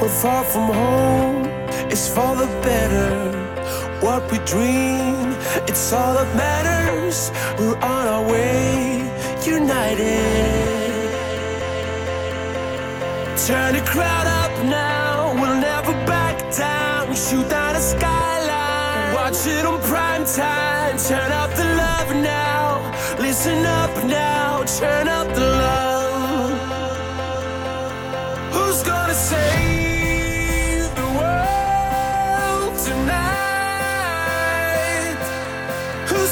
We're far from home, it's for the better. What we dream, it's all that matters. We're on our way, united. Turn the crowd up now, we'll never back down. We shoot down the skyline, watch it on prime time. Turn up the love now, listen up now, turn up the love. Who's gonna save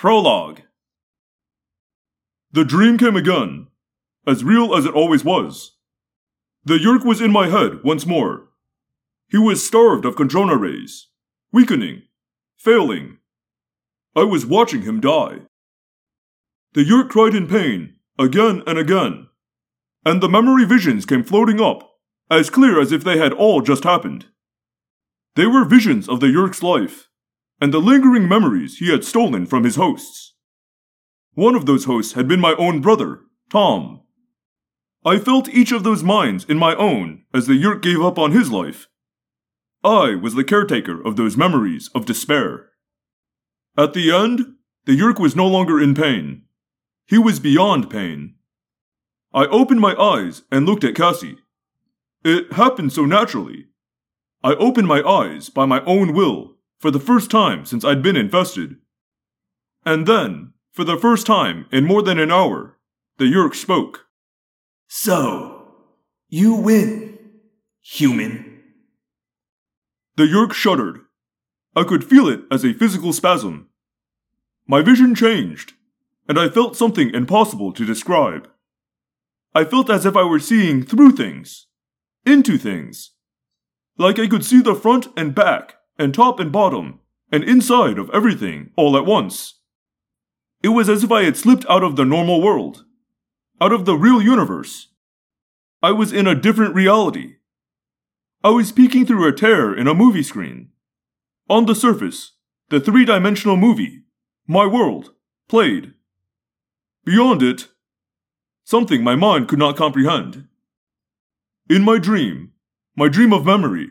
Prologue The dream came again, as real as it always was. The Yeerk was in my head once more. He was starved of Kandrona rays, weakening, failing. I was watching him die. The Yeerk cried in pain, again and again, and the memory visions came floating up, as clear as if they had all just happened. They were visions of the Yeerk's life, and the lingering memories he had stolen from his hosts. One of those hosts had been my own brother, Tom. I felt each of those minds in my own as the Yeerk gave up on his life. I was the caretaker of those memories of despair. At the end, the Yeerk was no longer in pain. He was beyond pain. I opened my eyes and looked at Cassie. It happened so naturally. I opened my eyes by my own will for the first time since I'd been infested. And then, for the first time in more than an hour, the Yeerk spoke. So, you win, human. The Yeerk shuddered. I could feel it as a physical spasm. My vision changed, and I felt something impossible to describe. I felt as if I were seeing through things, into things. Like I could see the front and back, and top and bottom, and inside of everything all at once. It was as if I had slipped out of the normal world, out of the real universe. I was in a different reality. I was peeking through a tear in a movie screen. On the surface, the three dimensional movie, my world, played. Beyond it, something my mind could not comprehend. In my dream, my dream of memory,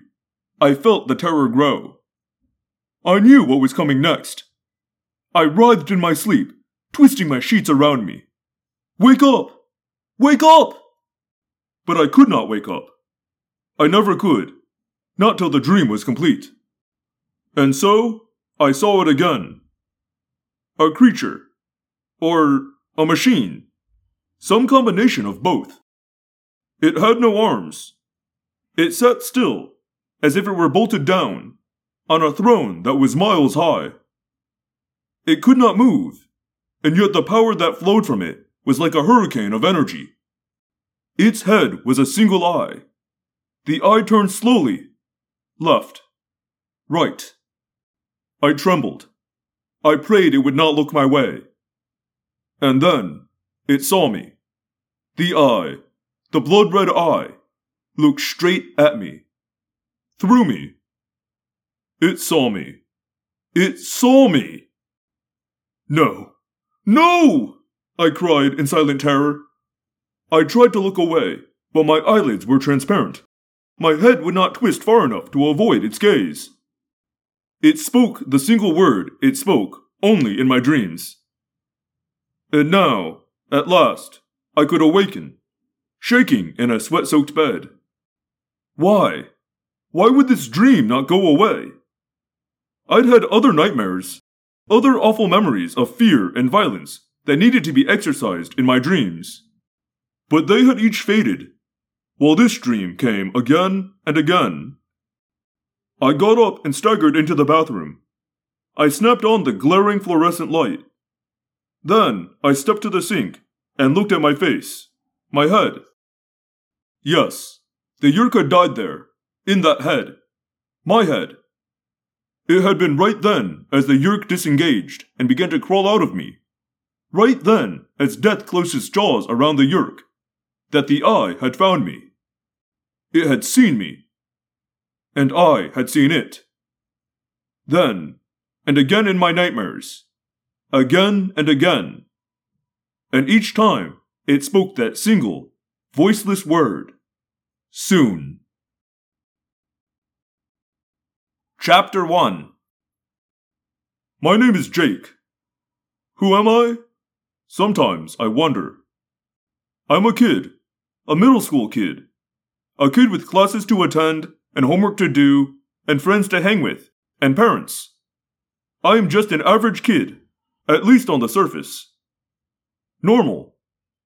I felt the terror grow. I knew what was coming next. I writhed in my sleep, twisting my sheets around me. Wake up! Wake up! But I could not wake up. I never could, not till the dream was complete. And so, I saw it again. A creature. Or a machine. Some combination of both. It had no arms. It sat still, as if it were bolted down, on a throne that was miles high. It could not move, and yet the power that flowed from it was like a hurricane of energy. Its head was a single eye. The eye turned slowly, left, right. I trembled. I prayed it would not look my way. And then it saw me. The eye, the blood red eye, looked straight at me. Through me. It saw me. It saw me! No. No! I cried in silent terror. I tried to look away, but my eyelids were transparent. My head would not twist far enough to avoid its gaze. It spoke the single word it spoke only in my dreams. And now, at last, I could awaken, shaking in a sweat soaked bed. Why? Why would this dream not go away? I'd had other nightmares, other awful memories of fear and violence that needed to be exorcised in my dreams. But they had each faded, while this dream came again and again. I got up and staggered into the bathroom. I snapped on the glaring fluorescent light. Then I stepped to the sink and looked at my face, my head. Yes, The Yurka died there, in that head. My head. It had been right then as the Yeerk disengaged and began to crawl out of me. Right then, as death closed its jaws around the Yeerk, that the Eye had found me. It had seen me. And I had seen it. Then, and again in my nightmares. Again and again. And each time, it spoke that single, voiceless word. Soon. Chapter 1 My name is Jake. Who am I? Sometimes I wonder. I'm a kid, a middle school kid, a kid with classes to attend, and homework to do, and friends to hang with, and parents. I am just an average kid, at least on the surface. Normal.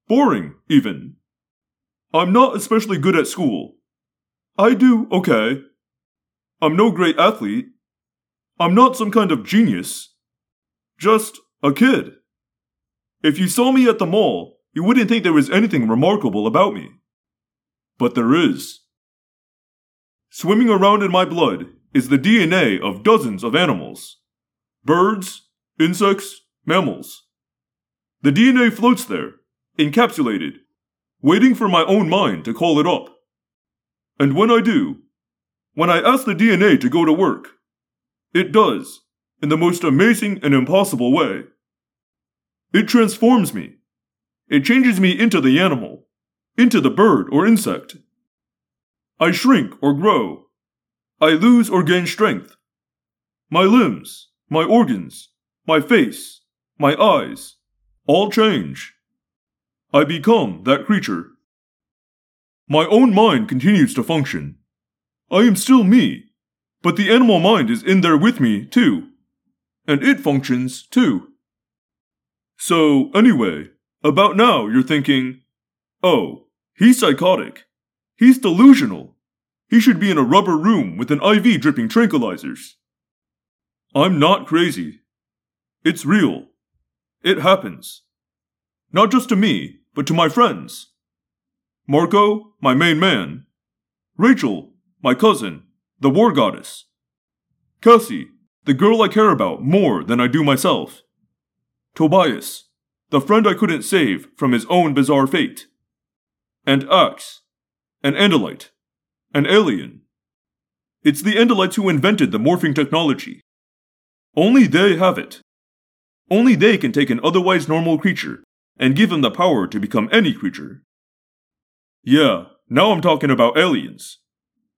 Boring, even. I'm not especially good at school. I do okay. I'm no great athlete. I'm not some kind of genius. Just a kid. If you saw me at the mall, you wouldn't think there was anything remarkable about me. But there is. Swimming around in my blood is the DNA of dozens of animals birds, insects, mammals. The DNA floats there, encapsulated, waiting for my own mind to call it up. And when I do, when I ask the DNA to go to work, it does, in the most amazing and impossible way. It transforms me. It changes me into the animal, into the bird or insect. I shrink or grow. I lose or gain strength. My limbs, my organs, my face, my eyes, all change. I become that creature. My own mind continues to function. I am still me, but the animal mind is in there with me, too. And it functions, too. So, anyway, about now you're thinking, oh, he's psychotic. He's delusional. He should be in a rubber room with an IV dripping tranquilizers. I'm not crazy. It's real. It happens. Not just to me, but to my friends. Marco, my main man. Rachel, my cousin, the war goddess. Cassie, the girl I care about more than I do myself. Tobias, the friend I couldn't save from his own bizarre fate. And Ax, an Andalite, an alien. It's the Andalites who invented the morphing technology. Only they have it. Only they can take an otherwise normal creature and give him the power to become any creature. Yeah, now I'm talking about aliens.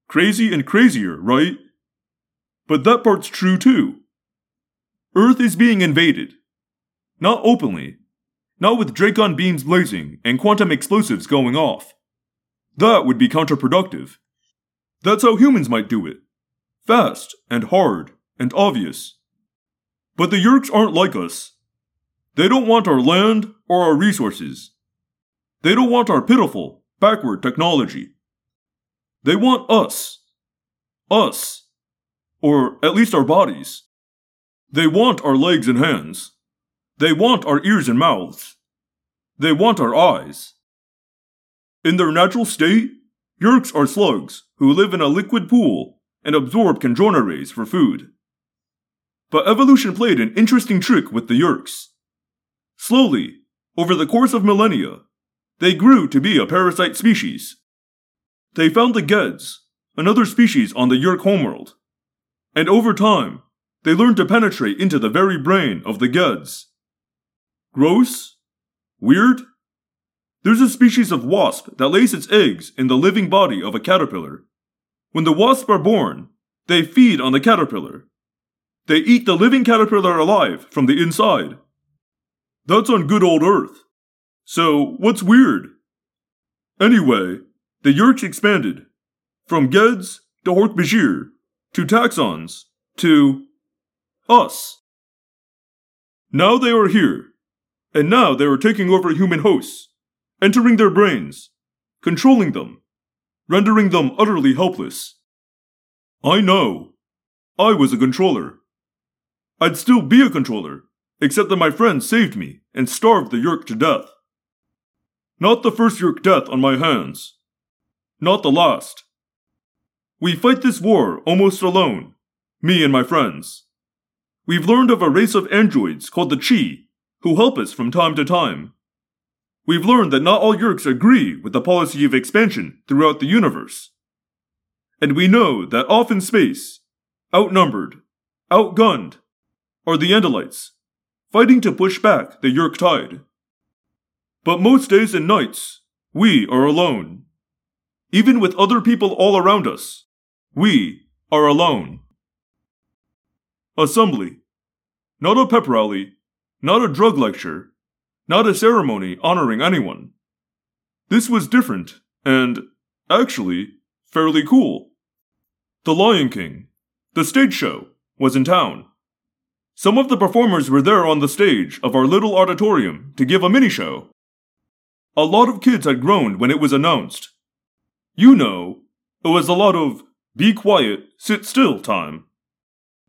Crazy and crazier, right? But that part's true too. Earth is being invaded. Not openly. Not with Dracon beams blazing and quantum explosives going off. That would be counterproductive. That's how humans might do it. Fast and hard and obvious. But the Yeerks aren't like us. They don't want our land or our resources. They don't want our pitiful, backward technology. They want us. Us. Or at least our bodies. They want our legs and hands. They want our ears and mouths. They want our eyes. In their natural state, Yeerks are slugs who live in a liquid pool and absorb Kandrona rays for food. But evolution played an interesting trick with the Yeerks. Slowly, over the course of millennia, they grew to be a parasite species they found the Geds, another species on the Yeerk homeworld. And over time, they learned to penetrate into the very brain of the Geds. Gross? Weird? There's a species of wasp that lays its eggs in the living body of a caterpillar. When the wasps are born, they feed on the caterpillar. They eat the living caterpillar alive from the inside. That's on good old Earth. So, what's weird? Anyway, the Yeerks expanded from Geds to Hork-Bajir to Taxxons to us. Now they are here, and now they are taking over human hosts, entering their brains, controlling them, rendering them utterly helpless. I know. I was a controller. I'd still be a controller, except that my friend saved me and starved the Yeerk to death. Not the first Yeerk death on my hands, not the last. We fight this war almost alone, me and my friends. We've learned of a race of androids called the Chee, who help us from time to time. We've learned that not all Yeerks agree with the policy of expansion throughout the universe. And we know that off in space, outnumbered, outgunned, are the Andalites, fighting to push back the Yeerk tide. But most days and nights, we are alone. Even with other people all around us, we are alone. Assembly. Not a pep rally, not a drug lecture, not a ceremony honoring anyone. This was different, and, actually, fairly cool. The Lion King, the stage show, was in town. Some of the performers were there on the stage of our little auditorium to give a mini show. A lot of kids had groaned when it was announced. You know, it was a lot of be quiet, sit still time.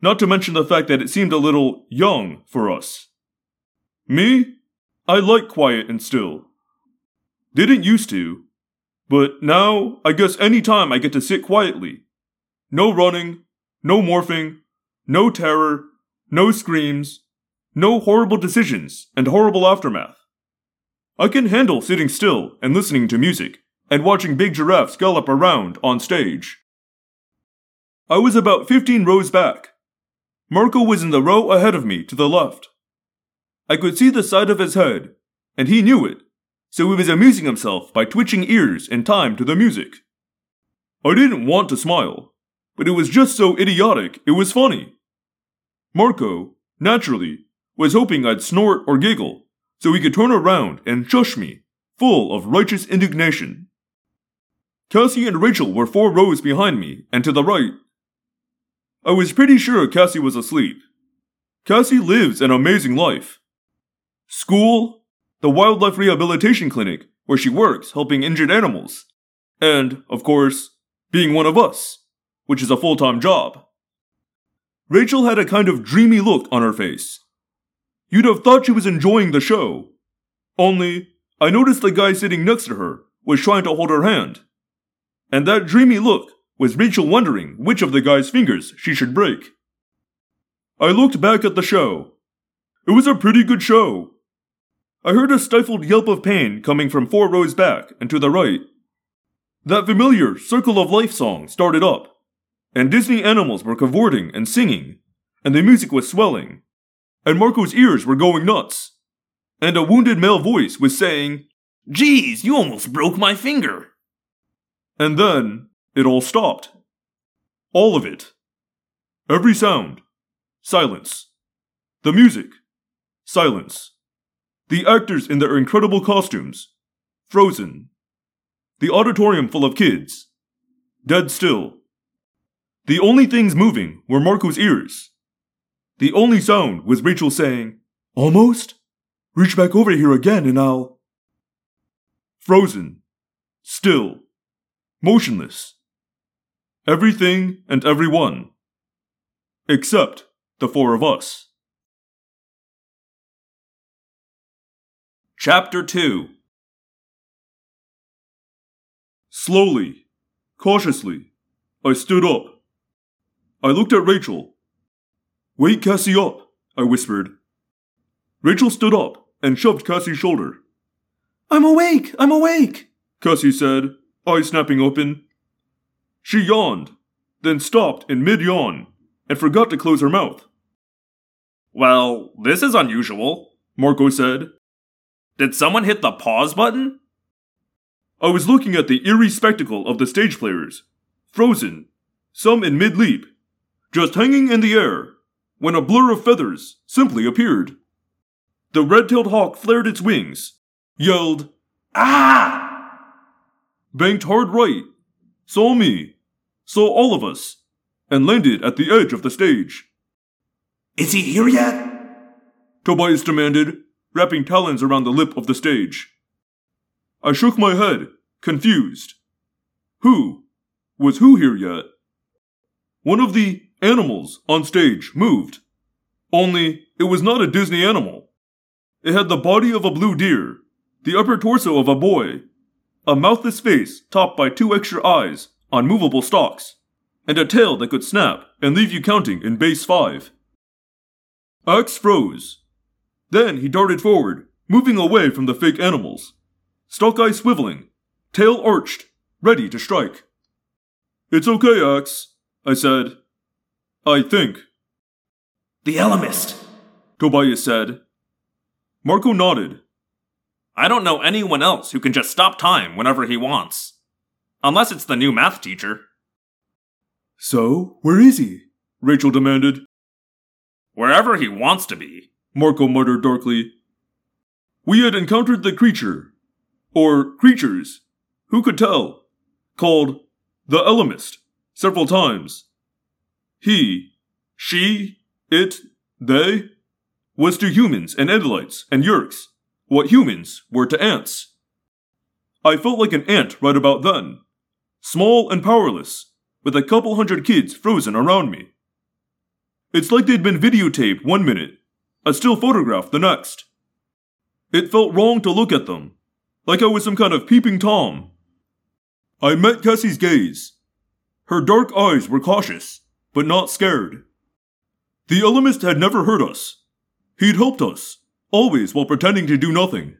Not to mention the fact that it seemed a little young for us. Me? I like quiet and still. Didn't used to, but now I guess any time I get to sit quietly. No running, no morphing, no terror, no screams, no horrible decisions and horrible aftermath. I can handle sitting still and listening to music and watching big giraffes gallop around on stage. I was about 15 rows back. Marco was in the row ahead of me to the left. I could see the side of his head, and he knew it, so he was amusing himself by twitching ears in time to the music. I didn't want to smile, but it was just so idiotic it was funny. Marco, naturally, was hoping I'd snort or giggle so he could turn around and shush me, full of righteous indignation. Cassie and Rachel were four rows behind me and to the right. I was pretty sure Cassie was asleep. Cassie lives an amazing life. School, the wildlife rehabilitation clinic where she works helping injured animals, and, of course, being one of us, which is a full time job. Rachel had a kind of dreamy look on her face. You'd have thought she was enjoying the show. Only, I noticed the guy sitting next to her was trying to hold her hand. And that dreamy look was Rachel wondering which of the guy's fingers she should break. I looked back at the show. It was a pretty good show. I heard a stifled yelp of pain coming from four rows back and to the right. That familiar Circle of Life song started up, and Disney animals were cavorting and singing, and the music was swelling, and Marco's ears were going nuts, and a wounded male voice was saying, Geez, you almost broke my finger. And then it all stopped. All of it. Every sound. Silence. The music. Silence. The actors in their incredible costumes. Frozen. The auditorium full of kids. Dead still. The only things moving were Marco's ears. The only sound was Rachel saying, Almost? Reach back over here again and I'll. Frozen. Still. Motionless. Everything and everyone. Except the four of us. Chapter 2 Slowly, cautiously, I stood up. I looked at Rachel. Wake Cassie up, I whispered. Rachel stood up and shoved Cassie's shoulder. I'm awake! I'm awake! Cassie said, eyes snapping open. She yawned, then stopped in mid yawn and forgot to close her mouth. Well, this is unusual, Marco said. Did someone hit the pause button? I was looking at the eerie spectacle of the stage players, frozen, some in mid leap, just hanging in the air, when a blur of feathers simply appeared. The red tailed hawk flared its wings, yelled, Ah! Banked hard right, saw me, saw all of us, and landed at the edge of the stage. Is he here yet? Tobias demanded, wrapping talons around the lip of the stage. I shook my head, confused. Who? Was who here yet? One of the animals on stage moved. Only, it was not a Disney animal. It had the body of a blue deer, the upper torso of a boy, a mouthless face topped by two extra eyes on movable stalks, and a tail that could snap and leave you counting in base 5. Ax froze. Then he darted forward, moving away from the fake animals. Stalk eye swiveling, tail arched, ready to strike. It's okay, Ax, I said. I think, The Ellimist. Tobias said. Marco nodded. I don't know anyone else who can just stop time whenever he wants. Unless it's the new math teacher. So, where is he? Rachel demanded. Wherever he wants to be. Marco muttered darkly. We had encountered the creature, or creatures, who could tell, called the Ellimist, several times. He, she, it, they, was to humans and Andalites and Yeerks what humans were to ants. I felt like an ant right about then, small and powerless, with a couple hundred kids frozen around me. It's like they'd been videotaped one minute, a still photograph the next. It felt wrong to look at them, like I was some kind of peeping Tom. I met Cassie's gaze. Her dark eyes were cautious, but not scared. The Ellimist had never hurt us. He'd helped us, always while pretending to do nothing.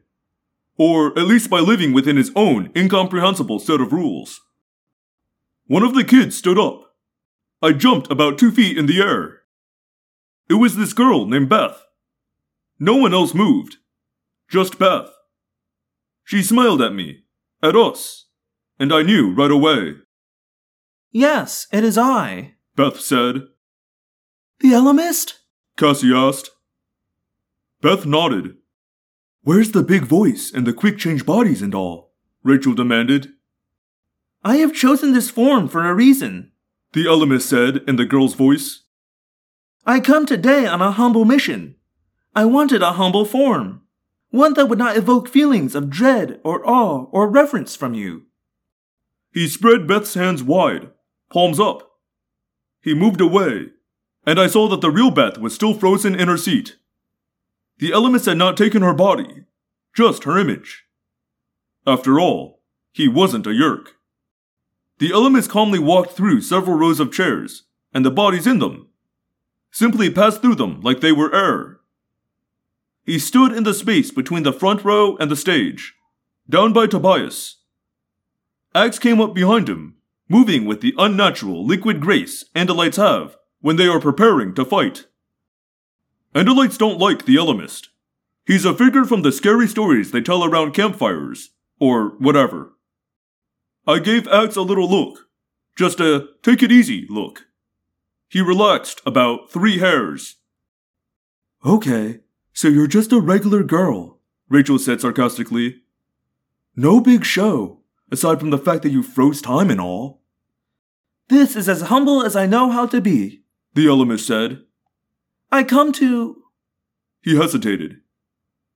Or at least by living within his own incomprehensible set of rules. One of the kids stood up. I jumped about two feet in the air. It was this girl named Beth. No one else moved. Just Beth. She smiled at me, at us, and I knew right away. Yes, it is I. Beth said. The Ellimist? Cassie asked. Beth nodded. Where's the big voice and the quick change bodies and all? Rachel demanded. I have chosen this form for a reason. The Ellimist said in the girl's voice. I come today on a humble mission. I wanted a humble form, one that would not evoke feelings of dread or awe or reverence from you. He spread Beth's hands wide, palms up. He moved away, and I saw that the real Beth was still frozen in her seat. The Ellimist had not taken her body, just her image. After all, he wasn't a Yeerk. The Ellimist calmly walked through several rows of chairs, and the bodies in them. Simply passed through them like they were air. He stood in the space between the front row and the stage, down by Tobias. Ax came up behind him, moving with the unnatural liquid grace Andalites have when they are preparing to fight. Andalites don't like the Ellimist. He's a figure from the scary stories they tell around campfires, or whatever. I gave Ax a little look. Just a take it easy look. He relaxed about three hairs. Okay, so you're just a regular girl, Rachel said sarcastically. No big show, aside from the fact that you froze time and all. This is as humble as I know how to be. The Ellimist said. I come to. He hesitated.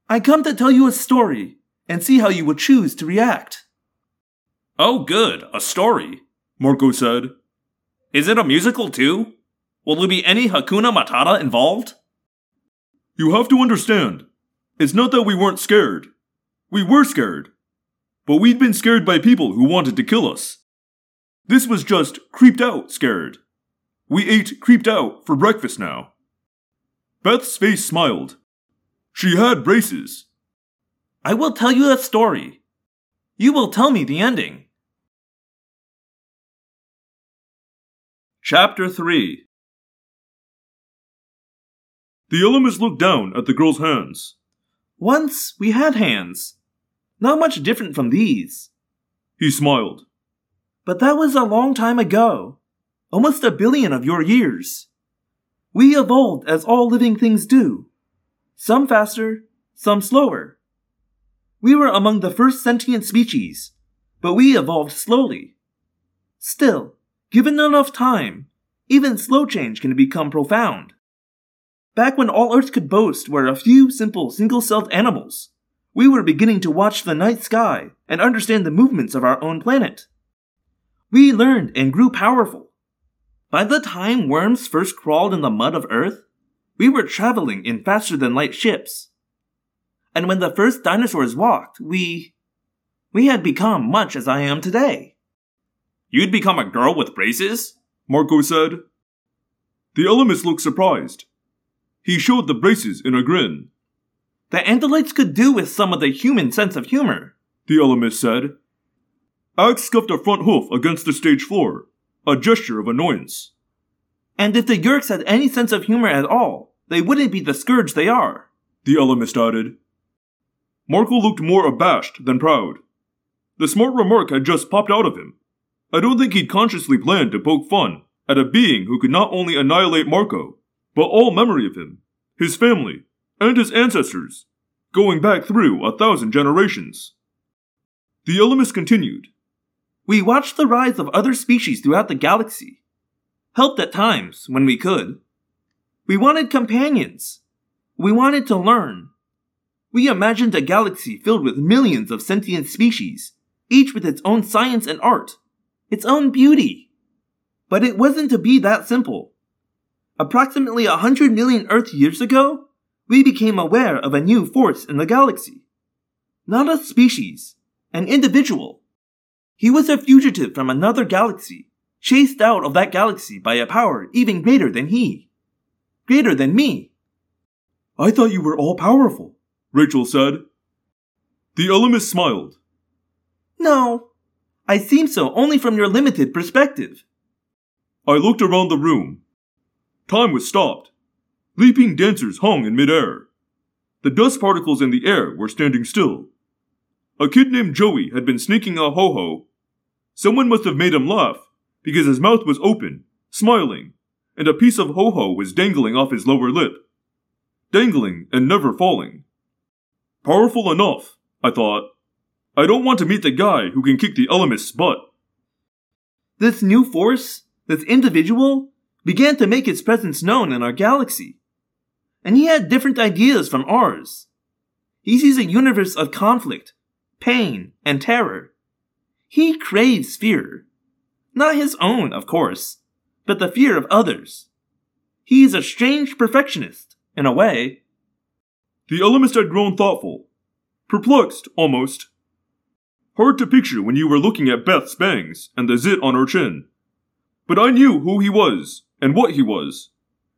I come to tell you a story and see how you would choose to react. Oh, good, a story. Marco said. Is it a musical too? Will there be any Hakuna Matata involved? You have to understand. It's not that we weren't scared. We were scared. But we'd been scared by people who wanted to kill us. This was just creeped out scared. We ate creeped out for breakfast now. Beth's face smiled. She had braces. I will tell you a story. You will tell me the ending. Chapter 3 The Ellimist looked down at the girl's hands. Once we had hands. Not much different from these. He smiled. But that was a long time ago. Almost a billion of your years. We evolved as all living things do. Some faster, some slower. We were among the first sentient species, but we evolved slowly. Still, given enough time, even slow change can become profound. Back when all Earth could boast were a few simple single celled animals, we were beginning to watch the night sky and understand the movements of our own planet. We learned and grew powerful. By the time worms first crawled in the mud of Earth, we were traveling in faster than light ships. And when the first dinosaurs walked, we. we had become much as I am today. You'd become a girl with braces? Marco said. The Ellimist looked surprised. He showed the braces in a grin. The Andalites could do with some of the human sense of humor. The Ellimist said. Ax scuffed a front hoof against the stage floor, a gesture of annoyance. And if the Yeerks had any sense of humor at all, they wouldn't be the scourge they are. The Ellimist added. Marco looked more abashed than proud. The smart remark had just popped out of him. I don't think he'd consciously planned to poke fun at a being who could not only annihilate Marco, but all memory of him, his family, and his ancestors, going back through a thousand generations. The Ellimist continued. We watched the rise of other species throughout the galaxy. Helped at times, when we could. We wanted companions. We wanted to learn. We imagined a galaxy filled with millions of sentient species, each with its own science and art, its own beauty. But it wasn't to be that simple. Approximately a hundred million Earth years ago, we became aware of a new force in the galaxy. Not a species, an individual. He was a fugitive from another galaxy, chased out of that galaxy by a power even greater than he. Greater than me. I thought you were all powerful, Rachel said. The Ellimist smiled. No, I seem so only from your limited perspective. I looked around the room. Time was stopped. Leaping dancers hung in midair. The dust particles in the air were standing still. A kid named Joey had been sneaking a ho ho. Someone must have made him laugh, because his mouth was open, smiling, and a piece of ho ho was dangling off his lower lip. Dangling and never falling. Powerful enough, I thought. I don't want to meet the guy who can kick the Ellimist's butt. This new force, this individual, began to make its presence known in our galaxy. And he had different ideas from ours. He sees a universe of conflict, pain, and terror. He craves fear. Not his own, of course, but the fear of others. He's a strange perfectionist, in a way. The Ellimist had grown thoughtful. Perplexed, almost. Hard to picture when you were looking at Beth's bangs and the zit on her chin. But I knew who he was and what he was,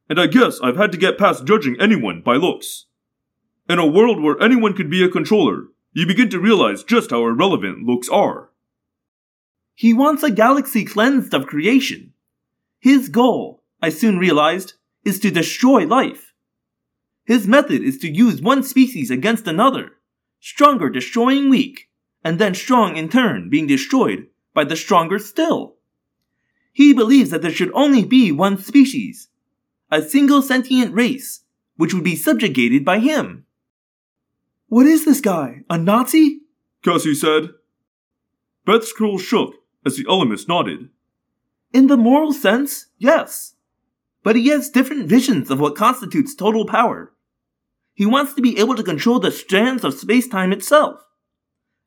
and I guess I've had to get past judging anyone by looks. In a world where anyone could be a controller, you begin to realize just how irrelevant looks are. He wants a galaxy cleansed of creation. His goal, I soon realized, is to destroy life. His method is to use one species against another, stronger destroying weak, and then strong in turn being destroyed by the stronger still. He believes that there should only be one species, a single sentient race, which would be subjugated by him. What is this guy? A Nazi? Cassie said. Beth's curls shook as the Ellimist nodded. In the moral sense, yes. But he has different visions of what constitutes total power. He wants to be able to control the strands of space-time itself.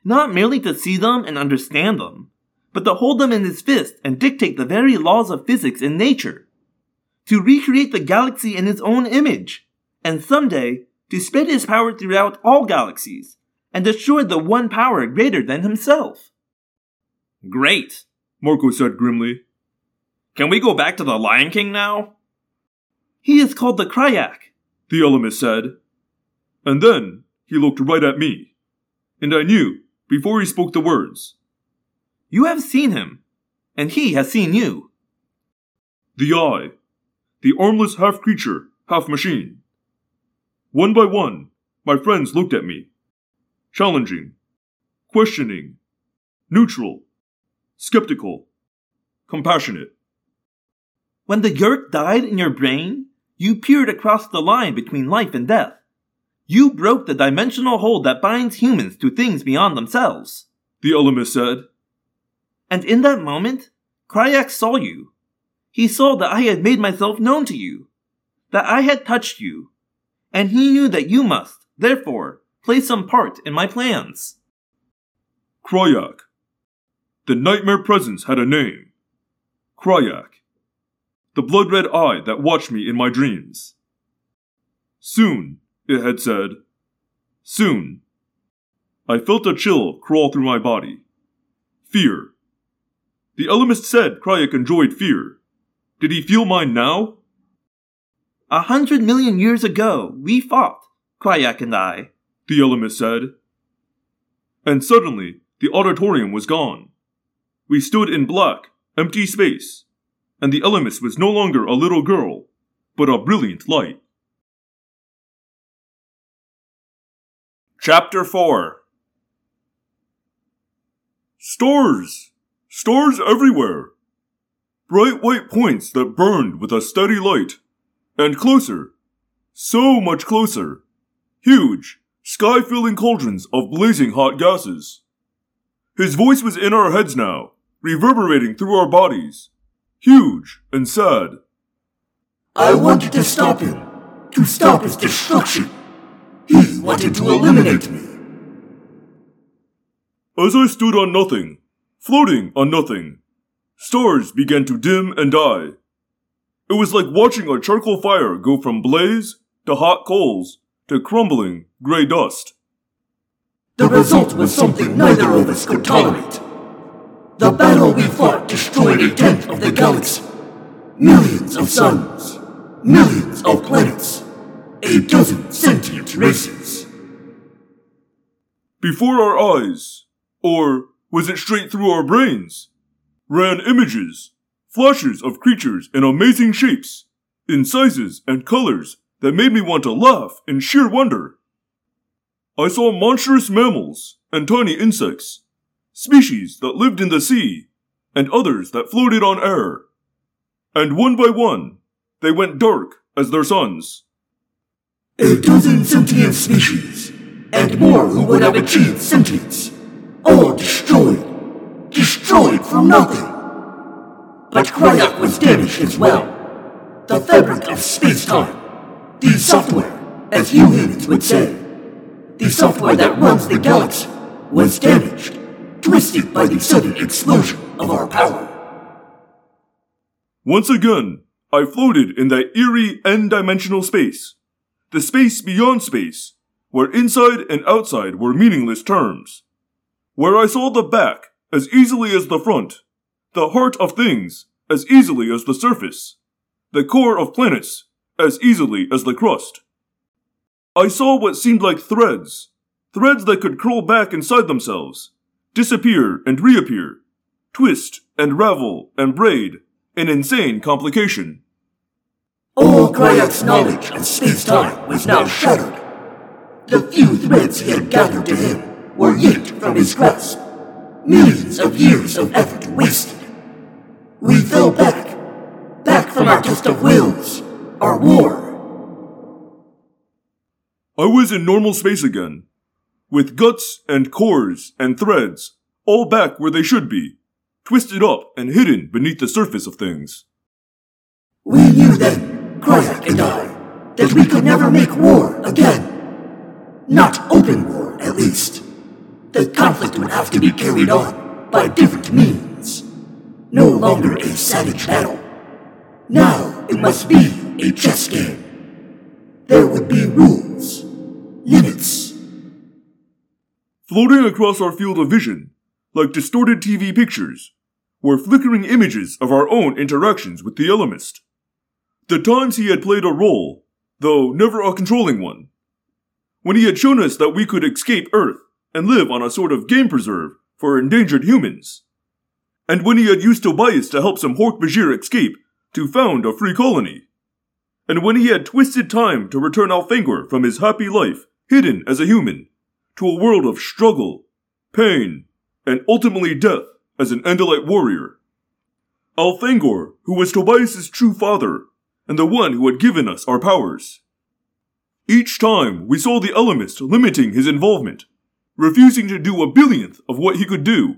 Not merely to see them and understand them, but to hold them in his fist and dictate the very laws of physics and nature. To recreate the galaxy in his own image, and someday to spread his power throughout all galaxies, and destroy the one power greater than himself. Great, Marco said grimly. Can we go back to the Lion King now? He is called the Crayak, the Ellimist said. And then he looked right at me. And I knew, before he spoke the words, You have seen him, and he has seen you. The Eye, the armless half creature, half machine. One by one, my friends looked at me. Challenging, questioning, neutral, skeptical, compassionate. When the Yeerk died in your brain, you peered across the line between life and death. You broke the dimensional hold that binds humans to things beyond themselves. The Ellimist said. And in that moment, Crayak saw you. He saw that I had made myself known to you, that I had touched you, and he knew that you must, therefore, play some part in my plans. Crayak. The nightmare presence had a name. Crayak. The blood red eye that watched me in my dreams. Soon, it had said. Soon. I felt a chill crawl through my body. Fear. The Ellimist said Crayak enjoyed fear. Did he feel mine now? A hundred million years ago, we fought, Crayak and I. The Ellimist said. And suddenly, the auditorium was gone. We stood in black, empty space, and the Ellimist was no longer a little girl, but a brilliant light. Chapter 4 Stars! Stars everywhere! Bright white points that burned with a steady light. And closer. So much closer. Huge, sky filling cauldrons of blazing hot gases. His voice was in our heads now, reverberating through our bodies. Huge and sad. I wanted to stop him, to stop his destruction. He wanted to eliminate me. As I stood on nothing, floating on nothing, stars began to dim and die. It was like watching a charcoal fire go from blaze to hot coals to crumbling gray dust. The result was something neither of us could tolerate. The battle we fought destroyed a tenth of the galaxy. Millions of suns. Millions of planets. A dozen sentient races. Before our eyes, or was it straight through our brains, ran images, flashes of creatures in amazing shapes, in sizes and colors that made me want to laugh in sheer wonder. I saw monstrous mammals and tiny insects, species that lived in the sea, and others that floated on air. And one by one, they went dark as their suns. A dozen sentient species, and more who would have achieved sentience. All destroyed. Destroyed from nothing. But Crayak was damaged as well. The fabric of space-time. The software, as you humans would say. The software that runs the galaxy was damaged, twisted by the sudden explosion of our power. Once again, I floated in that eerie n-dimensional space. The space beyond space, where inside and outside were meaningless terms. Where I saw the back as easily as the front, the heart of things as easily as the surface, the core of planets as easily as the crust. I saw what seemed like threads, threads that could curl back inside themselves, disappear and reappear, twist and ravel and braid an insane complication. All Crayak's knowledge of space-time was now shattered. The few threads he had gathered to him were yanked from his grasp. Millions of years of effort wasted. We fell back, back from our test of wills, our war. I was in normal space again, with guts and cores and threads all back where they should be, twisted up and hidden beneath the surface of things. We knew then, Crayak and I, that we could never make war again. Not open war, at least. The conflict would have to be carried on by different means. No longer a savage battle. Now it must be a chess game. There would be rules, limits. Floating across our field of vision, like distorted TV pictures, were flickering images of our own interactions with the Ellimist. The times he had played a role, though never a controlling one. When he had shown us that we could escape Earth and live on a sort of game preserve for endangered humans. And when he had used Tobias to help some Hork-Bajir escape to found a free colony. And when he had twisted time to return Elfangor from his happy life, hidden as a human, to a world of struggle, pain, and ultimately death as an Andalite warrior. Elfangor, who was Tobias's true father, and the one who had given us our powers. Each time we saw the Ellimist limiting his involvement, refusing to do a billionth of what he could do.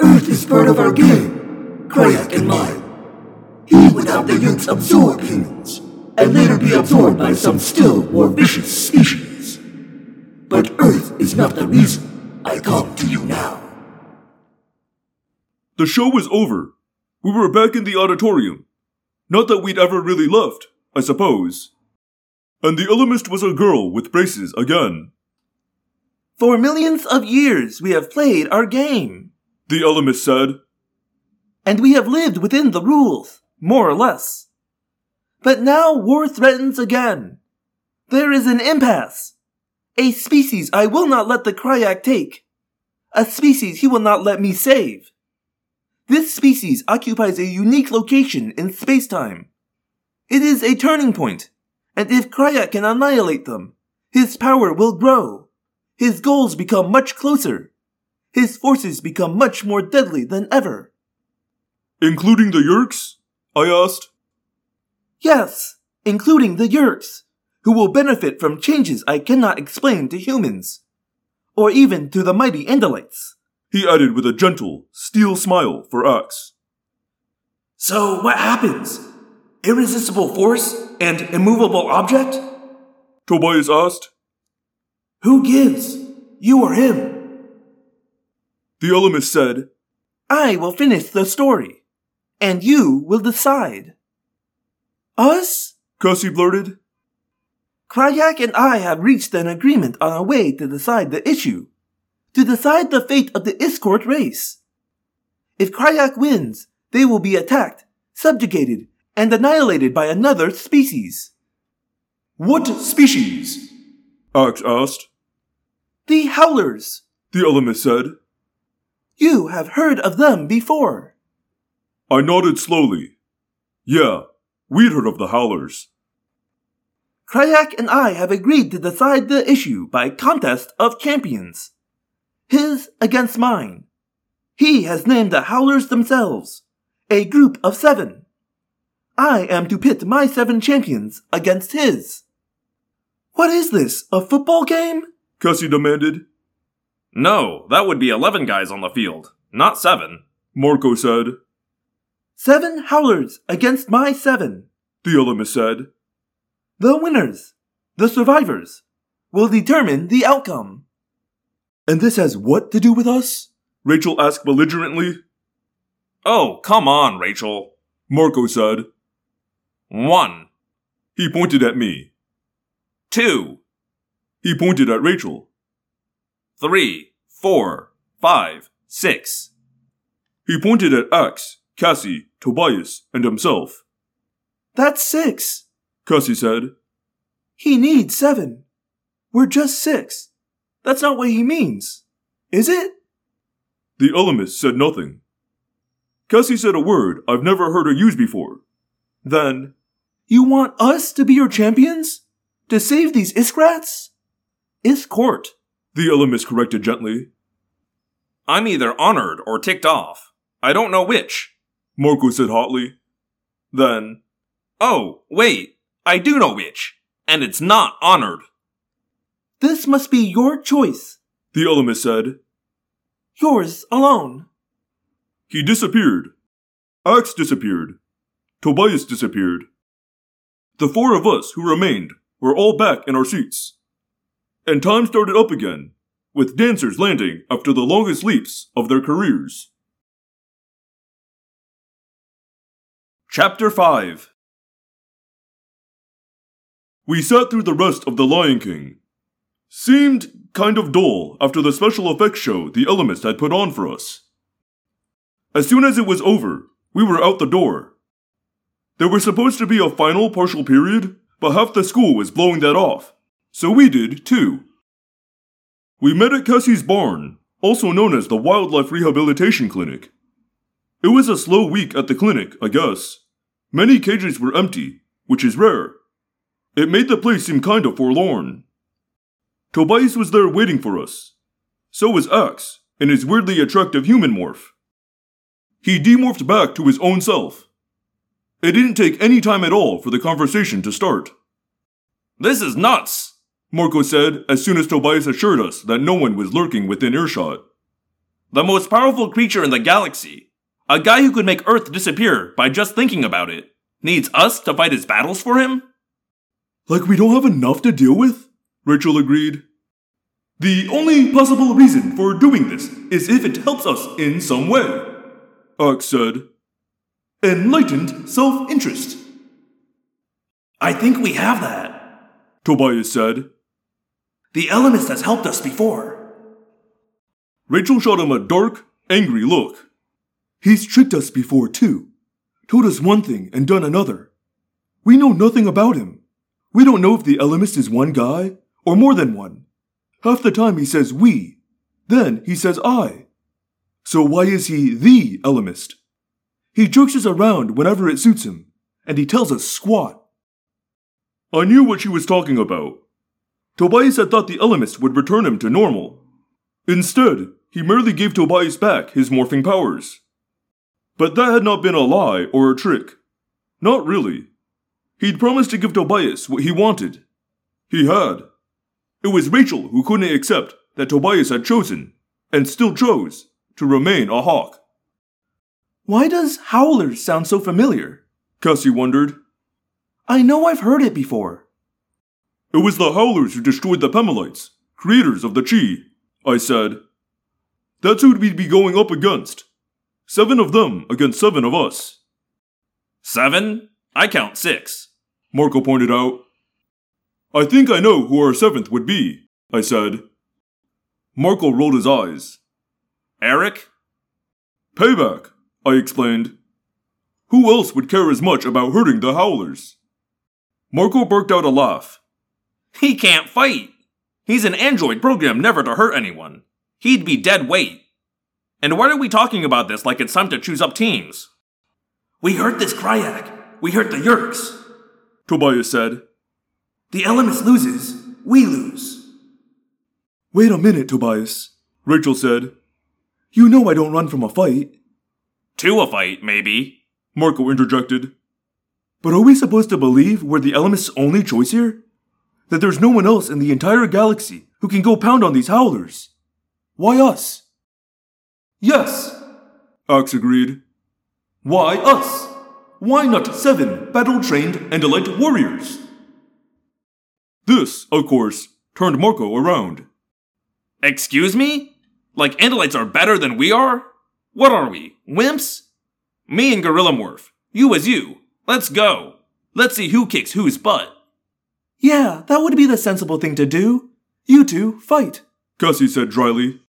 Earth is part of our game, Crayak and mine. He would have the youths absorb humans, and later be absorbed by some still more vicious species. But Earth is not the reason I come to you now. The show was over. We were back in the auditorium. Not that we'd ever really left, I suppose. And the Ellimist was a girl with braces again. For millions of years we have played our game, The Ellimist said. and we have lived within the rules. more or less. But now war threatens again. There is an impasse. A species I will not let the Crayak take. A species he will not let me save. This species occupies a unique location in spacetime. It is a turning point, and if Crayak can annihilate them, his power will grow. His goals become much closer. His forces become much more deadly than ever. Including the Yeerks? I asked. Yes, including the Yeerks, who will benefit from changes I cannot explain to humans, or even to the mighty Andalites. He added with a gentle, steel smile for Ax. So, what happens? Irresistible force and immovable object? Tobias asked. Who gives? You or him? The Ellimist said, I will finish the story, and you will decide. Us? Cassie blurted. Crayak and I have reached an agreement on a way to decide the issue. To decide the fate of the Iskoort race. If Crayak wins, they will be attacked, subjugated, and annihilated by another species. What species? Ax asked. The Howlers. The Ellimist said. You have heard of them before. I nodded slowly. Yeah, we'd heard of the Howlers. Crayak and I have agreed to decide the issue by contest of champions. His against mine. He has named the Howlers themselves, a group of seven. I am to pit my seven champions against his. What is this, a football game? Cassie demanded. No, that would be 11 guys on the field, not 7. Marco said. Seven Howlers against my seven. The Ellimist said. The winners, the survivors, will determine the outcome. And this has what to do with us? Rachel asked belligerently. Oh, come on, Rachel. Marco said. 1. He pointed at me. 2. He pointed at Rachel. 3. 4. 5. 6. He pointed at Ax, Cassie, Tobias, and himself. That's six. Cassie said. He needs seven. We're just six. That's not what he means. Is it? The Ellimist said nothing. Cassie said a word I've never heard her use before. Then, You want us to be your champions? To save these Iskrats? Iskoort, the Ellimist corrected gently. I'm either honored or ticked off. I don't know which. Marco said hotly. Then, Oh, wait. I do know which. And it's not honored. This must be your choice. the Ellimist said. Yours alone. He disappeared. Ax disappeared. Tobias disappeared. The four of us who remained were all back in our seats. And time started up again, with dancers landing after the longest leaps of their careers. Chapter 5 We sat through the rest of The Lion King. Seemed kind of dull after the special effects show the Ellimist had put on for us. As soon as it was over, we were out the door. There was supposed to be a final partial period, but half the school was blowing that off, so we did too. We met at Cassie's barn, also known as the Wildlife Rehabilitation Clinic. It was a slow week at the clinic, I guess. Many cages were empty, which is rare. It made the place seem kind of forlorn. Tobias was there waiting for us. So was Ax, in his weirdly attractive human morph. He demorphed back to his own self. It didn't take any time at all for the conversation to start. This is nuts. Marco said as soon as Tobias assured us that no one was lurking within earshot. The most powerful creature in the galaxy. A guy who could make Earth disappear by just thinking about it. Needs us to fight his battles for him? Like we don't have enough to deal with? Rachel agreed. The only possible reason for doing this is if it helps us in some way, Ax said. Enlightened self interest, I think we have that. Tobias said. The Ellimist has helped us before. Rachel shot him a dark, angry look. He's tricked us before, too. told us one thing and done another. We know nothing about him. We don't know if the Ellimist is one guy or more than one. Half the time he says we, then he says I. So why is he the Ellimist? He jokes us around whenever it suits him, and he tells us squat. I knew what she was talking about. Tobias had thought the Ellimist would return him to normal. Instead, he merely gave Tobias back his morphing powers. But that had not been a lie or a trick. Not really. He'd promised to give Tobias what he wanted. He had. It was Rachel who couldn't accept that Tobias had chosen, and still chose, to remain a hawk. Why does Howlers sound so familiar? Cassie wondered. I know I've heard it before. It was the Howlers who destroyed the Pemalites, creators of the Chee, I said. That's who we'd be going up against. Seven of them against seven of us. Seven? I count six. Marco pointed out. I think I know who our seventh would be, I said. Marco rolled his eyes. Erek? Payback, I explained. Who else would care as much about hurting the Howlers? Marco barked out a laugh. He can't fight. He's an android programmed never to hurt anyone. He'd be dead weight. And why are we talking about this like it's time to choose up teams? We hurt this Crayak. We hurt the Yeerks. Tobias said. The Ellimist loses. We lose. Wait a minute, Tobias, Rachel said. You know I don't run from a fight. To a fight, maybe. Marco interjected. But are we supposed to believe we're the Ellimist's only choice here? That there's no one else in the entire galaxy who can go pound on these howlers? Why us? Yes, Ax agreed. Why us? Why not seven battle trained Andalite warriors? This, of course, turned Marco around. Excuse me? Like Andalites are better than we are? What are we, wimps? Me and Gorilla Morph. You as you. Let's go. Let's see who kicks whose butt. Yeah, that would be the sensible thing to do. You two fight. Cassie said dryly.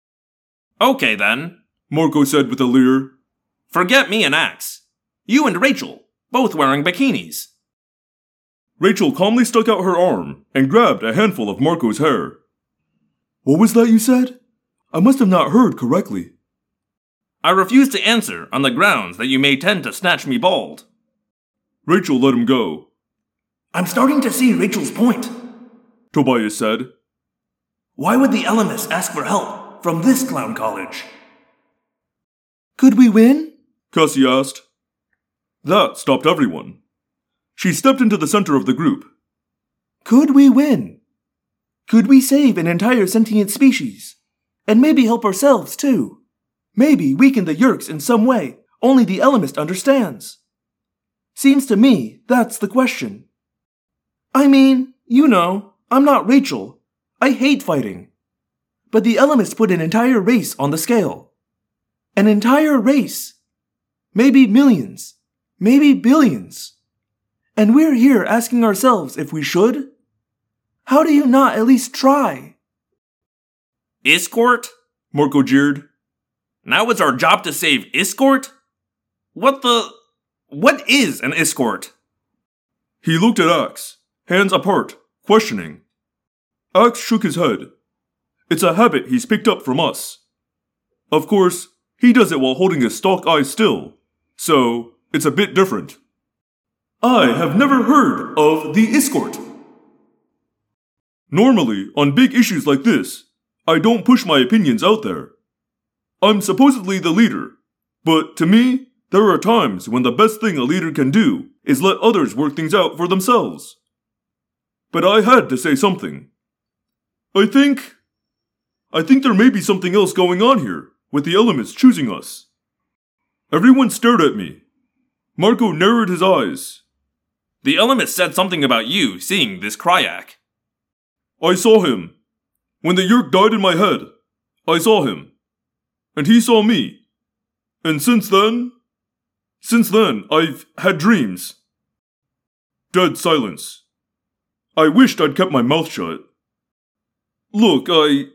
Okay then. Marco said with a leer. Forget me and Ax. You and Rachel, both wearing bikinis. Rachel calmly stuck out her arm and grabbed a handful of Marco's hair. What was that you said? I must have not heard correctly. I refuse to answer on the grounds that you may tend to snatch me bald. Rachel let him go. I'm starting to see Rachel's point. Tobias said. Why would the Ellimist ask for help from this clown college? Could we win? Cassie asked. That stopped everyone. She stepped into the center of the group. Could we win? Could we save an entire sentient species? And maybe help ourselves too? Maybe weaken the Yeerks in some way only the Ellimist understands? Seems to me that's the question. I mean, you know, I'm not Rachel. I hate fighting. But the Ellimist put an entire race on the scale. An entire race. Maybe millions. Maybe billions. And we're here asking ourselves if we should? How do you not at least try? Iskoort? Marco jeered. Now it's our job to save Iskoort? What the. What is an Iskoort? He looked at Ax, hands apart, questioning. Ax shook his head. It's a habit he's picked up from us. Of course, he does it while holding his stalk eye still, so it's a bit different. I have never heard of the Iskoort. Normally, on big issues like this, I don't push my opinions out there. I'm supposedly the leader, but to me, there are times when the best thing a leader can do is let others work things out for themselves. But I had to say something. I think. I think there may be something else going on here, with the Ellimist choosing us. Everyone stared at me. Marco narrowed his eyes. The Ellimist said something about you seeing this Crayak. I saw him. When the Yeerk died in my head, I saw him. And he saw me. And since then, since then, I've had dreams. Dead silence. I wished I'd kept my mouth shut. Look, I.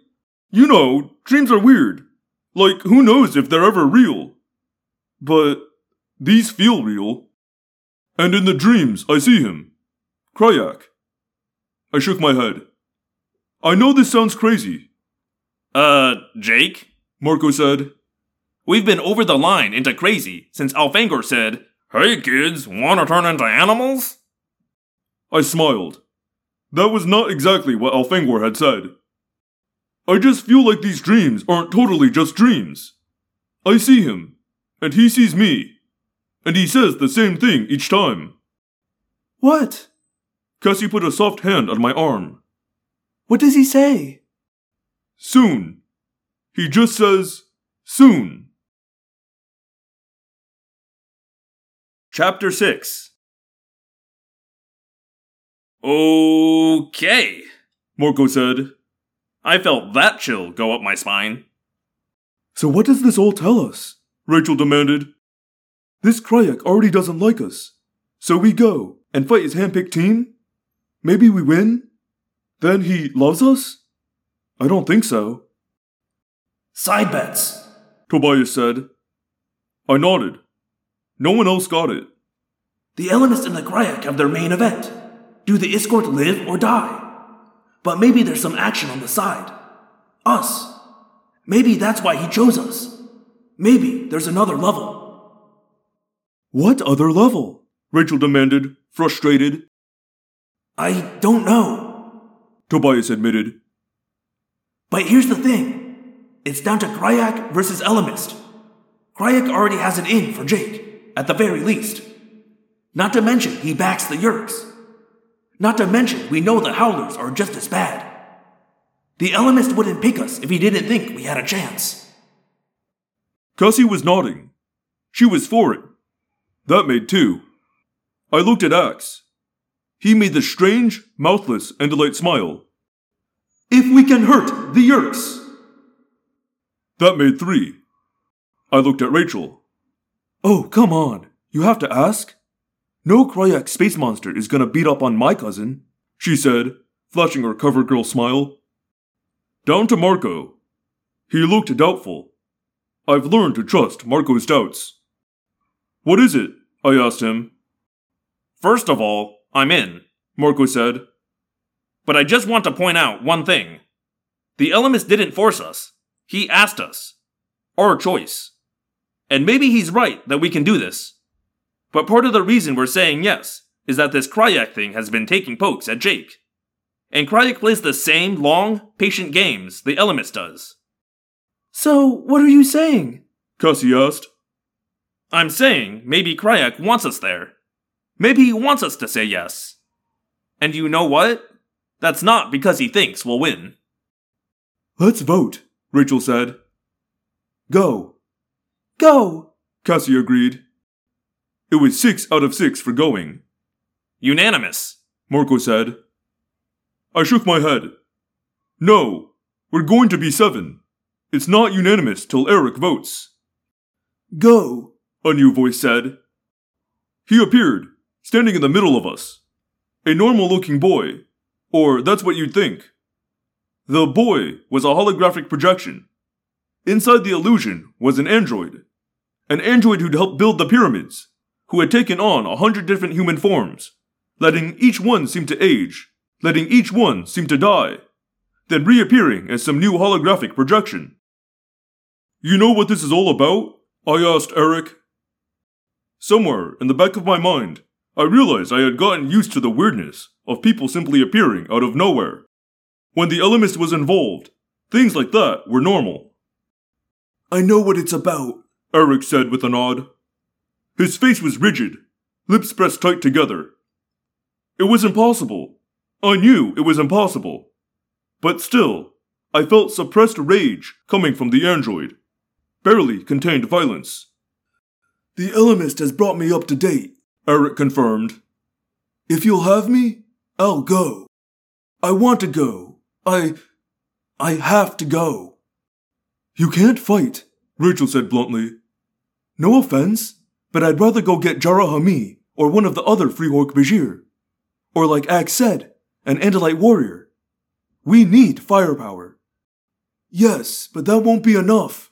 You know, dreams are weird. Like, who knows if they're ever real? But these feel real. And in the dreams, I see him. Crayak. I shook my head. I know this sounds crazy, Uh, Jake? Marco said. We've been over the line into crazy since Elfangor said, Hey kids, wanna turn into animals? I smiled. That was not exactly what Elfangor had said. I just feel like these dreams aren't totally just dreams. I see him, and he sees me, and he says the same thing each time. What? Cassie put a soft hand on my arm. What does he say? Soon. He just says, soon. Chapter 6 Okay, Marco said. I felt that chill go up my spine. So what does this all tell us? Rachel demanded. This Crayak already doesn't like us. So we go and fight his handpicked team? Maybe we win? Then he loves us? I don't think so, Side bets. Tobias said. I nodded. No one else got it. The Ellimist and the Crayak have their main event. Do the Iskoort live or die? But maybe there's some action on the side. Us. Maybe that's why he chose us. Maybe there's another level. What other level? Rachel demanded, frustrated. I don't know. Tobias admitted. But here's the thing it's down to Crayak versus Ellimist. Crayak already has it in for Jake, at the very least. Not to mention, he backs the Yeerks. Not to mention, we know the Howlers are just as bad. The Ellimist wouldn't pick us if he didn't think we had a chance. Cassie was nodding. She was for it. That made two. I looked at Ax. He made the strange, mouthless Andalite smile. If we can hurt the Yeerks. That made three. I looked at Rachel. Oh, come on. You have to ask? No Crayak space monster is gonna beat up on my cousin, she said, flashing her cover girl smile. Down to Marco. He looked doubtful. I've learned to trust Marco's doubts. What is it? I asked him. First of all, I'm in, Marco said. but I just want to point out one thing. The Ellimist didn't force us, he asked us. Our choice. And maybe he's right that we can do this. But part of the reason we're saying yes is that this Crayak thing has been taking pokes at Jake. And Crayak plays the same long, patient games the Ellimist does. So, what are you saying? Cassie asked. I'm saying maybe Crayak wants us there. Maybe he wants us to say yes. And you know what? That's not because he thinks we'll win. Let's vote, Rachel said. Go, Go! Cassie agreed. It was six out of six for going, Unanimous. Marco said. I shook my head. No, we're going to be seven. It's not unanimous till Erek votes, Go! A new voice said. He appeared, standing in the middle of us. A normal looking boy, or that's what you'd think. The boy was a holographic projection. Inside the illusion was an android. An android who'd helped build the pyramids, who had taken on a hundred different human forms, letting each one seem to age, letting each one seem to die, then reappearing as some new holographic projection. You know what this is all about? I asked Erek. Somewhere in the back of my mind, I realized I had gotten used to the weirdness of people simply appearing out of nowhere. When the Ellimist was involved, things like that were normal. I know what it's about, Erek said with a nod. His face was rigid, lips pressed tight together. It was impossible. I knew it was impossible. But still, I felt suppressed rage coming from the android. Barely contained violence. The Ellimist has brought me up to date, Erek confirmed. If you'll have me, I'll go. I want to go. I. I have to go. You can't fight, Rachel said bluntly. No offense, but I'd rather go get Jara Hamee or one of the other free Hork-Bajir. Or like Ax said, an Andalite warrior. We need firepower. Yes, but that won't be enough.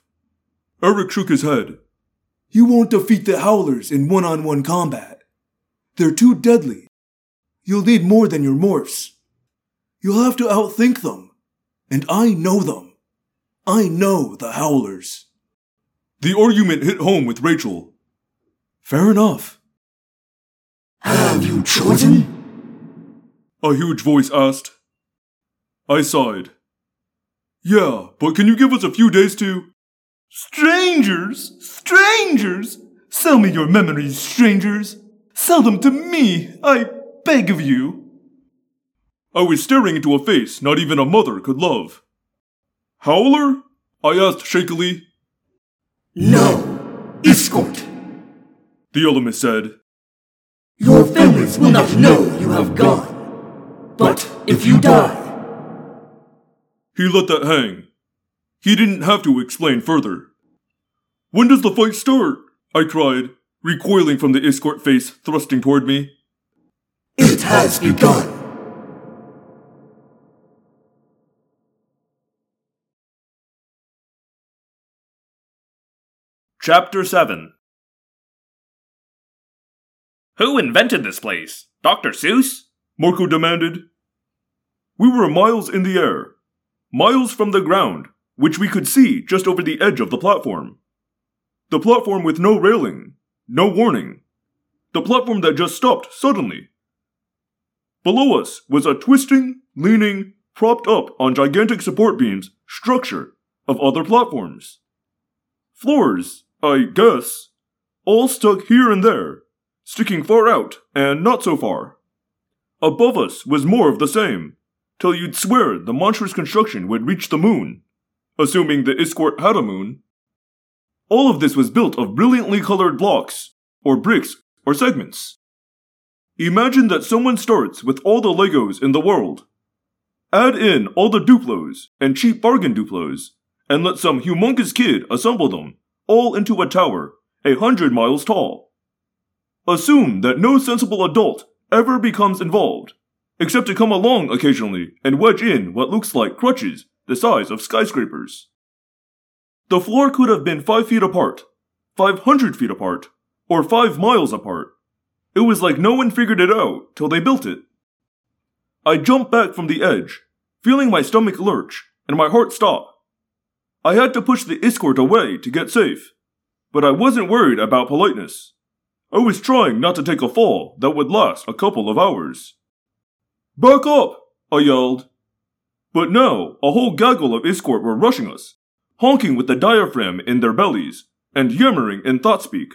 Erek shook his head. You won't defeat the Howlers in one on one combat. They're too deadly. You'll need more than your morphs. You'll have to outthink them. And I know them. I know the Howlers. The argument hit home with Rachel. Fair enough. Have you chosen? A huge voice asked. I sighed. Yeah, but can you give us a few days to. Strangers! Strangers! Sell me your memories, strangers! Sell them to me, I beg of you! I was staring into a face not even a mother could love. Howler? I asked shakily. No. Iskoort. The Ellimist said. Your families will not know you have gone. But if you die, He let that hang. He didn't have to explain further. When does the fight start? I cried, recoiling from the Iskoort face thrusting toward me. it has begun. Chapter 7 Who invented this place? Dr. Seuss? Marco demanded. We were miles in the air, miles from the ground, which we could see just over the edge of the platform. The platform with no railing, no warning. The platform that just stopped suddenly. Below us was a twisting, leaning, propped up on gigantic support beams structure of other platforms. Floors, I guess, all stuck here and there, sticking far out and not so far. Above us was more of the same, till you'd swear the monstrous construction would reach the moon, assuming the Iskoort had a moon. All of this was built of brilliantly colored blocks, or bricks, or segments. Imagine that someone starts with all the Legos in the world. Add in all the Duplos and cheap bargain Duplos, and let some humongous kid assemble them all into a tower a hundred miles tall. Assume that no sensible adult ever becomes involved, except to come along occasionally and wedge in what looks like crutches the size of skyscrapers. The floor could have been five feet apart, five hundred feet apart, or five miles apart. It was like no one figured it out till they built it. I jumped back from the edge, feeling my stomach lurch and my heart stop. I had to push the Iskoort away to get safe, but I wasn't worried about politeness. I was trying not to take a fall that would last a couple of hours. Back up! I yelled. But now, a whole gaggle of Iskoort were rushing us, honking with the diaphragm in their bellies, and yammering in thought speak,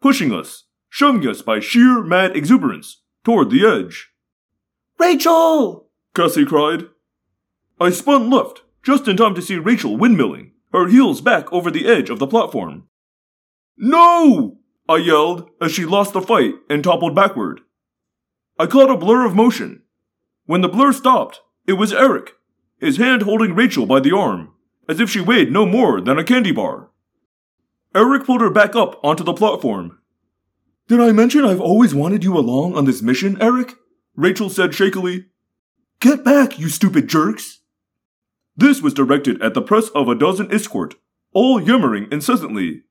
pushing us, shoving us by sheer mad exuberance toward the edge. Rachel! Cassie cried. I spun left, just in time to see Rachel windmilling, her heels back over the edge of the platform. No! I yelled as she lost the fight and toppled backward. I caught a blur of motion. When the blur stopped, it was Erek, his hand holding Rachel by the arm, as if she weighed no more than a candy bar. Erek pulled her back up onto the platform. Did I mention I've always wanted you along on this mission, Erek? Rachel said shakily. Get back, you stupid jerks! This was directed at the press of a dozen Iskoort, all yammering incessantly.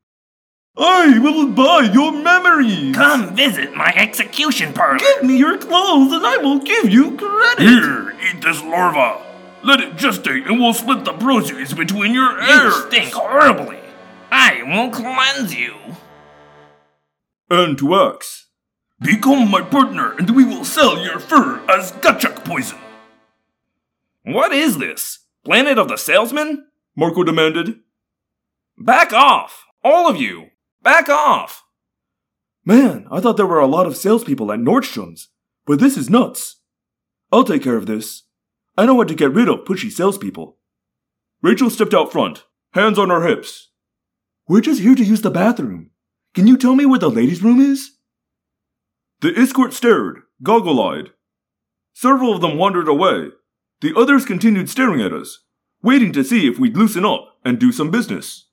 I will buy your memories! Come visit my execution parlor. Give me your clothes and I will give you credit! Here, eat this larva. Let it gestate and we'll split the proceeds between your heirs. You stink horribly. I will cleanse you. And to Ax. Become my partner and we will sell your fur as gachuk poison. What is this? Planet of the Salesman? Marco demanded. Back off! All of you! Back off! Man, I thought there were a lot of salespeople at Nordstrom's, but this is nuts. I'll take care of this. I know how to get rid of pushy salespeople. Rachel stepped out front, hands on her hips. We're just here to use the bathroom. Can you tell me where the ladies' room is? The Iskoort stared, goggle eyed. Several of them wandered away. The others continued staring at us, waiting to see if we'd loosen up and do some business.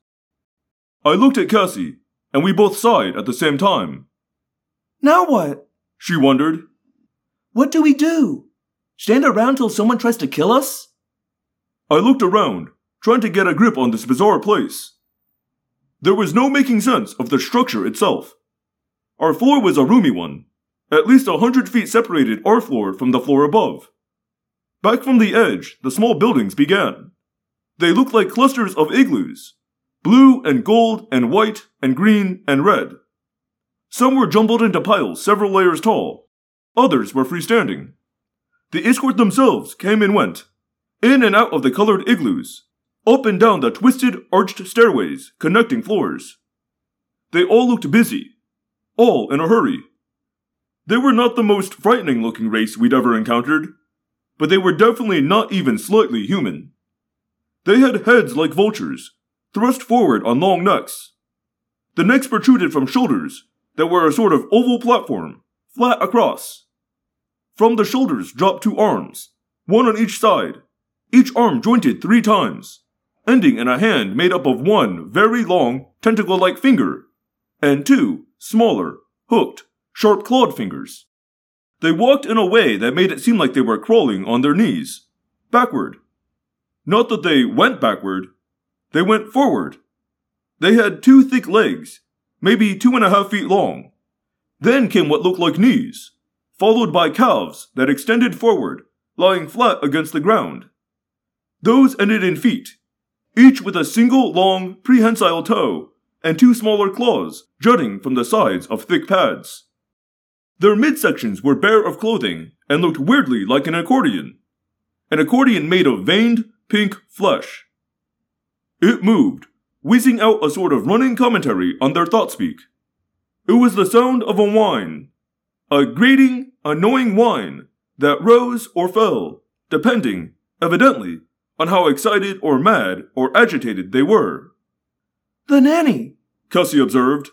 I looked at Cassie, and we both sighed at the same time. Now what? She wondered. What do we do? Stand around till someone tries to kill us? I looked around, trying to get a grip on this bizarre place. There was no making sense of the structure itself. Our floor was a roomy one, At least a hundred feet separated our floor from the floor above. Back from the edge, the small buildings began. They looked like clusters of igloos blue and gold and white and green and red. Some were jumbled into piles several layers tall, others were freestanding. The Iskoort themselves came and went, in and out of the colored igloos, up and down the twisted, arched stairways connecting floors. They all looked busy, all in a hurry. They were not the most frightening looking race we'd ever encountered, but they were definitely not even slightly human. They had heads like vultures, thrust forward on long necks. The necks protruded from shoulders that were a sort of oval platform, flat across. From the shoulders dropped two arms, one on each side, each arm jointed three times, ending in a hand made up of one very long, tentacle like finger, and two smaller, hooked, sharp clawed fingers. They walked in a way that made it seem like they were crawling on their knees, backward. Not that they went backward, they went forward. They had two thick legs, maybe two and a half feet long. Then came what looked like knees, followed by calves that extended forward, lying flat against the ground. Those ended in feet, each with a single long, prehensile toe and two smaller claws jutting from the sides of thick pads. Their midsections were bare of clothing and looked weirdly like an accordion. An accordion made of veined, pink flesh. It moved, whizzing out a sort of running commentary on their thought speak. It was the sound of a whine. A grating, annoying whine that rose or fell, depending, evidently, on how excited or mad or agitated they were. The nanny, Cassie observed.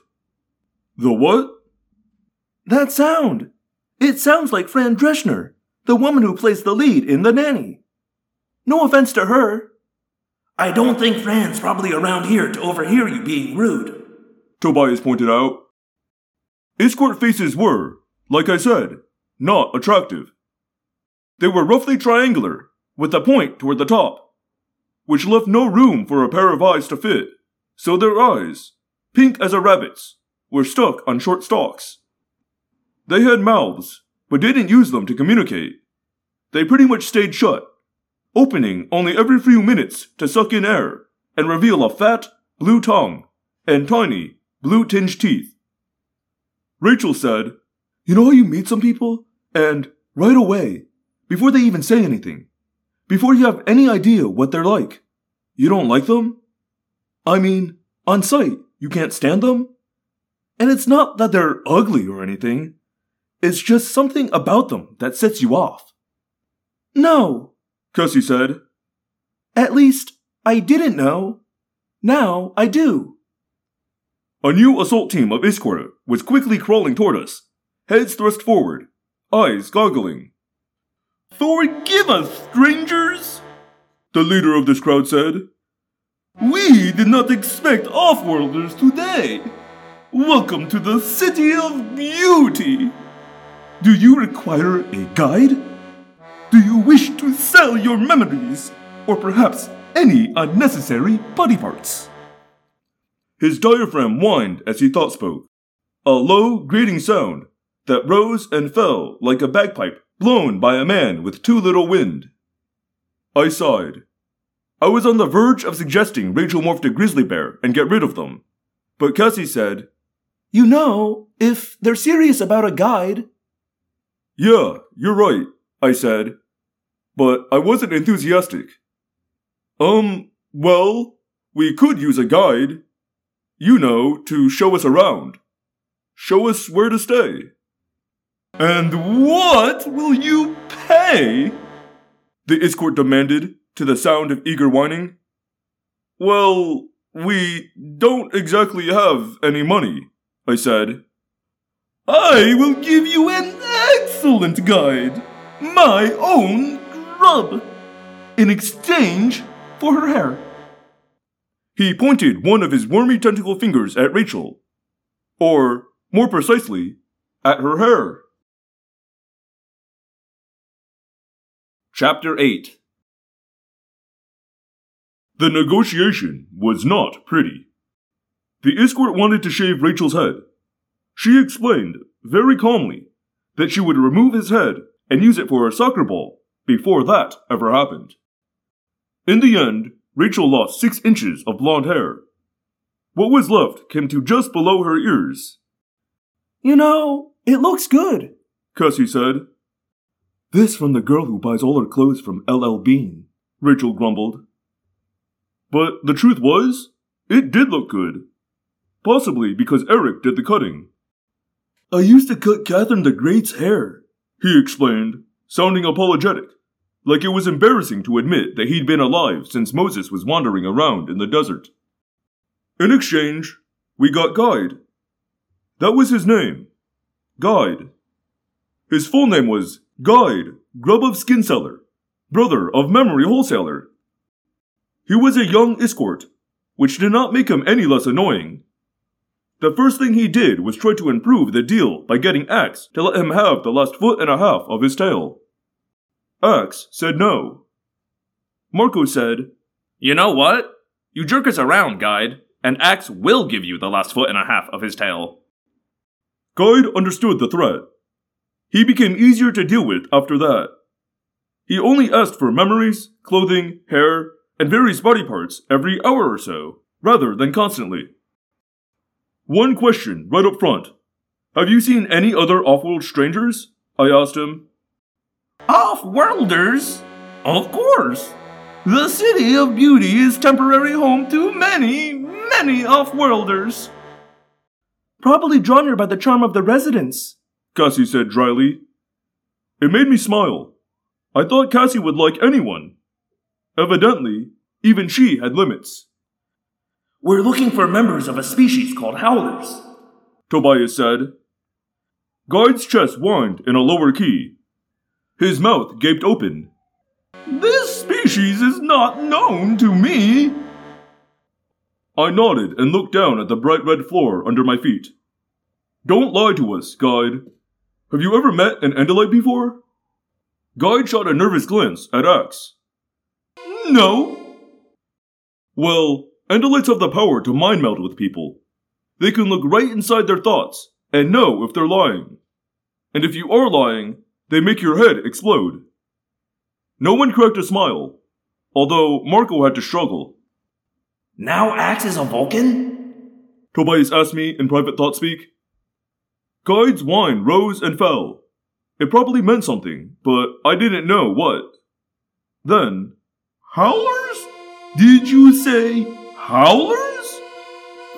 The what? That sound. It sounds like Fran Drescher, the woman who plays the lead in The Nanny. No offense to her. I don't think Fran's probably around here to overhear you being rude. Tobias pointed out. Iskoort faces were, like I said, not attractive. They were roughly triangular, with a point toward the top, which left no room for a pair of eyes to fit, so their eyes, pink as a rabbit's, were stuck on short stalks. They had mouths, but didn't use them to communicate. They pretty much stayed shut, opening only every few minutes to suck in air and reveal a fat, blue tongue and tiny, blue tinged teeth. Rachel said, You know how you meet some people, and right away, before they even say anything, before you have any idea what they're like, you don't like them? I mean, on sight, you can't stand them? And it's not that they're ugly or anything. It's just something about them that sets you off. No, Cassie said. At least, I didn't know. Now I do. A new assault team of Iskoort was quickly crawling toward us, heads thrust forward, eyes goggling. Forgive us, strangers, the leader of this crowd said. We did not expect offworlders today. Welcome to the City of Beauty. Do you require a guide? Do you wish to sell your memories, or perhaps any unnecessary body parts? His diaphragm whined as he thought spoke, a low, grating sound that rose and fell like a bagpipe blown by a man with too little wind. I sighed. I was on the verge of suggesting Rachel morph a grizzly bear and get rid of them, but Cassie said, You know, if they're serious about a guide. Yeah, you're right, I said, but I wasn't enthusiastic. Um, well, we could use a guide. You know, to show us around. Show us where to stay. And what will you pay? The Iskoort demanded, to the sound of eager whining. Well, we don't exactly have any money, I said. I will give you an excellent guide, my own grub, in exchange for her hair. He pointed one of his wormy tentacle fingers at Rachel. Or, more precisely, at her hair. Chapter 8 The negotiation was not pretty. The Iskoort wanted to shave Rachel's head. She explained, very calmly, that she would remove his head and use it for a soccer ball before that ever happened. In the end, Rachel lost six inches of blonde hair. What was left came to just below her ears. You know, it looks good. Cassie said. This from the girl who buys all her clothes from LL Bean, Rachel grumbled. But the truth was, it did look good. Possibly because Erek did the cutting. I used to cut Catherine the Great's hair, he explained, sounding apologetic, like it was embarrassing to admit that he'd been alive since Moses was wandering around in the desert. In exchange, we got Guide. That was his name. Guide. His full name was Guide, Grub of Skin Seller, brother of Memory Wholesaler. He was a young Iskoort, which did not make him any less annoying. The first thing he did was try to improve the deal by getting Ax to let him have the last foot and a half of his tail. Ax said no. Marco said, You know what? You jerk us around, Guide, and Ax will give you the last foot and a half of his tail. Guide understood the threat. He became easier to deal with after that. He only asked for memories, clothing, hair, and various body parts every hour or so, rather than constantly. One question right up front. Have you seen any other off-world strangers? I asked him. Off-worlders? Of course. The City of Beauty is temporary home to many, many off-worlders. Probably drawn here by the charm of the residents. Cassie said dryly. It made me smile. I thought Cassie would like anyone. Evidently, even she had limits. We're looking for members of a species called howlers. Tobias said. Guide's chest whined in a lower key. His mouth gaped open. This species is not known to me. I nodded and looked down at the bright red floor under my feet. Don't lie to us, Guide. Have you ever met an Andalite before? Guide shot a nervous glance at Ax. No. Well, Andalites have the power to mind meld with people. They can look right inside their thoughts and know if they're lying. And if you are lying, they make your head explode. No one cracked a smile, although Marco had to struggle. Now Ax is a Vulcan? Tobias asked me in private thought speak. Guide's whine rose and fell. It probably meant something, but I didn't know what. Then, Howlers? Did you say howlers?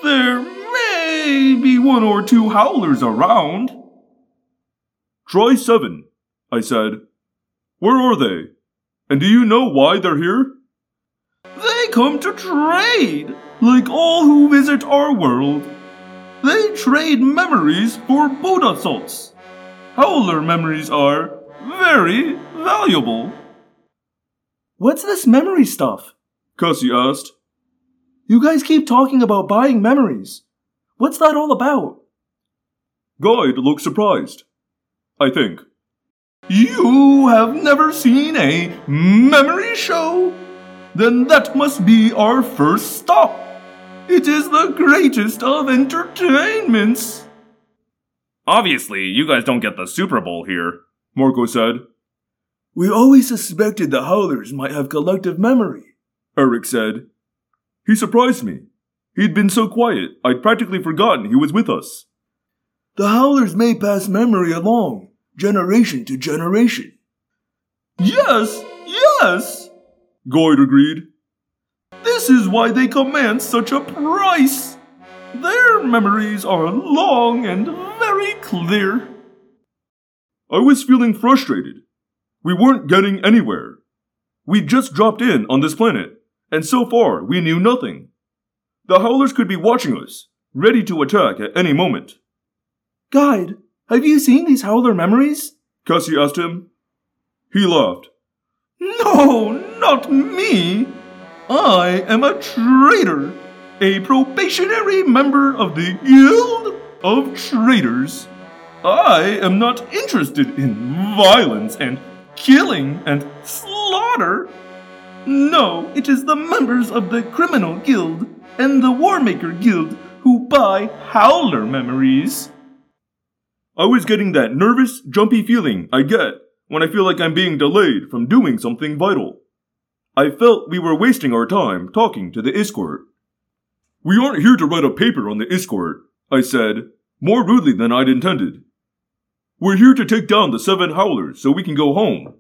There may be one or two howlers around. Try seven, I said. Where are they? And do you know why they're here? They come to trade, like all who visit our world. They trade memories for boat salts. Howler memories are very valuable. What's this memory stuff? Cassie asked. You guys keep talking about buying memories. What's that all about? Guide looked surprised. I think. You have never seen a memory show? Then that must be our first stop. It is the greatest of entertainments. Obviously, you guys don't get the Super Bowl here. Marco said. We always suspected the Howlers might have collective memory, Erek said. He surprised me. He'd been so quiet, I'd practically forgotten he was with us. The Howlers may pass memory along, generation to generation. Yes, yes, Guide agreed. This is why they command such a price. Their memories are long and very clear. I was feeling frustrated. We weren't getting anywhere. We'd just dropped in on this planet, and so far we knew nothing. The Howlers could be watching us, ready to attack at any moment. Guide, have you seen these Howler memories? Cassie asked him. He laughed. No, not me. I am a traitor, a probationary member of the Guild of Traders. I am not interested in violence and killing and slaughter. No, it is the members of the Criminal Guild and the Warmaker Guild who buy Howler memories. I was getting that nervous, jumpy feeling I get when I feel like I'm being delayed from doing something vital. I felt we were wasting our time talking to the Iskoort. We aren't here to write a paper on the Iskoort, I said, more rudely than I'd intended. We're here to take down the seven howlers so we can go home.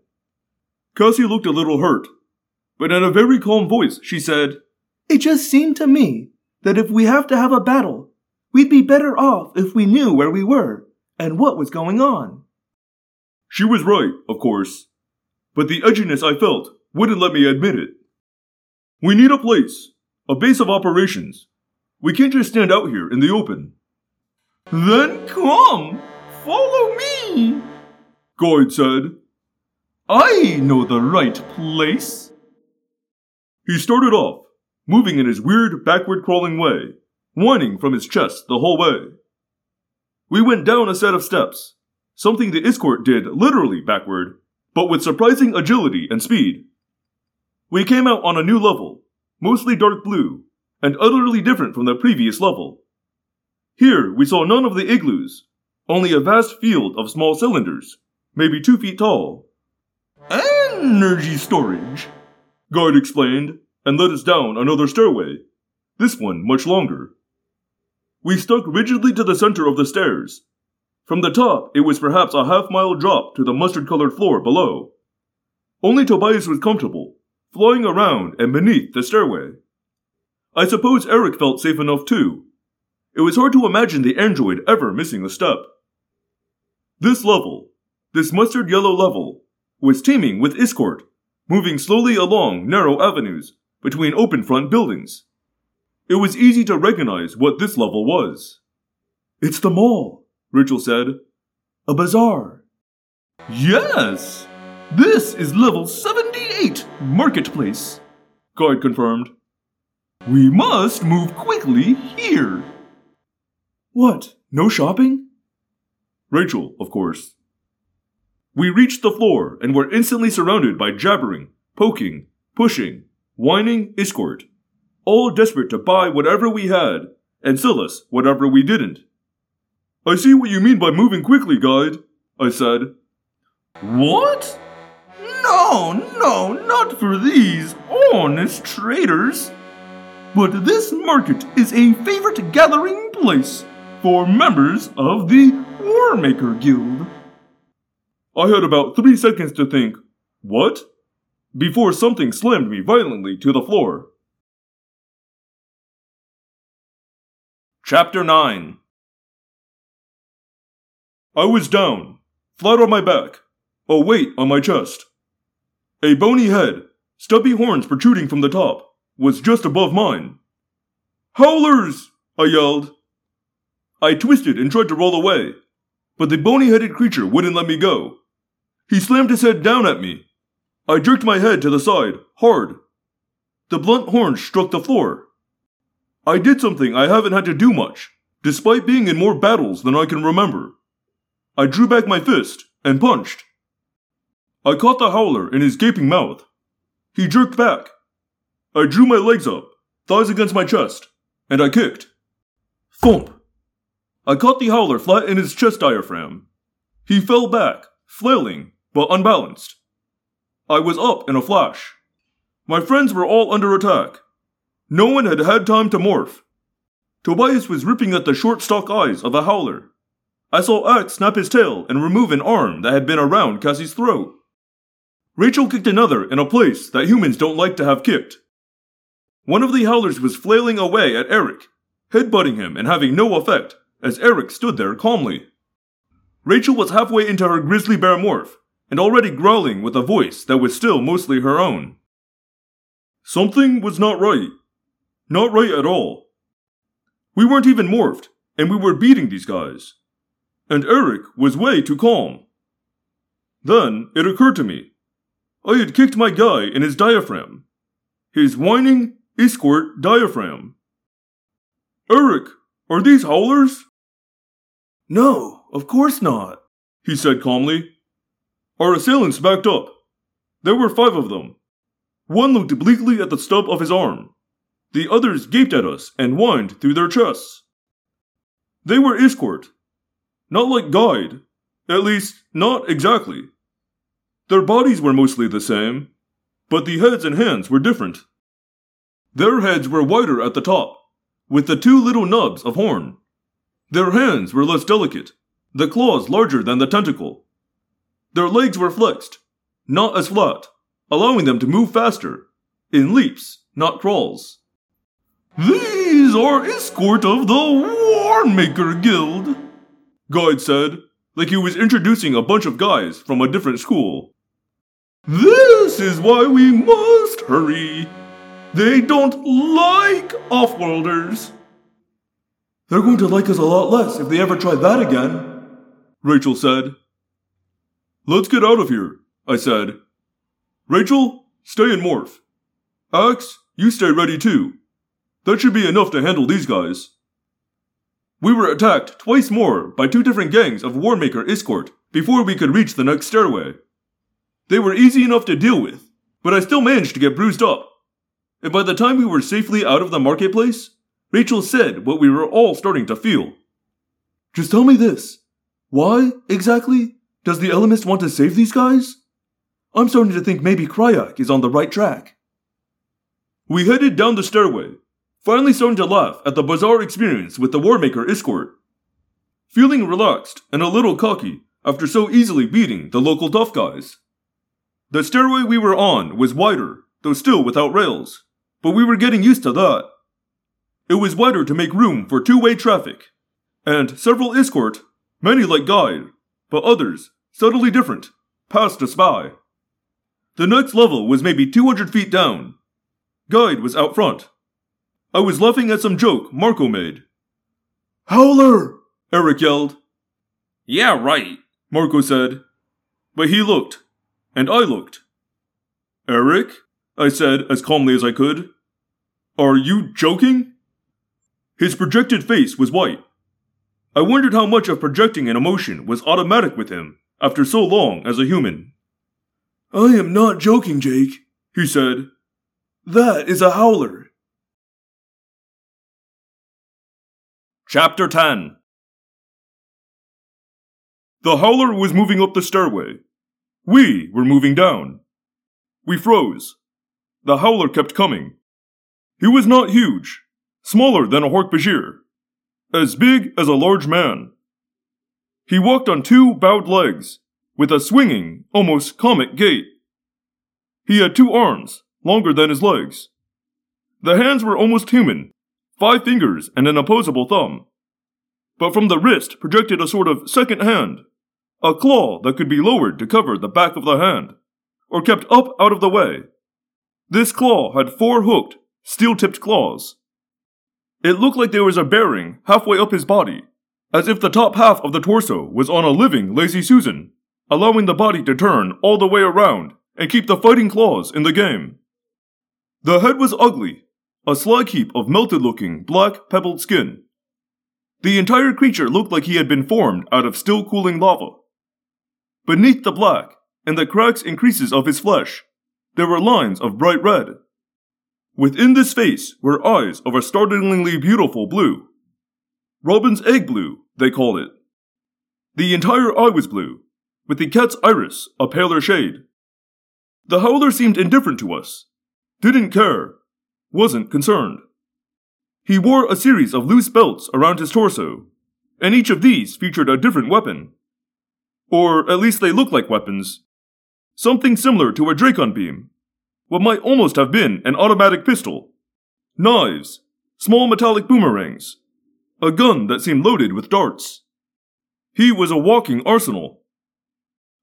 Cassie looked a little hurt, but in a very calm voice she said, It just seemed to me that if we have to have a battle, we'd be better off if we knew where we were and what was going on. She was right, of course, but the edginess I felt wouldn't let me admit it. We need a place, a base of operations. We can't just stand out here in the open. Then come, follow me. Guide said. I know the right place. He started off, moving in his weird backward crawling way, whining from his chest the whole way. We went down a set of steps, something the Iskoort did literally backward, but with surprising agility and speed. We came out on a new level, mostly dark blue, and utterly different from the previous level. Here we saw none of the igloos, only a vast field of small cylinders, maybe two feet tall. Energy storage, Guide explained, and led us down another stairway, this one much longer. We stuck rigidly to the center of the stairs. From the top, it was perhaps a half mile drop to the mustard colored floor below. Only Tobias was comfortable, flying around and beneath the stairway. I suppose Erek felt safe enough too. It was hard to imagine the android ever missing a step. This level, this mustard yellow level, was teeming with Iskoort, moving slowly along narrow avenues between open front buildings. It was easy to recognize what this level was. It's the mall, Rachel said. A bazaar. Yes, this is level 78, Marketplace, Guide confirmed. We must move quickly here. What? No shopping? Rachel, of course. We reached the floor and were instantly surrounded by jabbering, poking, pushing, whining Iskoort, all desperate to buy whatever we had and sell us whatever we didn't. I see what you mean by moving quickly, guide, I said. What? No, no, not for these honest traders. But this market is a favorite gathering place for members of the Warmaker Guild. I had about three seconds to think, what? Before something slammed me violently to the floor. Chapter 9 I was down, flat on my back, a weight on my chest. A bony head, stubby horns protruding from the top, was just above mine. Howlers! I yelled. I twisted and tried to roll away, but the bony headed creature wouldn't let me go. He slammed his head down at me. I jerked my head to the side, hard. The blunt horns struck the floor. I did something I haven't had to do much, despite being in more battles than I can remember. I drew back my fist and punched. I caught the howler in his gaping mouth. He jerked back. I drew my legs up, thighs against my chest, and I kicked. Thump! I caught the howler flat in his chest diaphragm. He fell back, flailing, but unbalanced. I was up in a flash. My friends were all under attack. No one had had time to morph. Tobias was ripping at the short stalk eyes of a howler. I saw Ax snap his tail and remove an arm that had been around Cassie's throat. Rachel kicked another in a place that humans don't like to have kicked. One of the howlers was flailing away at Erek, headbutting him and having no effect as Erek stood there calmly. Rachel was halfway into her grizzly bear morph and already growling with a voice that was still mostly her own. Something was not right. Not right at all. We weren't even morphed, and we were beating these guys. And Erek was way too calm. Then it occurred to me. I had kicked my guy in his diaphragm. His whining, Iskoort diaphragm. Erek, are these howlers? No, of course not, he said calmly. Our assailants backed up. There were five of them. One looked obliquely at the stub of his arm. The others gaped at us and whined through their chests. They were Iskoort. Not like Guide. At least, not exactly. Their bodies were mostly the same, but the heads and hands were different. Their heads were wider at the top, with the two little nubs of horn. Their hands were less delicate, the claws larger than the tentacle. Their legs were flexed, not as flat, allowing them to move faster, in leaps, not crawls. These are Iskoort of the Warmaker Guild, Guide said, like he was introducing a bunch of guys from a different school. This is why we must hurry. They don't like offworlders. They're going to like us a lot less if they ever try that again, Rachel said. Let's get out of here, I said. Rachel, stay and morph. Ax, you stay ready too. That should be enough to handle these guys. We were attacked twice more by two different gangs of Warmaker Iskoort before we could reach the next stairway. They were easy enough to deal with, but I still managed to get bruised up. And by the time we were safely out of the marketplace, Rachel said what we were all starting to feel. Just tell me this. Why, exactly, does the Ellimist want to save these guys? I'm starting to think maybe Crayak is on the right track. We headed down the stairway, finally starting to laugh at the bizarre experience with the Warmaker Iskoort. Feeling relaxed and a little cocky after so easily beating the local tough guys. The stairway we were on was wider, though still without rails, but we were getting used to that. It was wider to make room for two way traffic, and several Iskoort, many like Guide, but others, subtly different, passed us by. The next level was maybe 200 feet down. Guide was out front. I was laughing at some joke Marco made. Howler! Erek yelled. Yeah, right. Marco said. But he looked, and I looked. Erek? I said as calmly as I could. Are you joking? His projected face was white. I wondered how much of projecting an emotion was automatic with him after so long as a human. I am not joking, Jake, He said, That is a howler. Chapter 10 The howler was moving up the stairway. We were moving down. We froze. The howler kept coming. He was not huge, smaller than a Hork-Bajir, as big as a large man. He walked on two bowed legs, with a swinging, almost comic gait. He had two arms, longer than his legs. The hands were almost human, five fingers and an opposable thumb. But from the wrist projected a sort of second hand, a claw that could be lowered to cover the back of the hand, or kept up out of the way. This claw had four hooked, steel tipped claws. It looked like there was a bearing halfway up his body, as if the top half of the torso was on a living Lazy Susan, allowing the body to turn all the way around and keep the fighting claws in the game. The head was ugly, a slag heap of melted looking, black, pebbled skin. The entire creature looked like he had been formed out of still cooling lava. Beneath the black, and the cracks and creases of his flesh, there were lines of bright red. Within this face were eyes of a startlingly beautiful blue. Robin's egg blue, they called it. The entire eye was blue, with the cat's iris a paler shade. The howler seemed indifferent to us, didn't care, wasn't concerned. He wore a series of loose belts around his torso, and each of these featured a different weapon. Or at least they looked like weapons. Something similar to a Dracon beam. What might almost have been an automatic pistol. Knives. Small metallic boomerangs. A gun that seemed loaded with darts. He was a walking arsenal.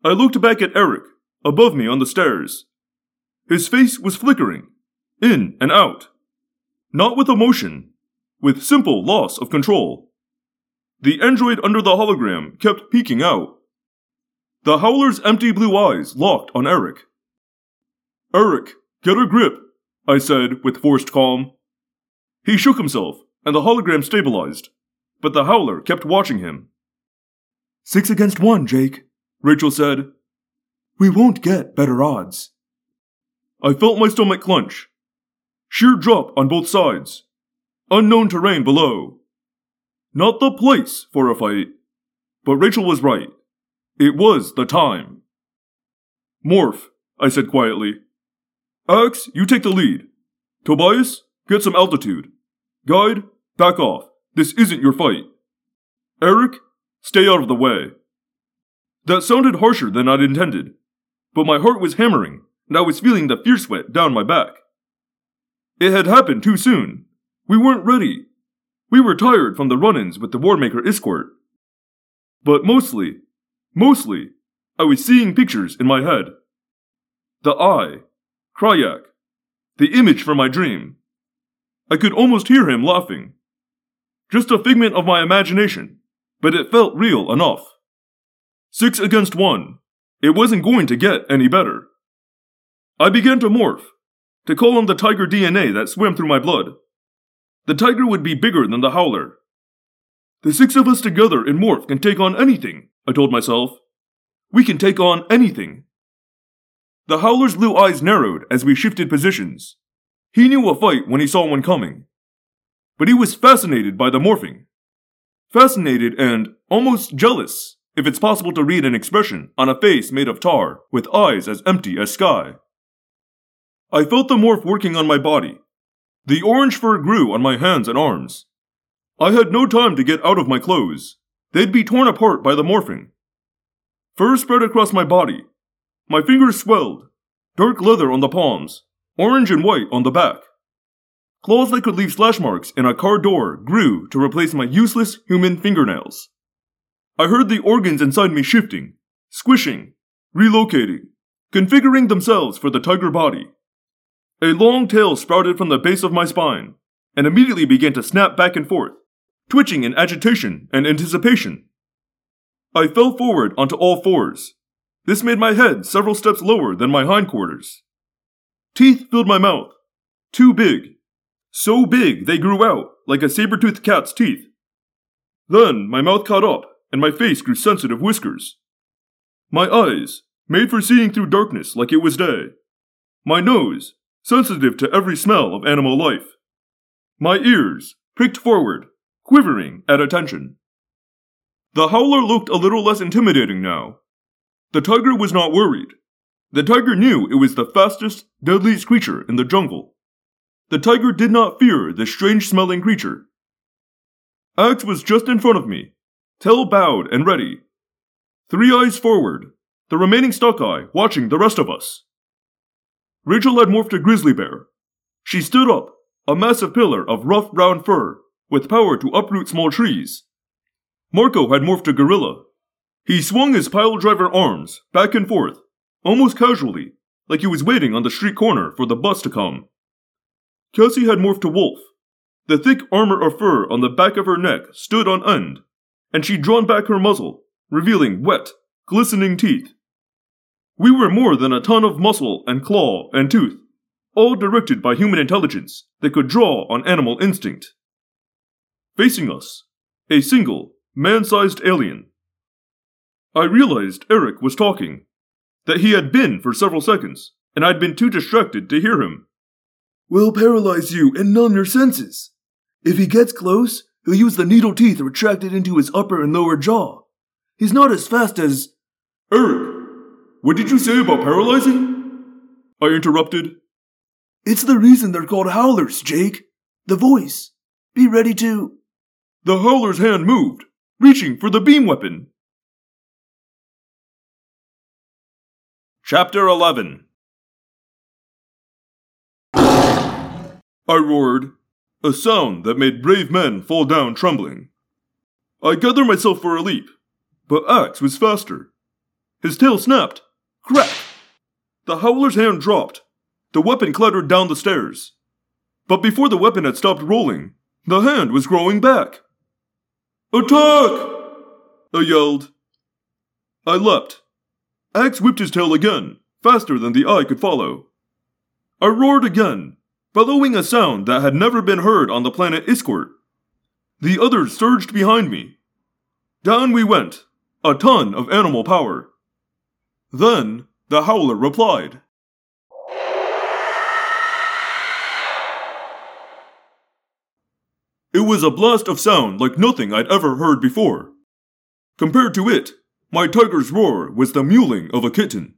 I looked back at Erek, above me on the stairs. His face was flickering, in and out. Not with emotion, with simple loss of control. The android under the hologram kept peeking out. The howler's empty blue eyes locked on Erek. Erek, get a grip, I said with forced calm. He shook himself, and the hologram stabilized, but the howler kept watching him. Six against one, Jake, Rachel said. We won't get better odds. I felt my stomach clench. Sheer drop on both sides. Unknown terrain below. Not the place for a fight. But Rachel was right. It was the time. Morph, I said quietly. Ax, you take the lead. Tobias, get some altitude. Guide, back off. This isn't your fight. Erek, stay out of the way. That sounded harsher than I'd intended, but my heart was hammering, and I was feeling the fear sweat down my back. It had happened too soon. We weren't ready. We were tired from the run ins with the Warmaker Iskoort. But mostly, mostly, I was seeing pictures in my head. The eye, Crayak, the image from my dream. I could almost hear him laughing. Just a figment of my imagination, but it felt real enough. Six against one. It wasn't going to get any better. I began to morph, to call on the tiger DNA that swam through my blood. The tiger would be bigger than the howler. The six of us together in morph can take on anything, I told myself. We can take on anything. The howler's blue eyes narrowed as we shifted positions. He knew a fight when he saw one coming. But he was fascinated by the morphing. Fascinated and almost jealous, if it's possible to read an expression on a face made of tar with eyes as empty as sky. I felt the morph working on my body. The orange fur grew on my hands and arms. I had no time to get out of my clothes. They'd be torn apart by the morphing. Fur spread across my body. My fingers swelled, dark leather on the palms, orange and white on the back. Claws that could leave slash marks in a car door grew to replace my useless human fingernails. I heard the organs inside me shifting, squishing, relocating, configuring themselves for the tiger body. A long tail sprouted from the base of my spine and immediately began to snap back and forth, twitching in agitation and anticipation. I fell forward onto all fours. This made my head several steps lower than my hindquarters. Teeth filled my mouth, too big, so big they grew out like a saber-toothed cat's teeth. Then my mouth caught up and my face grew sensitive whiskers. My eyes, made for seeing through darkness like it was day. My nose, sensitive to every smell of animal life. My ears, pricked forward, quivering at attention. The howler looked a little less intimidating now. The tiger was not worried. The tiger knew it was the fastest, deadliest creature in the jungle. The tiger did not fear the strange smelling creature. Ax was just in front of me, tail bowed and ready. Three eyes forward, the remaining stuck eye watching the rest of us. Rachel had morphed a grizzly bear. She stood up, a massive pillar of rough brown fur, with power to uproot small trees. Marco had morphed a gorilla. He swung his pile driver arms back and forth, almost casually, like he was waiting on the street corner for the bus to come. Kelsey had morphed to wolf. The thick armor of fur on the back of her neck stood on end, and she'd drawn back her muzzle, revealing wet, glistening teeth. We were more than a ton of muscle and claw and tooth, all directed by human intelligence that could draw on animal instinct. Facing us, a single, man sized alien. I realized Erek was talking, that he had been for several seconds, and I'd been too distracted to hear him. We'll paralyze you and numb your senses. If he gets close, he'll use the needle teeth retracted into his upper and lower jaw. He's not as fast as. Erek, what did you say about paralyzing? I interrupted. It's the reason they're called howlers, Jake. The voice. Be ready to. The howler's hand moved, reaching for the beam weapon. Chapter 11 I roared, a sound that made brave men fall down trembling. I gathered myself for a leap, but Ax was faster. His tail snapped. Crack! The howler's hand dropped. The weapon clattered down the stairs. But before the weapon had stopped rolling, the hand was growing back. Attack! I yelled. I leapt. Ax whipped his tail again, faster than the eye could follow. I roared again, bellowing a sound that had never been heard on the planet Iskoort. The others surged behind me. Down we went, a ton of animal power. Then the howler replied. It was a blast of sound like nothing I'd ever heard before. Compared to it, my tiger's roar was the mewling of a kitten.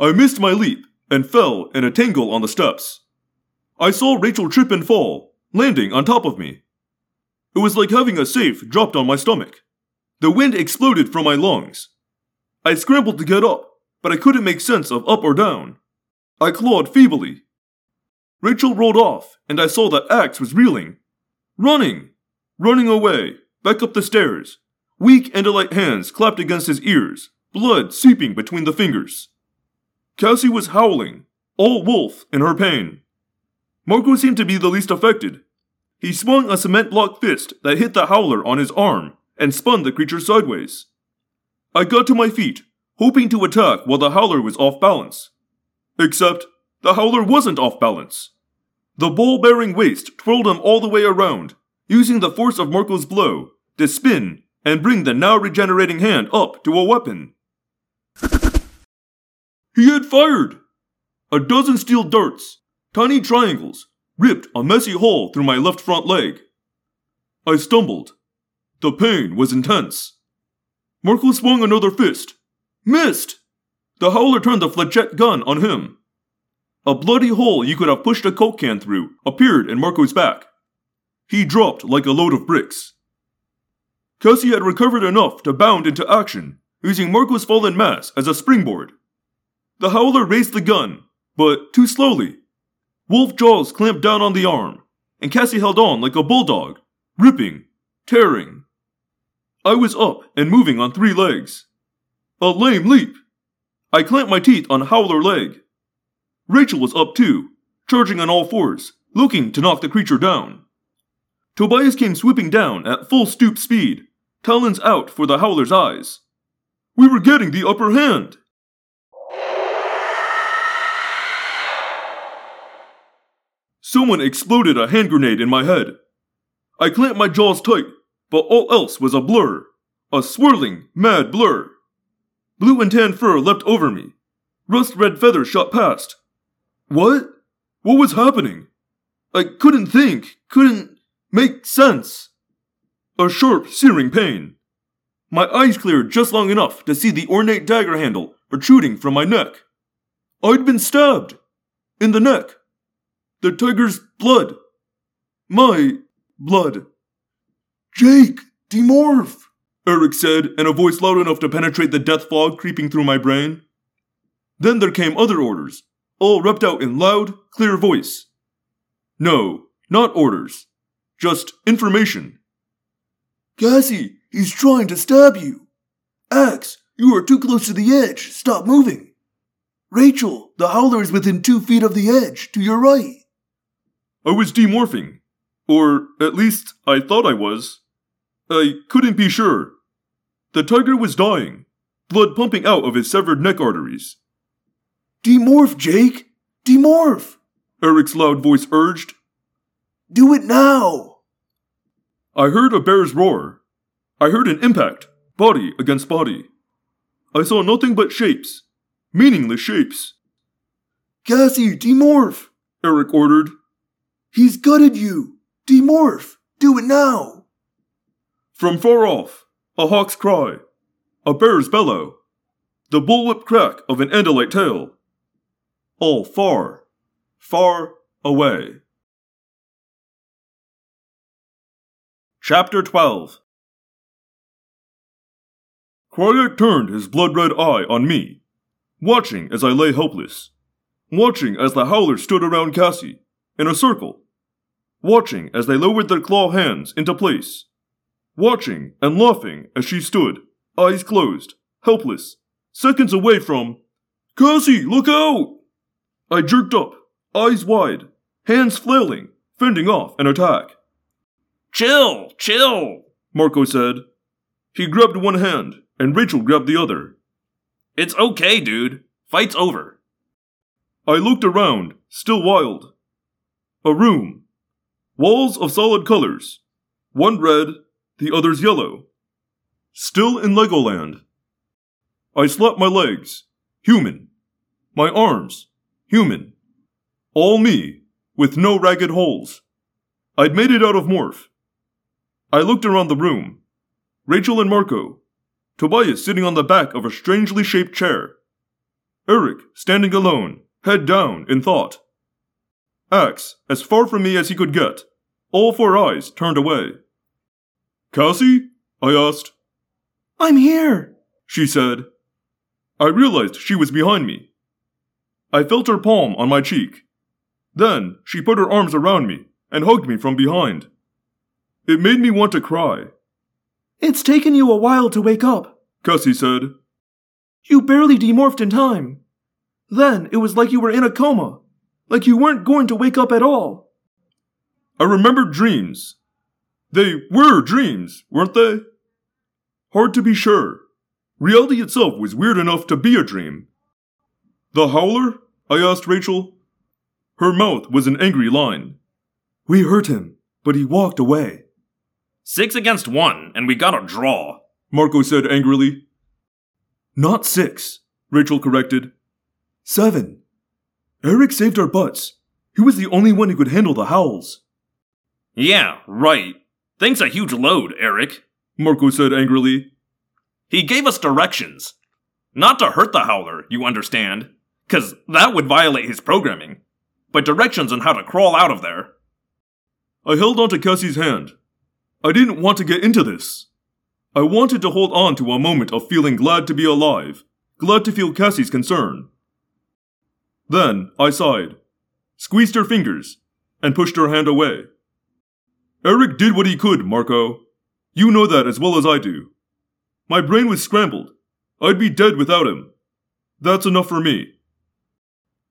I missed my leap and fell in a tangle on the steps. I saw Rachel trip and fall, landing on top of me. It was like having a safe dropped on my stomach. The wind exploded from my lungs. I scrambled to get up, but I couldn't make sense of up or down. I clawed feebly. Rachel rolled off, and I saw that Ax was reeling. Running! Running away, back up the stairs. Weak Andalite hands clapped against his ears, blood seeping between the fingers. Cassie was howling, all wolf in her pain. Marco seemed to be the least affected. He swung a cement block fist that hit the howler on his arm and spun the creature sideways. I got to my feet, hoping to attack while the howler was off balance. Except, the howler wasn't off balance. The ball bearing waist twirled him all the way around, using the force of Marco's blow to spin and bring the now regenerating hand up to a weapon. He had fired! A dozen steel darts, tiny triangles, ripped a messy hole through my left front leg. I stumbled. The pain was intense. Marco swung another fist. Missed! The howler turned the flechette gun on him. A bloody hole you could have pushed a coke can through appeared in Marco's back. He dropped like a load of bricks. Cassie had recovered enough to bound into action, using Marco's fallen mass as a springboard. The howler raised the gun, but too slowly. Wolf jaws clamped down on the arm, and Cassie held on like a bulldog, ripping, tearing. I was up and moving on three legs. A lame leap. I clamped my teeth on Howler leg. Rachel was up too, charging on all fours, looking to knock the creature down. Tobias came swooping down at full stoop speed, talons out for the Howler's eyes. We were getting the upper hand. Someone exploded a hand grenade in my head. I clamped my jaws tight, but all else was a blur. A swirling, mad blur. Blue and tan fur leapt over me. Rust red feathers shot past. What? What was happening? I couldn't think, couldn't make sense. A sharp, searing pain. My eyes cleared just long enough to see the ornate dagger handle protruding from my neck. I'd been stabbed. In the neck. The tiger's blood. My blood. Jake, demorph! Erek said in a voice loud enough to penetrate the death fog creeping through my brain. Then there came other orders, all rapped out in loud, clear voice. No, not orders. Just information. Cassie, he's trying to stab you. Ax, you are too close to the edge. Stop moving. Rachel, the howler is within two feet of the edge, to your right. I was demorphing. Or at least I thought I was. I couldn't be sure. The tiger was dying, blood pumping out of his severed neck arteries. Demorph, Jake! Demorph! Erek's loud voice urged. Do it now! I heard a bear's roar. I heard an impact, body against body. I saw nothing but shapes, meaningless shapes. Cassie, demorph! Erek ordered. He's gutted you! Demorph! Do it now! From far off, a hawk's cry, a bear's bellow, the bullwhip crack of an Andalite tail. All far, far away. Chapter 12 Crayak turned his blood red eye on me, watching as I lay helpless, watching as the howlers stood around Cassie, in a circle, watching as they lowered their claw hands into place, watching and laughing as she stood, eyes closed, helpless, seconds away from Cassie, look out! I jerked up, eyes wide, hands flailing, fending off an attack. Chill, chill, Marco said. He grabbed one hand, and Rachel grabbed the other. It's okay, dude. Fight's over. I looked around, still wild. A room. Walls of solid colors. One red, the others yellow. Still in Legoland. I slapped my legs. Human. My arms. Human. All me, with no ragged holes. I'd made it out of Morph. I looked around the room. Rachel and Marco. Tobias sitting on the back of a strangely shaped chair. Erek standing alone, head down, in thought. Ax, as far from me as he could get, all four eyes turned away. Cassie? I asked. I'm here! She said. I realized she was behind me. I felt her palm on my cheek. Then she put her arms around me and hugged me from behind. It made me want to cry. It's taken you a while to wake up. Cassie said. You barely demorphed in time. Then it was like you were in a coma, like you weren't going to wake up at all. I remembered dreams. They were dreams, weren't they? Hard to be sure. Reality itself was weird enough to be a dream. The Howler? I asked Rachel. Her mouth was an angry line. We hurt him, but he walked away. Six against one, and we got a draw. Marco said angrily. Not six, Rachel corrected. Seven. Erek saved our butts. He was the only one who could handle the howls. Yeah, right. Thanks a huge load, Erek. Marco said angrily. He gave us directions. Not to hurt the Howler, you understand, because that would violate his programming, but directions on how to crawl out of there. I held onto Cassie's hand. I didn't want to get into this. I wanted to hold on to a moment of feeling glad to be alive, glad to feel Cassie's concern. Then I sighed, squeezed her fingers, and pushed her hand away. Erek did what he could, Marco. You know that as well as I do. My brain was scrambled. I'd be dead without him. That's enough for me.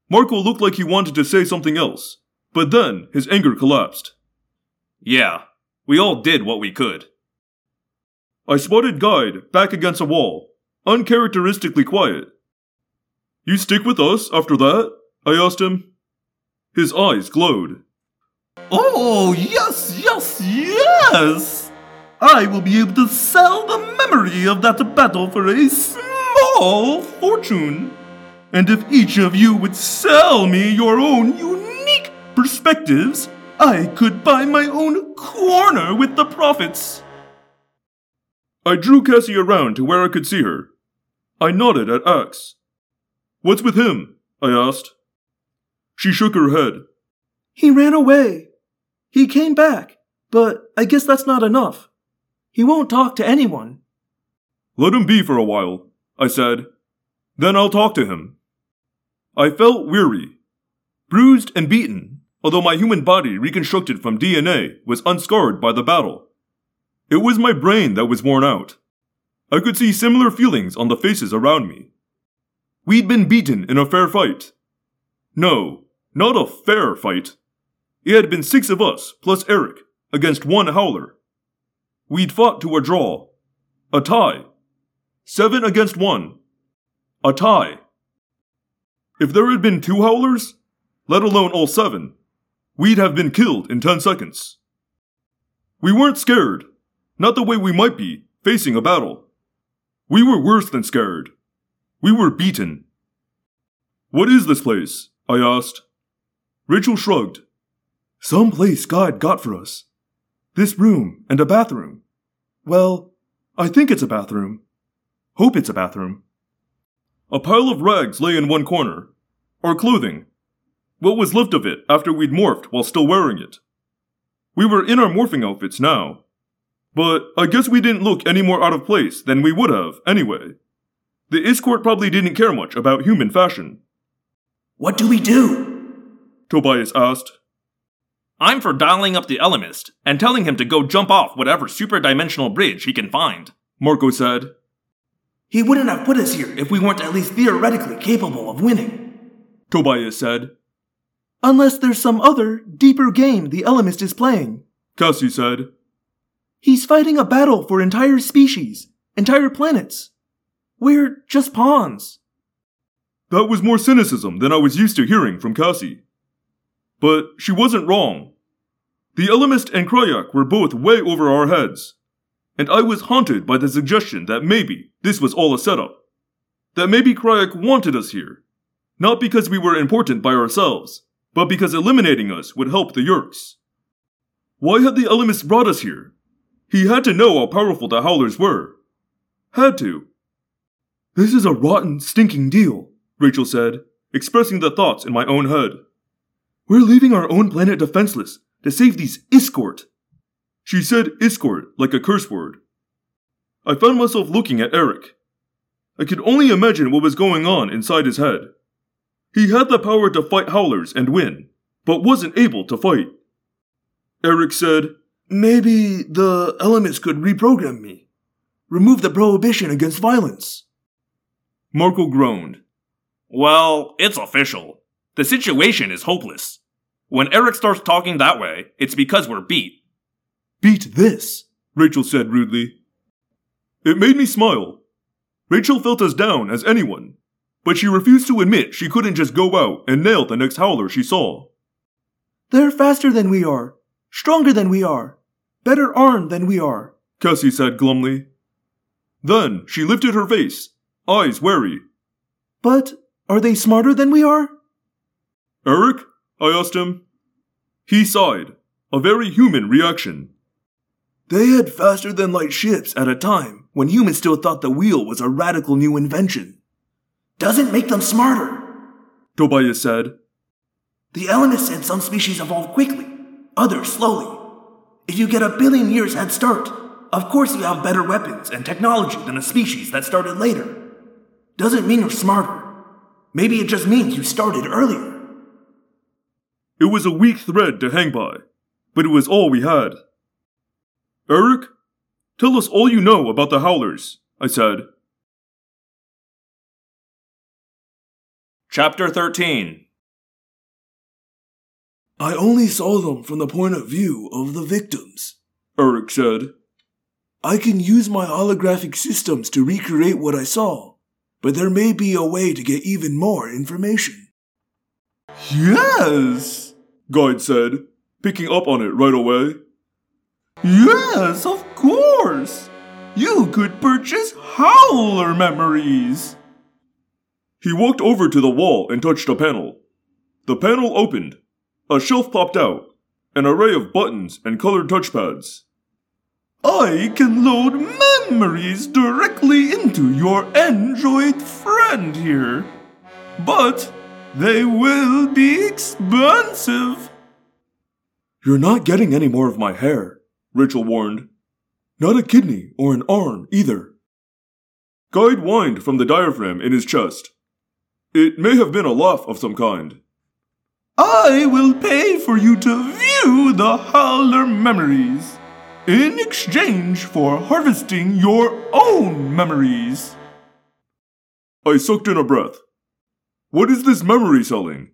Marco looked like he wanted to say something else, but then his anger collapsed. Yeah, we all did what we could. I spotted Guide back against a wall, uncharacteristically quiet. You stick with us after that? I asked him. His eyes glowed. Oh, yes, yes, yes! I will be able to sell the memory of that battle for a small fortune. And if each of you would sell me your own unique perspectives, I could buy my own corner with the profits. I drew Cassie around to where I could see her. I nodded at Ax. What's with him? I asked. She shook her head. He ran away. He came back, but I guess that's not enough. He won't talk to anyone. Let him be for a while, I said. Then I'll talk to him. I felt weary, bruised and beaten, although my human body reconstructed from DNA was unscarred by the battle. It was my brain that was worn out. I could see similar feelings on the faces around me. We'd been beaten in a fair fight. No, not a fair fight. It had been six of us, plus Erek, against one howler. We'd fought to a draw. A tie. Seven against one. A tie. If there had been two howlers, let alone all seven, we'd have been killed in ten seconds. We weren't scared, not the way we might be, facing a battle. We were worse than scared. We were beaten. What is this place? I asked. Rachel shrugged. Some place Guide got for us. This room and a bathroom. Well, I think it's a bathroom. Hope it's a bathroom. A pile of rags lay in one corner. Our clothing. What was left of it after we'd morphed while still wearing it. We were in our morphing outfits now. But I guess we didn't look any more out of place than we would have, anyway. The Iskoort probably didn't care much about human fashion. What do we do? Tobias asked. I'm for dialing up the Ellimist and telling him to go jump off whatever superdimensional bridge he can find. Marco said. He wouldn't have put us here if we weren't at least theoretically capable of winning. Tobias said. Unless there's some other, deeper game the Ellimist is playing. Cassie said. He's fighting a battle for entire species, entire planets. We're just pawns. That was more cynicism than I was used to hearing from Cassie. But she wasn't wrong. The Ellimist and Crayak were both way over our heads, and I was haunted by the suggestion that maybe this was all a setup. That maybe Crayak wanted us here, not because we were important by ourselves, but because eliminating us would help the Yeerks. Why had the Ellimist brought us here? He had to know how powerful the Howlers were. Had to. This is a rotten, stinking deal, Rachel said, expressing the thoughts in my own head. We're leaving our own planet defenseless to save these Iskoort. She said Iskoort like a curse word. I found myself looking at Erek. I could only imagine what was going on inside his head. He had the power to fight Howlers and win, but wasn't able to fight. Erek said, Maybe the Ellimist could reprogram me. Remove the prohibition against violence. Marco groaned. Well, it's official. The situation is hopeless. When Erek starts talking that way, it's because we're beat. Beat this, Rachel said rudely. It made me smile. Rachel felt as down as anyone, but she refused to admit she couldn't just go out and nail the next howler she saw. They're faster than we are, stronger than we are, better armed than we are, Cassie said glumly. Then she lifted her face, eyes wary. But are they smarter than we are? Erek? I asked him. He sighed, a very human reaction. They had faster than light ships at a time when humans still thought the wheel was a radical new invention. Doesn't make them smarter, Tobias said. The Ellimist said some species evolve quickly, others slowly. If you get a billion years head start, of course you have better weapons and technology than a species that started later. Doesn't mean you're smarter. Maybe it just means you started earlier. It was a weak thread to hang by, but it was all we had. Erek, tell us all you know about the Howlers, I said. Chapter 13 I only saw them from the point of view of the victims, Erek said. I can use my holographic systems to recreate what I saw, but there may be a way to get even more information. Yes! Guide said, picking up on it right away. Yes, of course! You could purchase Howler memories! He walked over to the wall and touched a panel. The panel opened. A shelf popped out, an array of buttons and colored touchpads. I can load memories directly into your Android friend here. But they will be expensive. You're not getting any more of my hair, Rachel warned. Not a kidney or an arm either. Guide whined from the diaphragm in his chest. It may have been a laugh of some kind. I will pay for you to view the Howler memories in exchange for harvesting your own memories. I sucked in a breath. What is this memory selling?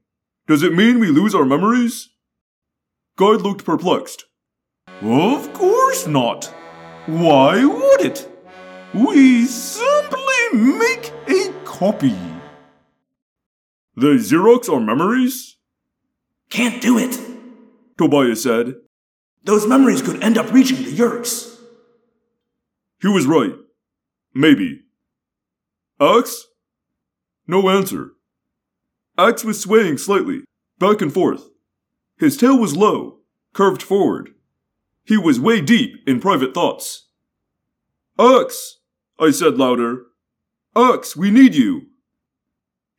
Does it mean we lose our memories? Guide looked perplexed. Of course not. Why would it? We simply make a copy. They Xerox our memories? Can't do it. Tobias said. Those memories could end up reaching the Yeerks. He was right. Maybe. Ax? No answer. Ax was swaying slightly, back and forth. His tail was low, curved forward. He was way deep in private thoughts. Ax! I said louder. Ax, we need you!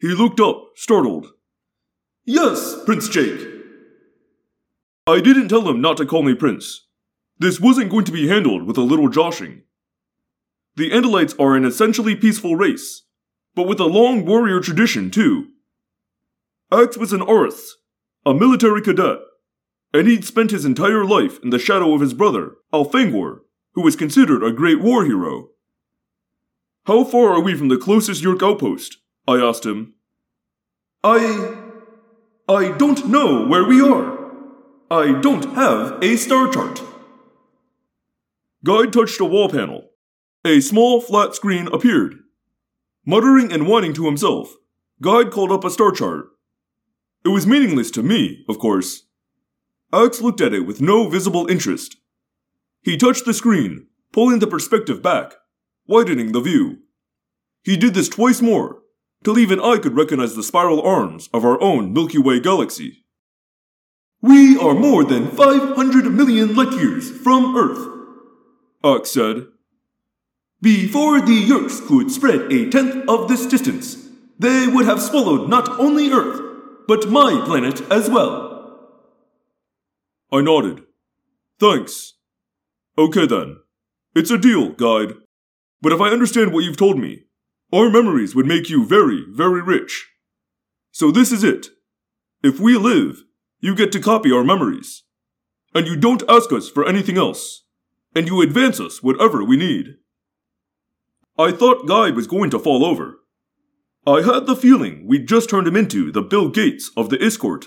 He looked up, startled. Yes, Prince Jake. I didn't tell him not to call me Prince. This wasn't going to be handled with a little joshing. The Andalites are an essentially peaceful race, but with a long warrior tradition, too. Ax was an aristh, a military cadet, and he'd spent his entire life in the shadow of his brother, Elfangor, who was considered a great war hero. How far are we from the closest Yeerk outpost? I asked him. I. I don't know where we are. I don't have a star chart. Guide touched a wall panel. A small flat screen appeared. Muttering and whining to himself, Guide called up a star chart. It was meaningless to me, of course. Ax looked at it with no visible interest. He touched the screen, pulling the perspective back, widening the view. He did this twice more, till even I could recognize the spiral arms of our own Milky Way galaxy. We are more than 500 million light years from Earth, Ax said. Before the Yeerks could spread a tenth of this distance, they would have swallowed not only Earth, but my planet as well. I nodded. Thanks. Okay then. It's a deal, guide. But if I understand what you've told me, our memories would make you very, very rich. So this is it. If we live, you get to copy our memories. And you don't ask us for anything else. And you advance us whatever we need. I thought Guide was going to fall over. I had the feeling we'd just turned him into the Bill Gates of the Iskoort.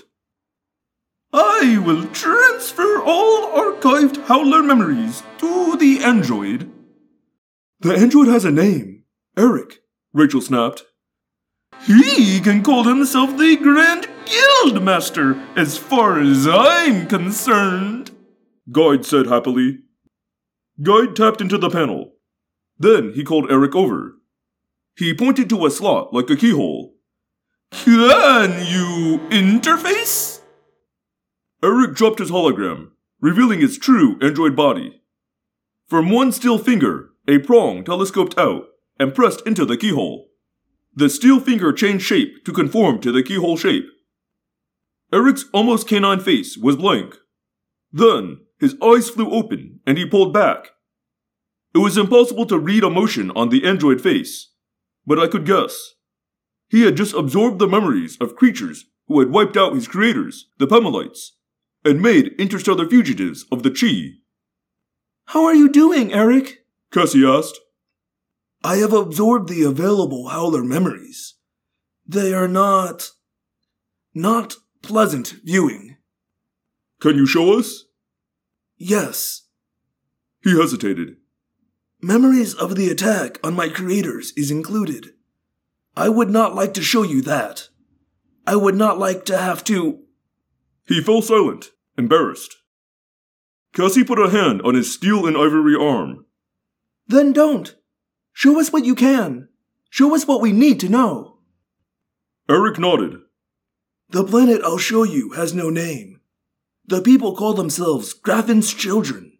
I will transfer all archived Howler memories to the android. The android has a name. Erek, Rachel snapped. He can call himself the Grand Guild Master, as far as I'm concerned. Guide said happily. Guide tapped into the panel. Then he called Erek over. He pointed to a slot like a keyhole. Can you interface? Erek dropped his hologram, revealing his true android body. From one steel finger, a prong telescoped out and pressed into the keyhole. The steel finger changed shape to conform to the keyhole shape. Erek's almost canine face was blank. Then, his eyes flew open and he pulled back. It was impossible to read emotion on the android face, but I could guess. He had just absorbed the memories of creatures who had wiped out his creators, the Pemalites, and made interstellar fugitives of the Chee. How are you doing, Erek? Cassie asked. I have absorbed the available Howler memories. They are not. not pleasant viewing. Can you show us? Yes. He hesitated. Memories of the attack on my creators is included. I would not like to show you that. I would not like to have to. He fell silent, embarrassed. Cassie put a hand on his steel and ivory arm. Then don't. Show us what you can. Show us what we need to know. Erek nodded. The planet I'll show you has no name. The people call themselves Graffin's children.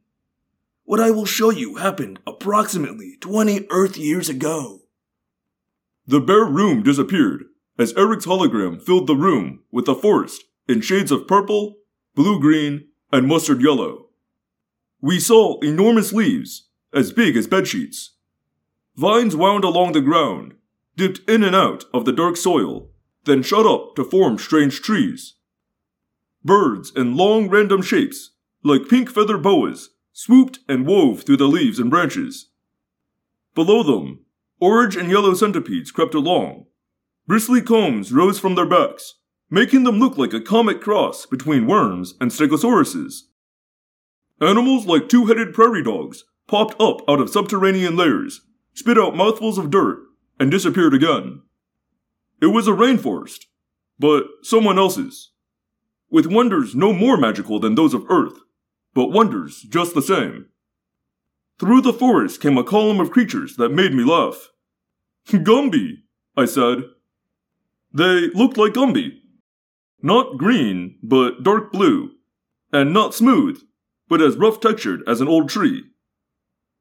What I will show you happened approximately 20 Earth years ago. The bare room disappeared as Erek's hologram filled the room with a forest in shades of purple, blue green, and mustard yellow. We saw enormous leaves, as big as bedsheets. Vines wound along the ground, dipped in and out of the dark soil, then shut up to form strange trees. Birds in long random shapes, like pink feather boas, swooped and wove through the leaves and branches. Below them, orange and yellow centipedes crept along. Bristly combs rose from their backs, making them look like a comic cross between worms and stegosauruses. Animals like two headed prairie dogs popped up out of subterranean layers, spit out mouthfuls of dirt, and disappeared again. It was a rainforest, but someone else's, with wonders no more magical than those of Earth but wonders just the same. Through the forest came a column of creatures that made me laugh. Gumby, I said. They looked like Gumby. Not green, but dark blue, and not smooth, but as rough textured as an old tree.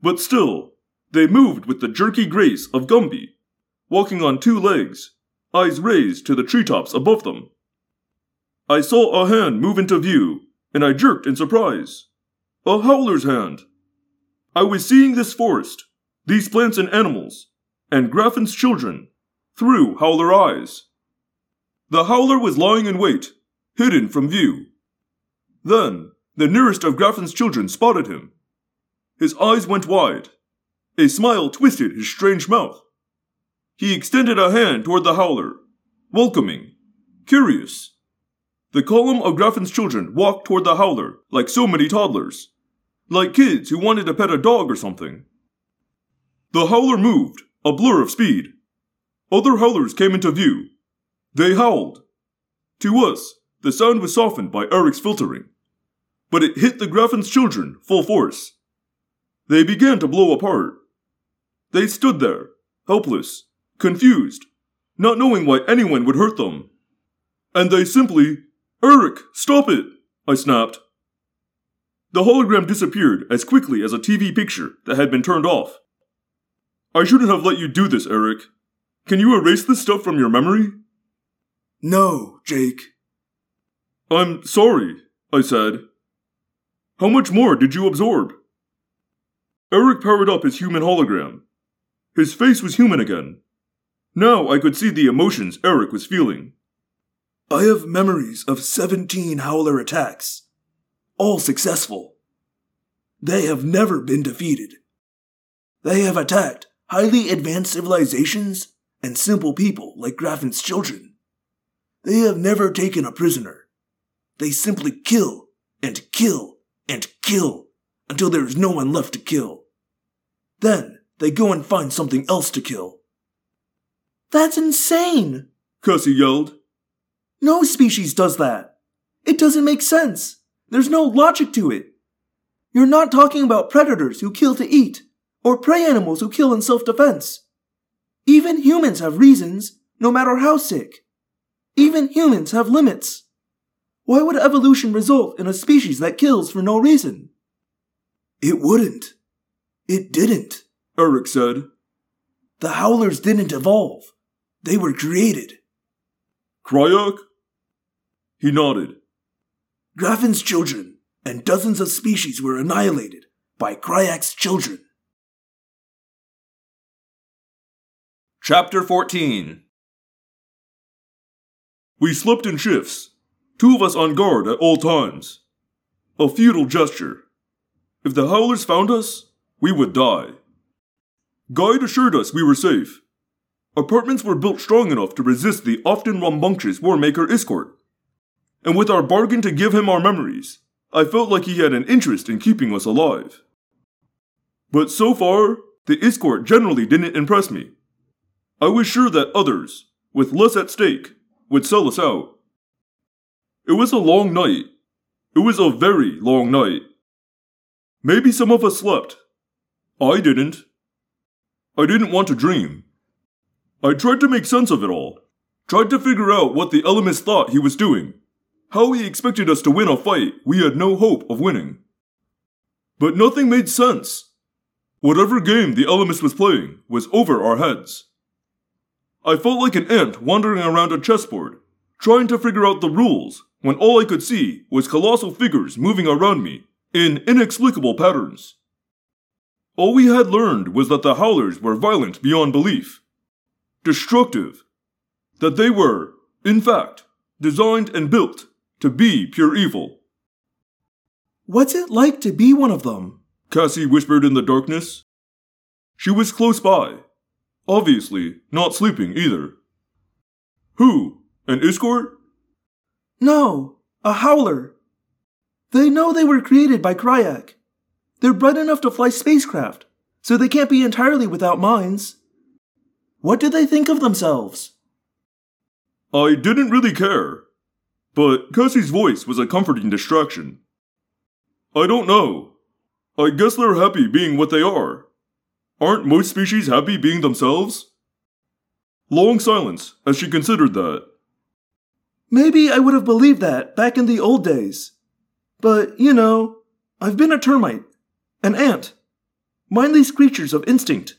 But still, they moved with the jerky grace of Gumby, walking on two legs, eyes raised to the treetops above them. I saw a hand move into view and I jerked in surprise. A howler's hand. I was seeing this forest, these plants and animals, and Graffin's children, through howler eyes. The howler was lying in wait, hidden from view. Then, the nearest of Graffin's children spotted him. His eyes went wide. A smile twisted his strange mouth. He extended a hand toward the howler, welcoming, curious. The column of Graffin's children walked toward the howler like so many toddlers, like kids who wanted to pet a dog or something. The howler moved, a blur of speed. Other howlers came into view. They howled. To us, the sound was softened by Erek's filtering, but it hit the Graffin's children full force. They began to blow apart. They stood there, helpless, confused, not knowing why anyone would hurt them. And they simply Erek, stop it! I snapped. The hologram disappeared as quickly as a TV picture that had been turned off. I shouldn't have let you do this, Erek. Can you erase this stuff from your memory? No, Jake. I'm sorry, I said. How much more did you absorb? Erek powered up his human hologram. His face was human again. Now I could see the emotions Erek was feeling. I have memories of 17 Howler attacks, all successful. They have never been defeated. They have attacked highly advanced civilizations and simple people like Graffin's children. They have never taken a prisoner. They simply kill and kill and kill until there is no one left to kill. Then they go and find something else to kill. That's insane! Cassie yelled. No species does that. It doesn't make sense. There's no logic to it. You're not talking about predators who kill to eat, or prey animals who kill in self defense. Even humans have reasons, no matter how sick. Even humans have limits. Why would evolution result in a species that kills for no reason? It wouldn't. It didn't, Erek said. The Howlers didn't evolve. They were created. Crayak? He nodded. Graffin's children and dozens of species were annihilated by Crayak's children. Chapter 14 We slept in shifts, two of us on guard at all times. A futile gesture. If the Howlers found us, we would die. Guide assured us we were safe. Apartments were built strong enough to resist the often rambunctious Warmaker Iskoort. And with our bargain to give him our memories, I felt like he had an interest in keeping us alive. But so far, the Iskoort generally didn't impress me. I was sure that others, with less at stake, would sell us out. It was a long night. It was a very long night. Maybe some of us slept. I didn't. I didn't want to dream. I tried to make sense of it all. Tried to figure out what the Ellimist thought he was doing. How he expected us to win a fight we had no hope of winning. But nothing made sense. Whatever game the Ellimist was playing was over our heads. I felt like an ant wandering around a chessboard, trying to figure out the rules when all I could see was colossal figures moving around me in inexplicable patterns. All we had learned was that the Howlers were violent beyond belief, destructive, that they were, in fact, designed and built to be pure evil. What's it like to be one of them? Cassie whispered in the darkness. She was close by, obviously not sleeping either. Who? An Iskoort? No, a howler. They know they were created by Crayak. They're bright enough to fly spacecraft, so they can't be entirely without minds. What do they think of themselves? I didn't really care, but Cassie's voice was a comforting distraction. I don't know. I guess they're happy being what they are. Aren't most species happy being themselves? Long silence as she considered that. Maybe I would have believed that back in the old days. But, you know, I've been a termite, an ant, mindless creatures of instinct.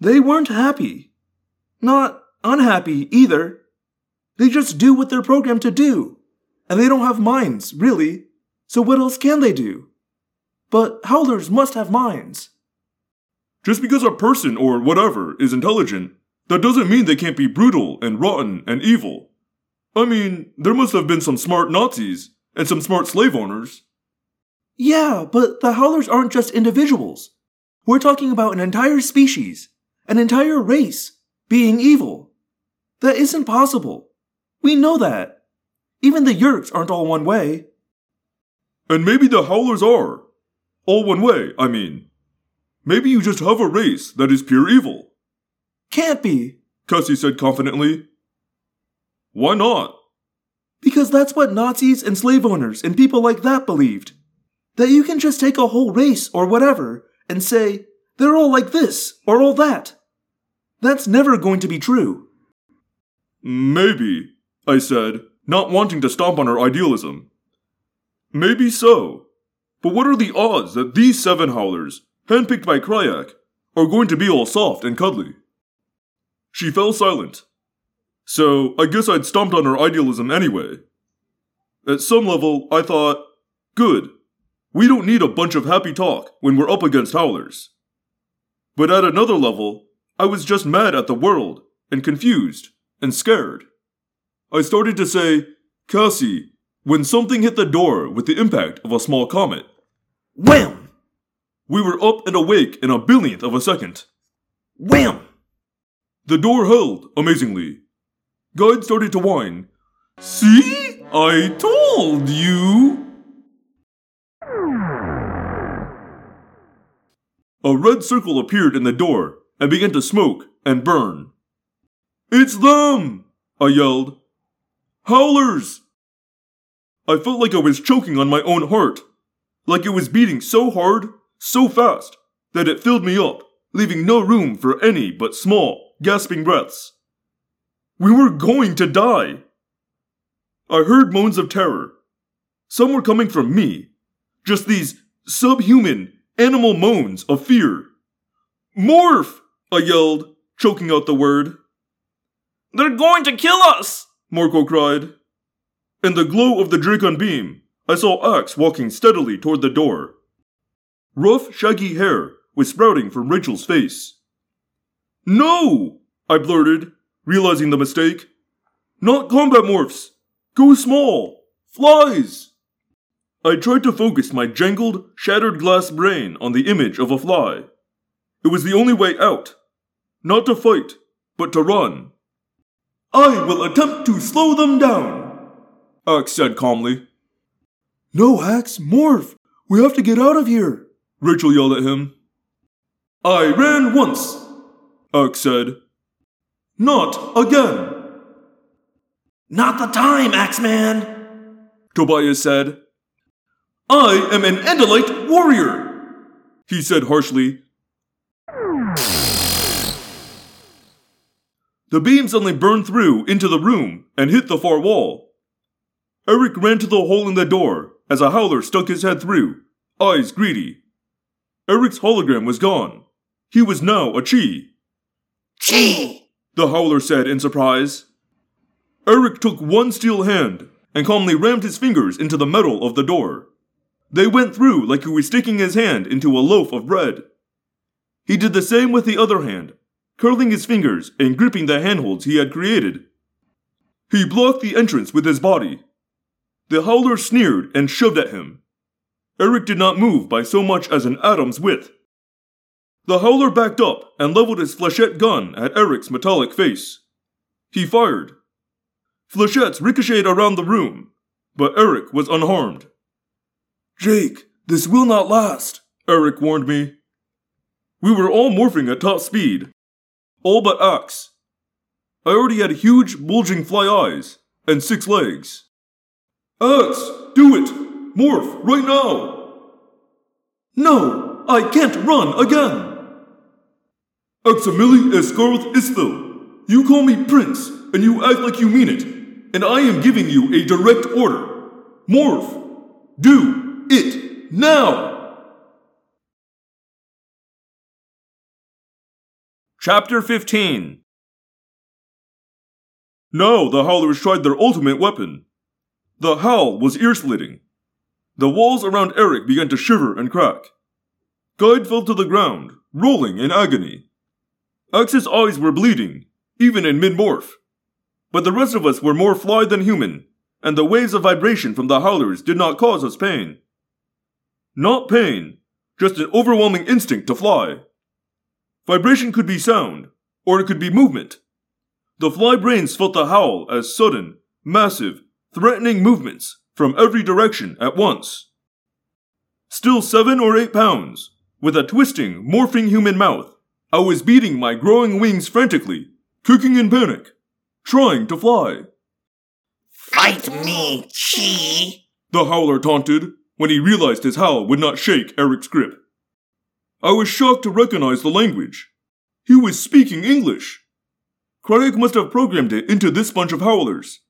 They weren't happy. Not unhappy either. They just do what they're programmed to do. And they don't have minds, really. So what else can they do? But howlers must have minds. Just because a person or whatever is intelligent, that doesn't mean they can't be brutal and rotten and evil. I mean, there must have been some smart Nazis and some smart slave owners. Yeah, but the howlers aren't just individuals. We're talking about an entire species, an entire race, being evil. That isn't possible. We know that. Even the Yeerks aren't all one way. And maybe the Howlers are. All one way, I mean. Maybe you just have a race that is pure evil. Can't be. Cassie said confidently. Why not? Because that's what Nazis and slave owners and people like that believed. That you can just take a whole race or whatever and say, they're all like this or all that. That's never going to be true. Maybe, I said, not wanting to stomp on her idealism. Maybe so. But what are the odds that these seven howlers, handpicked by Crayak, are going to be all soft and cuddly? She fell silent. So I guess I'd stomped on her idealism anyway. At some level, I thought, good. We don't need a bunch of happy talk when we're up against howlers. But at another level, I was just mad at the world, and confused, and scared. I started to say, Cassie, when something hit the door with the impact of a small comet. Wham! We were up and awake in a billionth of a second. Wham! The door held, amazingly. Guide started to whine. See? I told you! A red circle appeared in the door and began to smoke and burn. It's them! I yelled. Howlers! I felt like I was choking on my own heart, like it was beating so hard, so fast, that it filled me up, leaving no room for any but small, gasping breaths. We were going to die! I heard moans of terror. Some were coming from me, just these subhuman, animal moans of fear. Morph! I yelled, choking out the word. They're going to kill us! Marco cried. In the glow of the Dracon beam, I saw Ax walking steadily toward the door. Rough, shaggy hair was sprouting from Rachel's face. No! I blurted, realizing the mistake. Not combat morphs! Go small! Flies! I tried to focus my jangled, shattered glass brain on the image of a fly. It was the only way out. Not to fight, but to run. I will attempt to slow them down, Ax said calmly. No, Ax, morph! We have to get out of here, Rachel yelled at him. I ran once, Ax said. Not again, Not the time, Ax-man! Tobias said. I am an Andalite warrior, he said harshly. The beam suddenly burned through into the room and hit the far wall. Erek ran to the hole in the door as a howler stuck his head through, eyes greedy. Erek's hologram was gone. He was now a Chee. Chee! The howler said in surprise. Erek took one steel hand and calmly rammed his fingers into the metal of the door. They went through like he was sticking his hand into a loaf of bread. He did the same with the other hand, curling his fingers and gripping the handholds he had created. He blocked the entrance with his body. The howler sneered and shoved at him. Erek did not move by so much as an atom's width. The howler backed up and leveled his flechette gun at Erek's metallic face. He fired. Flechettes ricocheted around the room, but Erek was unharmed. Jake, this will not last, Erek warned me. We were all morphing at top speed. All but Ax. I already had huge, bulging fly eyes and six legs. Ax, do it! Morph, right now! No, I can't run again! Aximili Esgarrouth Isthill, you call me Prince, and you act like you mean it, and I am giving you a direct order. Morph! Do it now! Chapter 15 Now the Howlers tried their ultimate weapon. The howl was ear slitting. The walls around Erek began to shiver and crack. Guide fell to the ground, rolling in agony. Ax's eyes were bleeding, even in mid morph. But the rest of us were more fly than human, and the waves of vibration from the howlers did not cause us pain. Not pain, just an overwhelming instinct to fly. Vibration could be sound, or it could be movement. The fly brains felt the howl as sudden, massive, threatening movements from every direction at once. Still seven or eight pounds, with a twisting, morphing human mouth, I was beating my growing wings frantically, kicking in panic, trying to fly. Fight me, Chee! The howler taunted when he realized his howl would not shake Erek's grip. I was shocked to recognize the language. He was speaking English. Crayak must have programmed it into this bunch of howlers.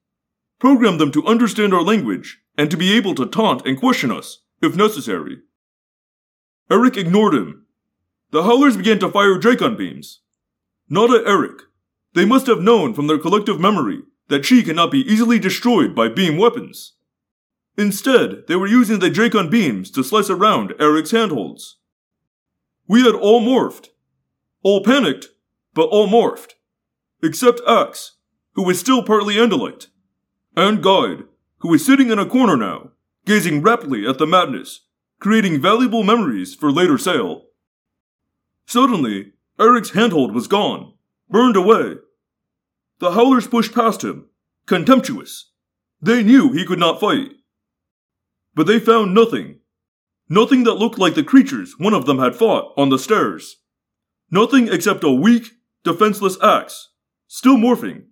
Programmed them to understand our language and to be able to taunt and question us, if necessary. Erek ignored him. The Howlers began to fire Dracon beams. Not at Erek. They must have known from their collective memory that she cannot be easily destroyed by beam weapons. Instead, they were using the Dracon beams to slice around Erek's handholds. We had all morphed. All panicked, but all morphed. Except Ax, who was still partly Andalite. And Guide, who was sitting in a corner now, gazing raptly at the madness, creating valuable memories for later sale. Suddenly, Erek's handhold was gone, burned away. The Howlers pushed past him, contemptuous. They knew he could not fight. But they found nothing. Nothing that looked like the creatures one of them had fought on the stairs. Nothing except a weak, defenseless Ax, still morphing,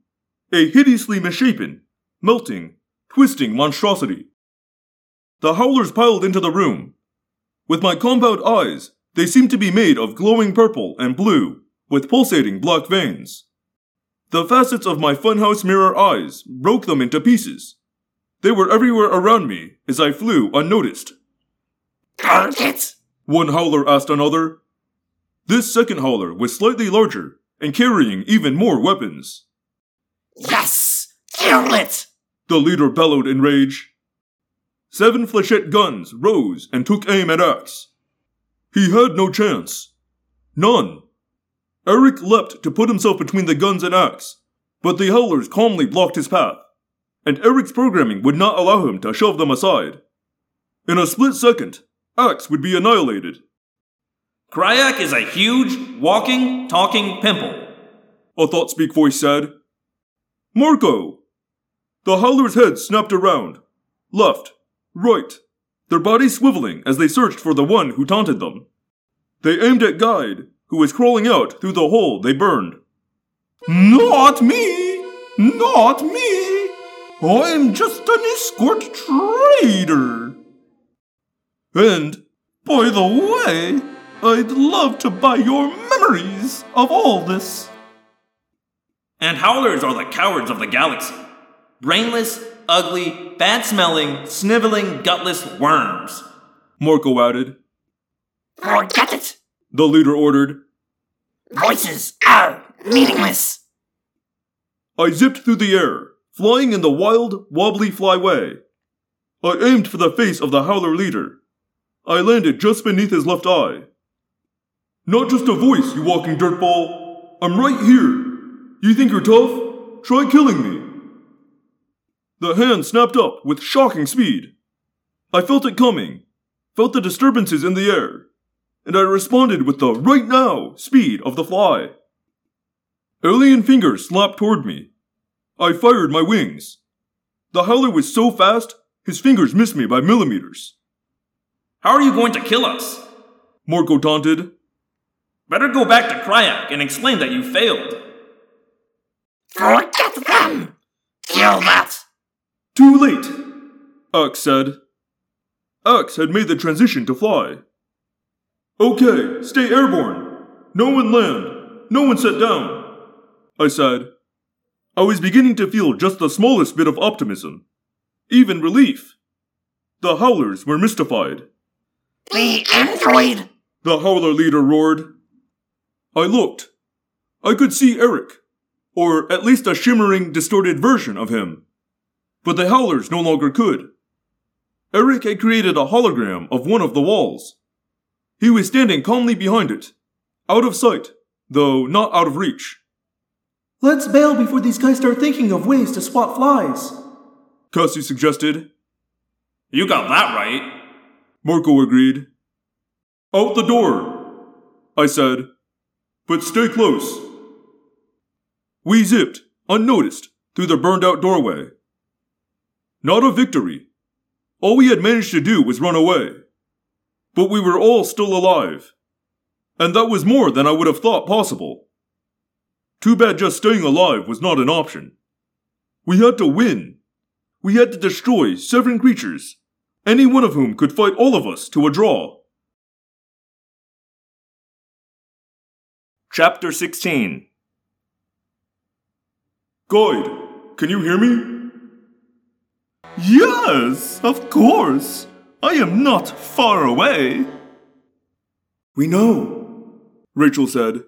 a hideously misshapen, melting, twisting monstrosity. The howlers piled into the room. With my compound eyes, they seemed to be made of glowing purple and blue, with pulsating black veins. The facets of my funhouse mirror eyes broke them into pieces. They were everywhere around me as I flew unnoticed. Target! One howler asked another. This second howler was slightly larger and carrying even more weapons. Yes! Kill it! The leader bellowed in rage. Seven flechette guns rose and took aim at Ax. He had no chance. None. Erek leapt to put himself between the guns and Ax, but the howlers calmly blocked his path, and Erek's programming would not allow him to shove them aside. In a split second, Ax would be annihilated. Crayak is a huge, walking, talking pimple. A thought speak voice said. Marco! The howler's head snapped around. Left, right, their bodies swiveling as they searched for the one who taunted them. They aimed at Guide, who was crawling out through the hole they burned. Not me! Not me! I'm just an Iskoort trader! And, by the way, I'd love to buy your memories of all this. And howlers are the cowards of the galaxy. Brainless, ugly, bad smelling, sniveling, gutless worms. Marco added. Forget it! The leader ordered. Voices are meaningless! I zipped through the air, flying in the wild, wobbly flyway. I aimed for the face of the howler leader. I landed just beneath his left eye. Not just a voice, you walking dirtball. I'm right here. You think you're tough? Try killing me. The hand snapped up with shocking speed. I felt it coming, felt the disturbances in the air, and I responded with the right now speed of the fly. Alien fingers slapped toward me. I fired my wings. The howler was so fast, his fingers missed me by millimeters. How are you going to kill us? Marco taunted. Better go back to Crayak and explain that you failed. Forget them! Kill that! Too late, Ax said. Ax had made the transition to fly. Okay, stay airborne. No one land. No one set down. I said. I was beginning to feel just the smallest bit of optimism. Even relief. The howlers were mystified. The android! The howler leader roared. I looked. I could see Erek, or at least a shimmering, distorted version of him. But the howlers no longer could. Erek had created a hologram of one of the walls. He was standing calmly behind it, out of sight, though not out of reach. Let's bail before these guys start thinking of ways to swat flies. Cassie suggested. You got that right. Marco agreed. Out the door, I said. But stay close. We zipped, unnoticed, through the burned out doorway. Not a victory. All we had managed to do was run away. But we were all still alive. And that was more than I would have thought possible. Too bad just staying alive was not an option. We had to win. We had to destroy seven creatures, any one of whom could fight all of us to a draw. Chapter 16 Guide, can you hear me? Yes, of course. I am not far away. We know, Rachel said.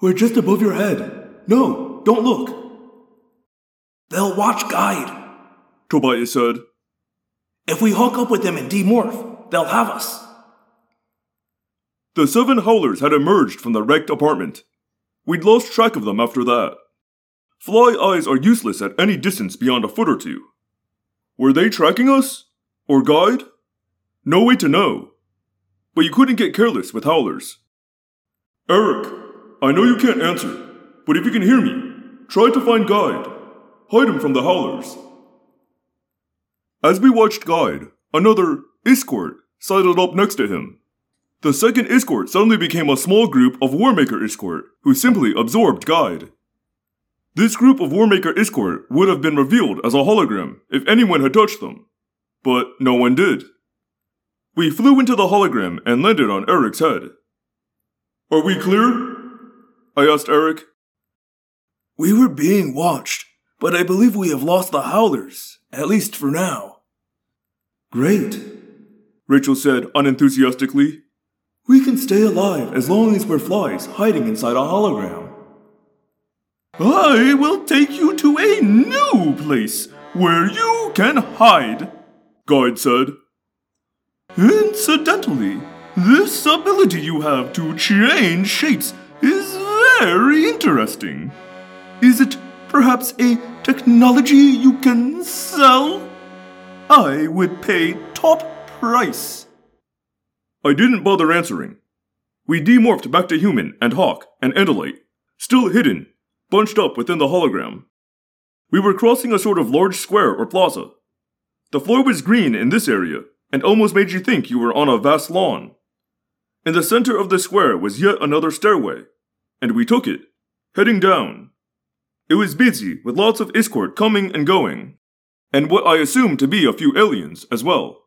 We're just above your head. No, don't look. They'll watch guide. Tobias said. If we hook up with them and demorph, they'll have us. The seven howlers had emerged from the wrecked apartment. We'd lost track of them after that. Fly eyes are useless at any distance beyond a foot or two. Were they tracking us? Or guide? No way to know. But you couldn't get careless with howlers. Erek, I know you can't answer, but if you can hear me, try to find Guide. Hide him from the howlers. As we watched Guide, another Iskoort sidled up next to him. The second Iskoort suddenly became a small group of Warmaker Iskoort, who simply absorbed Guide. This group of Warmaker Iskoort would have been revealed as a hologram if anyone had touched them, but no one did. We flew into the hologram and landed on Erek's head. Are we clear? I asked Erek. We were being watched, but I believe we have lost the howlers, at least for now. Great. Rachel said unenthusiastically. We can stay alive as long as we're flies hiding inside a hologram. I will take you to a new place where you can hide, Guide said. Incidentally, this ability you have to change shapes is very interesting. Is it perhaps a technology you can sell? I would pay top price. I didn't bother answering. We demorphed back to human and Hawk and Andalite, still hidden, bunched up within the hologram. We were crossing a sort of large square or plaza. The floor was green in this area and almost made you think you were on a vast lawn. In the center of the square was yet another stairway, and we took it, heading down. It was busy with lots of Iskoort coming and going, and what I assume to be a few aliens as well.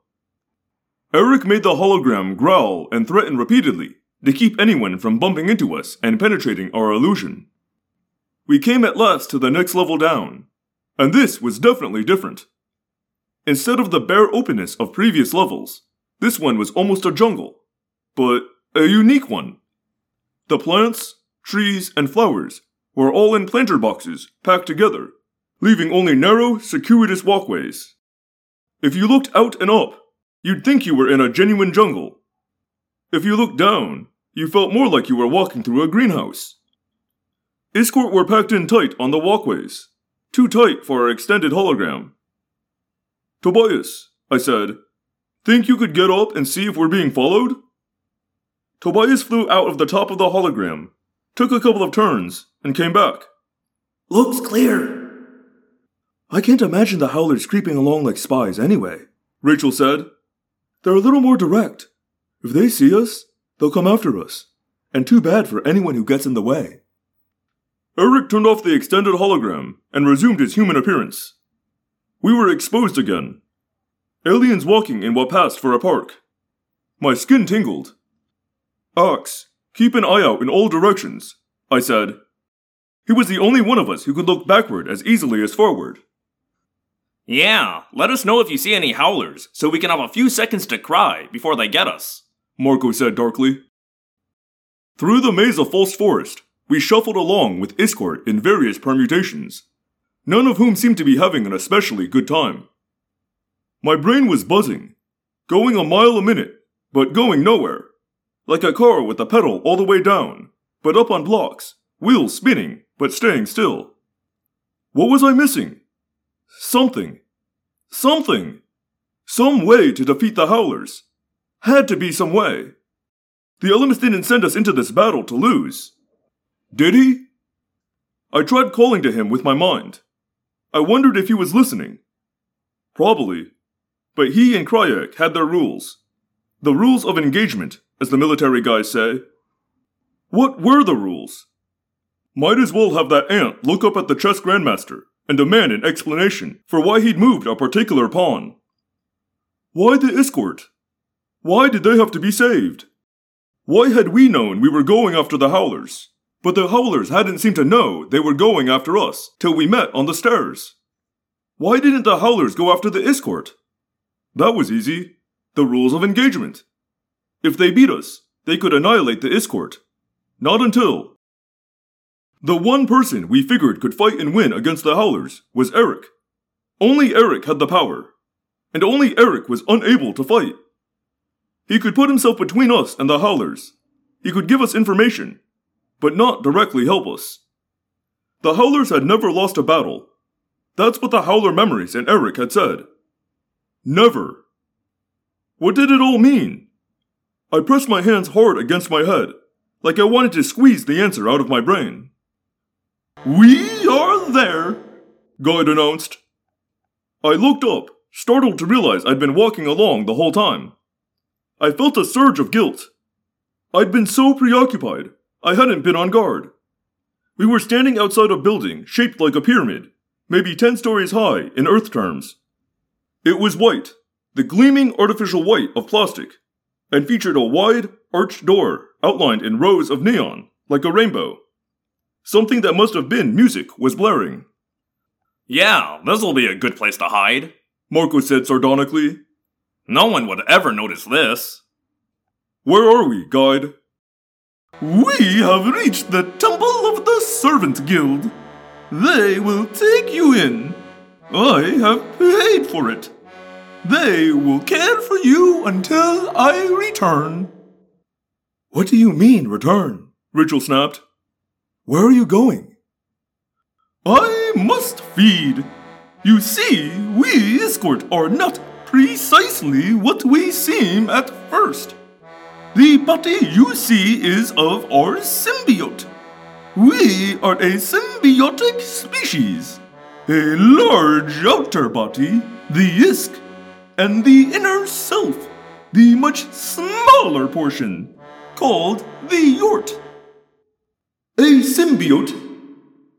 Erek made the hologram growl and threaten repeatedly to keep anyone from bumping into us and penetrating our illusion. We came at last to the next level down, and this was definitely different. Instead of the bare openness of previous levels, this one was almost a jungle, but a unique one. The plants, trees, and flowers were all in planter boxes packed together, leaving only narrow, circuitous walkways. If you looked out and up, you'd think you were in a genuine jungle. If you looked down, you felt more like you were walking through a greenhouse. Iskoort were packed in tight on the walkways, too tight for our extended hologram. Tobias, I said, think you could get up and see if we're being followed? Tobias flew out of the top of the hologram, took a couple of turns, and came back. Looks clear. I can't imagine the howlers creeping along like spies anyway, Rachel said. They're a little more direct. If they see us, they'll come after us. And too bad for anyone who gets in the way. Erek turned off the extended hologram and resumed his human appearance. We were exposed again. Aliens walking in what passed for a park. My skin tingled. Ax, keep an eye out in all directions, I said. He was the only one of us who could look backward as easily as forward. Yeah, let us know if you see any howlers, so we can have a few seconds to cry before they get us, Marco said darkly. Through the maze of false forest, we shuffled along with Iskoort in various permutations, none of whom seemed to be having an especially good time. My brain was buzzing, going a mile a minute, but going nowhere, like a car with the pedal all the way down, but up on blocks, wheels spinning, but staying still. What was I missing? Something. Something. Some way to defeat the Howlers. Had to be some way. The Ellimist didn't send us into this battle to lose. Did he? I tried calling to him with my mind. I wondered if he was listening. Probably. But he and Crayak had their rules. The rules of engagement, as the military guys say. What were the rules? Might as well have that ant look up at the chess grandmaster and demand an explanation for why he'd moved a particular pawn. Why the Iskoort? Why did they have to be saved? Why had we known we were going after the Howlers, but the Howlers hadn't seemed to know they were going after us till we met on the stairs? Why didn't the Howlers go after the Iskoort? That was easy. The rules of engagement. If they beat us, they could annihilate the Iskoort. Not until. The one person we figured could fight and win against the Howlers was Erek. Only Erek had the power, and only Erek was unable to fight. He could put himself between us and the Howlers. He could give us information, but not directly help us. The Howlers had never lost a battle. That's what the Howler memories and Erek had said. Never. What did it all mean? I pressed my hands hard against my head, like I wanted to squeeze the answer out of my brain. We are there, Guide announced. I looked up, startled to realize I'd been walking along the whole time. I felt a surge of guilt. I'd been so preoccupied, I hadn't been on guard. We were standing outside a building shaped like a pyramid, maybe 10 stories high in Earth terms. It was white, the gleaming artificial white of plastic, and featured a wide, arched door outlined in rows of neon, like a rainbow. Something that must have been music was blaring. Yeah, this'll be a good place to hide. Marco said sardonically. No one would ever notice this. Where are we, guide? We have reached the Temple of the Servant Guild. They will take you in. I have paid for it. They will care for you until I return. What do you mean, return? Rachel snapped. Where are you going? I must feed. You see, we Iskoort are not precisely what we seem at first. The body you see is of our symbiote. We are a symbiotic species. A large outer body, the Isk, and the inner self, the much smaller portion, called the Yoort. A symbiote?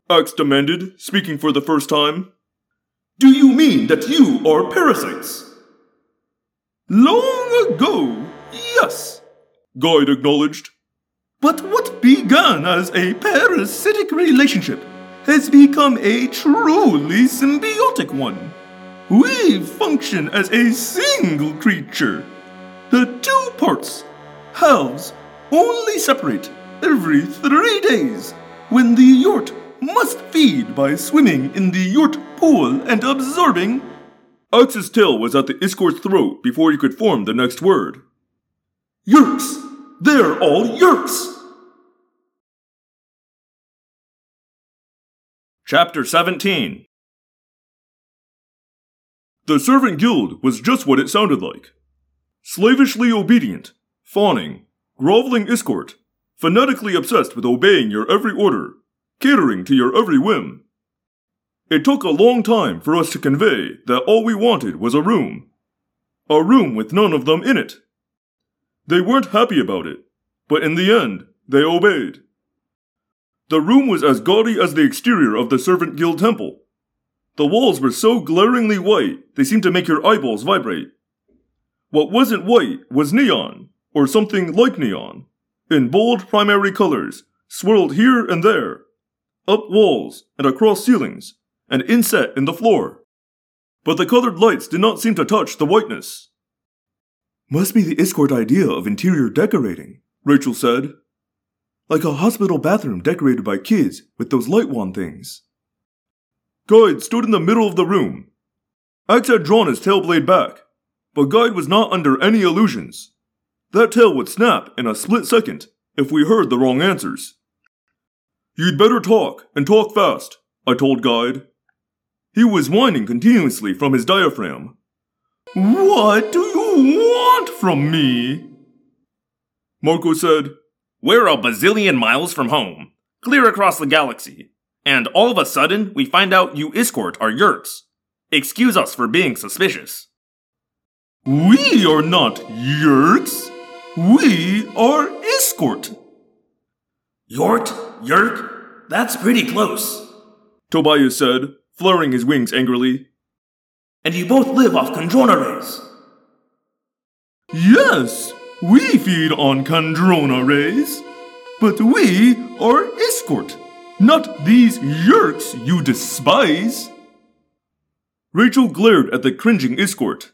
Ax demanded, speaking for the first time. Do you mean that you are parasites? Long ago, yes, Guide acknowledged. But what began as a parasitic relationship has become a truly symbiotic one. We function as a single creature. The two parts, halves, only separate every three days when the Yoort must feed by swimming in the Yoort pool and absorbing. Ax's tail was at the Iskoort's throat before he could form the next word. Yeerks! They're all Yeerks! Chapter 17 The Servant Guild was just what it sounded like. Slavishly obedient, fawning, groveling Iskoort, fanatically obsessed with obeying your every order, catering to your every whim. It took a long time for us to convey that all we wanted was a room. A room with none of them in it. They weren't happy about it, but in the end, they obeyed. The room was as gaudy as the exterior of the Servant Guild temple. The walls were so glaringly white, they seemed to make your eyeballs vibrate. What wasn't white was neon, or something like neon, in bold primary colors, swirled here and there, up walls and across ceilings, and inset in the floor. But the colored lights did not seem to touch the whiteness. Must be the Iskoort idea of interior decorating, Rachel said. Like a hospital bathroom decorated by kids with those light wand things. Guide stood in the middle of the room. Ax had drawn his tail blade back, but Guide was not under any illusions. That tail would snap in a split second if we heard the wrong answers. You'd better talk, and talk fast, I told Guide. He was whining continuously from his diaphragm. What do you want from me? Marco said, We're a bazillion miles from home, clear across the galaxy, and all of a sudden we find out you Iskoort our Yeerks. Excuse us for being suspicious. We are not Yeerks. We are Iskoort. Yoort? Yeerk? That's pretty close. Tobias said, flaring his wings angrily. And you both live off Kandrona rays. Yes, we feed on Kandrona rays. But we are Iskoort, not these Yeerks you despise. Rachel glared at the cringing Iskoort.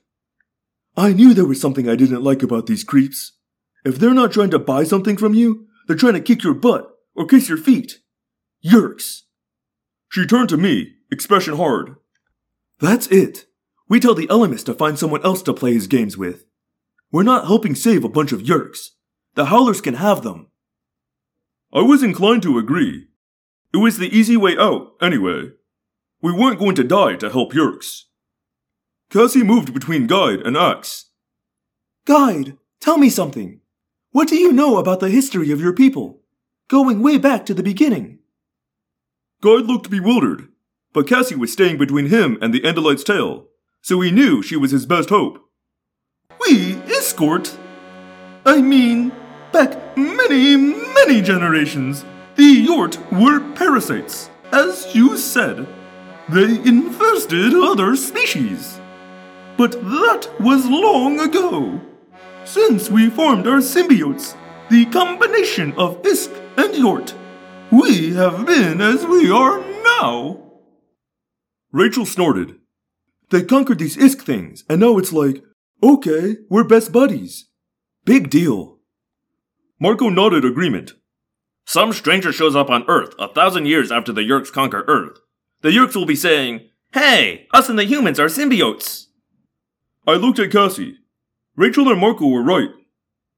I knew there was something I didn't like about these creeps. If they're not trying to buy something from you, they're trying to kick your butt or kiss your feet. Yeerks. She turned to me, expression hard. That's it. We tell the Ellimist to find someone else to play his games with. We're not helping save a bunch of Yeerks. The Howlers can have them. I was inclined to agree. It was the easy way out, anyway. We weren't going to die to help Yeerks. Cassie moved between Guide and Ax. Guide, tell me something. What do you know about the history of your people? Going way back to the beginning. Guide looked bewildered, but Cassie was staying between him and the Andalite's tail, so he knew she was his best hope. We Iskoort? I mean, back many, many generations, the Yoort were parasites, as you said. They infested other species. But that was long ago. Since we formed our symbiotes, the combination of Isk and Yoort, we have been as we are now. Rachel snorted. They conquered these Isk things, and now it's like, okay, we're best buddies. Big deal. Marco nodded agreement. Some stranger shows up on Earth a thousand years after the Yeerks conquer Earth. The Yeerks will be saying, Hey, us and the humans are symbiotes. I looked at Cassie. Rachel and Marco were right.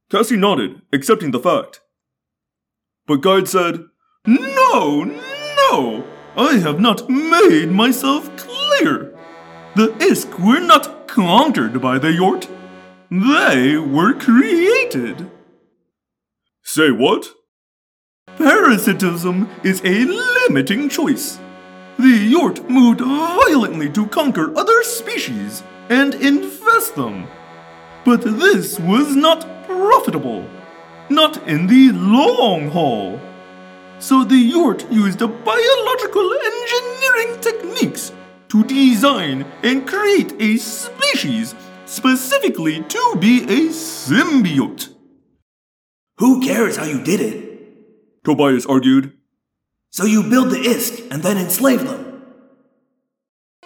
Cassie nodded, accepting the fact. But Guide said, No, no, I have not made myself clear. The Isk were not conquered by the Yoort. They were created. Say what? Parasitism is a limiting choice. The Yoort moved violently to conquer other species and infest them. But this was not profitable, not in the long haul. So the Yoort used biological engineering techniques to design and create a species specifically to be a symbiote. Who cares how you did it? Tobias argued. So you build the Isk and then enslave them.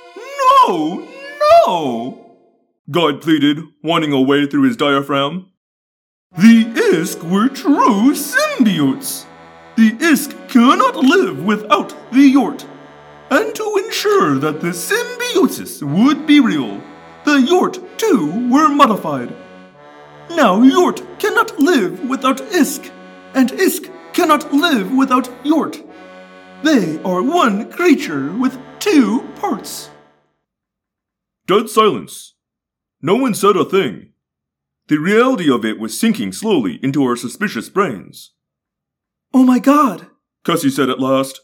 No, no! Guide pleaded, whining away through his diaphragm. The Isk were true symbiotes. The Isk cannot live without the Yoort. And to ensure that the symbiosis would be real, the Yoort too were modified. Now Yoort cannot live without Isk, and Isk cannot live without Yoort. They are one creature with two parts. Dead silence. No one said a thing. The reality of it was sinking slowly into our suspicious brains. Oh my god! Cassie said at last.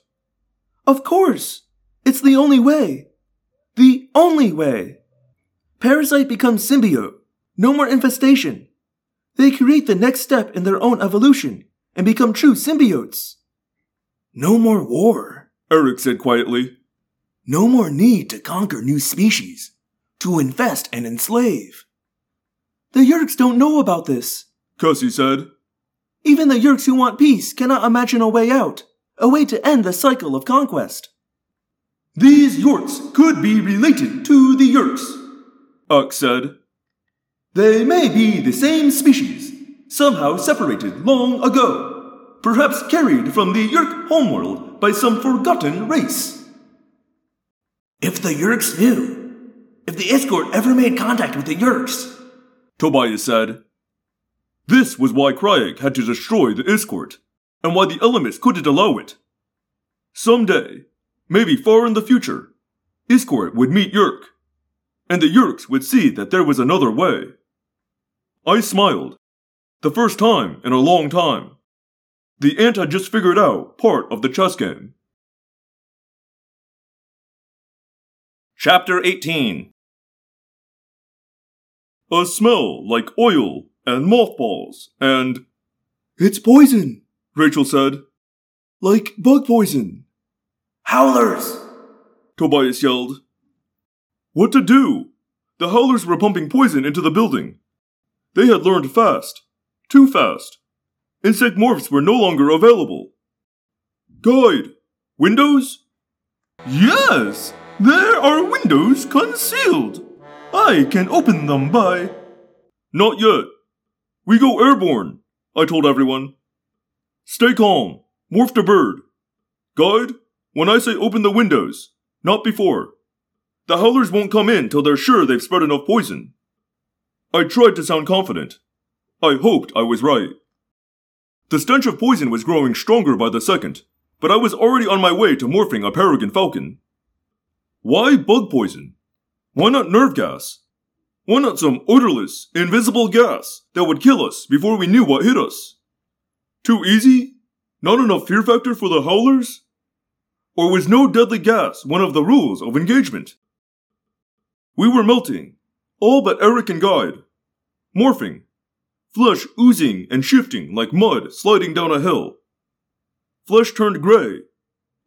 Of course! It's the only way! The only way! Parasite becomes symbiote. No more infestation. They create the next step in their own evolution and become true symbiotes. No more war. Erek said quietly. No more need to conquer new species, to invest and enslave. The Yeerks don't know about this. Cassie said. Even the Yeerks who want peace cannot imagine a way out, a way to end the cycle of conquest. These Yoorts could be related to the Yeerks, Ax said. They may be the same species, somehow separated long ago, perhaps carried from the Yeerk homeworld by some forgotten race. If the Yeerks knew, if the Iskoort ever made contact with the Yeerks, Tobias said. This was why Crayak had to destroy the Iskoort, and why the Ellimist couldn't allow it. Someday, maybe far in the future, Iskoort would meet Yeerk, and the Yeerks would see that there was another way. I smiled. The first time in a long time. The ant had just figured out part of the chess game. Chapter 18 A smell like oil and mothballs and. It's poison, Rachel said. like bug poison. howlers! Tobias yelled. What to do? The howlers were pumping poison into the building. They had learned fast. Too fast. Insect morphs were no longer available. Guide! Windows? Yes, There are windows concealed. I can open them by. Not yet. We go airborne, I told everyone. Stay calm. Morph to bird. Guide, when I say open the windows, not before. The howlers won't come in till they're sure they've spread enough poison. I tried to sound confident. I hoped I was right. The stench of poison was growing stronger by the second, but I was already on my way to morphing a peregrine falcon. Why bug poison? Why not nerve gas? Why not some odorless, invisible gas that would kill us before we knew what hit us? Too easy? Not enough fear factor for the howlers? Or was no deadly gas one of the rules of engagement? We were melting, all but Erek and Guide. Morphing, flesh oozing and shifting like mud sliding down a hill. Flesh turned gray.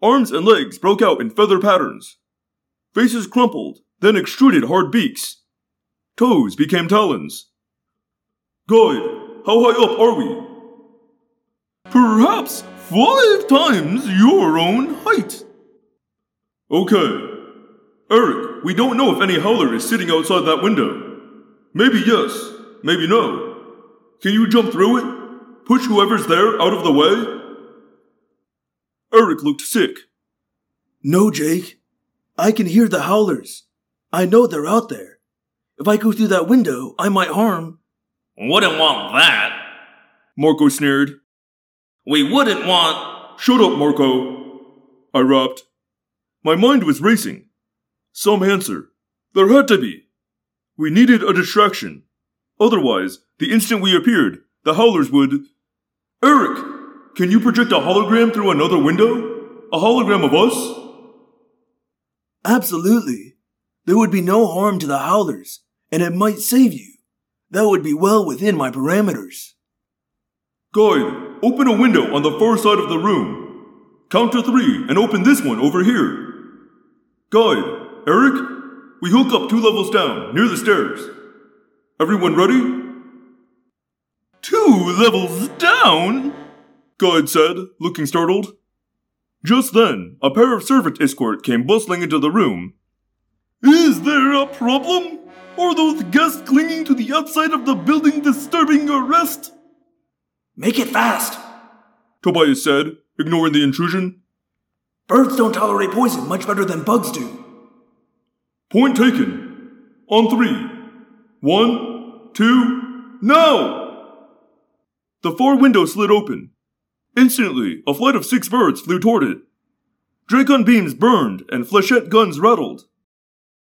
Arms and legs broke out in feather patterns. Faces crumpled, then extruded hard beaks. Toes became talons. Guide, how high up are we? Perhaps five times your own height. Okay. Erek, we don't know if any howler is sitting outside that window. Maybe yes, maybe no. Can you jump through it? Push whoever's there out of the way? Erek looked sick. No, Jake. I can hear the howlers. I know they're out there. If I go through that window, I might harm. Wouldn't want that. Marco sneered. We wouldn't want. Shut up, Marco. I rapped. My mind was racing. Some answer. There had to be. We needed a distraction. Otherwise, the instant we appeared, the howlers would. Erek, can you project a hologram through another window? A hologram of us? Absolutely. There would be no harm to the howlers, and it might save you. That would be well within my parameters. Guide, open a window on the far side of the room. Count to three and open this one over here. Guide, Erek, we hook up two levels down, near the stairs. Everyone ready? Two levels down? Guide said, looking startled. Just then, a pair of servant Iskoort came bustling into the room. Is there a problem? Are those guests clinging to the outside of the building disturbing your rest? Make it fast. Tobias said, ignoring the intrusion. Birds don't tolerate poison much better than bugs do. Point taken. On three. One, two, now! The far window slid open. Instantly, a flight of six birds flew toward it. Dracon beams burned and flechette guns rattled.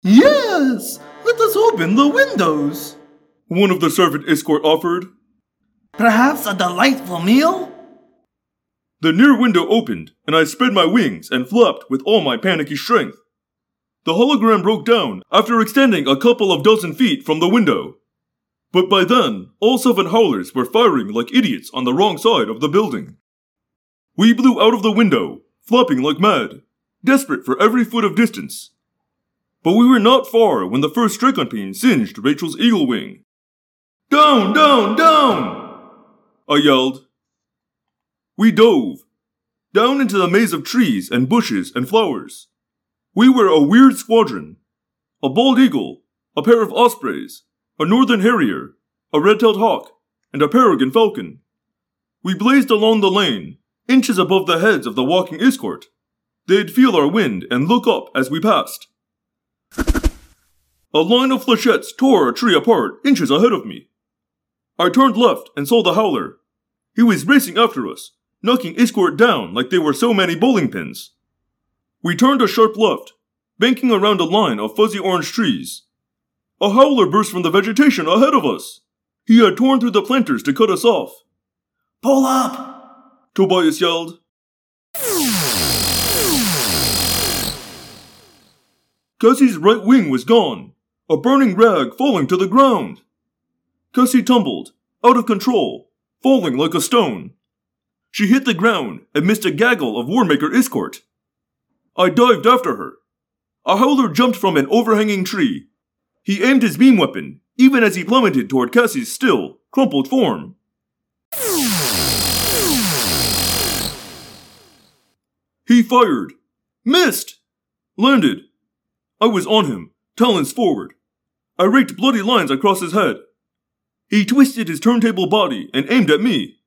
Yes! Let us open the windows! One of the servant Iskoort offered. Perhaps a delightful meal? The near window opened, and I spread my wings and flapped with all my panicky strength. The hologram broke down after extending a couple of dozen feet from the window. But by then, all seven howlers were firing like idiots on the wrong side of the building. We blew out of the window, flopping like mad, desperate for every foot of distance. But we were not far when the first Dracon beam singed Rachel's eagle wing. Down, down, down! I yelled. We dove, down into the maze of trees and bushes and flowers. We were a weird squadron. A bald eagle, a pair of ospreys, a northern harrier, a red-tailed hawk, and a peregrine falcon. We blazed along the lane, inches above the heads of the walking Iskoort. They'd feel our wind and look up as we passed. A line of flechettes tore a tree apart inches ahead of me. I turned left and saw the howler. He was racing after us, knocking Iskoort down like they were so many bowling pins. We turned a sharp left, banking around a line of fuzzy orange trees. A howler burst from the vegetation ahead of us. He had torn through the planters to cut us off. Pull up! Tobias yelled. Cassie's right wing was gone, a burning rag falling to the ground. Cassie tumbled, out of control, falling like a stone. She hit the ground and missed a gaggle of Warmaker Iskoort. I dived after her. A howler jumped from an overhanging tree. He aimed his beam weapon, even as he plummeted toward Cassie's still, crumpled form. He fired, missed, landed, I was on him, talons forward. I raked bloody lines across his head. He twisted his turntable body and aimed at me.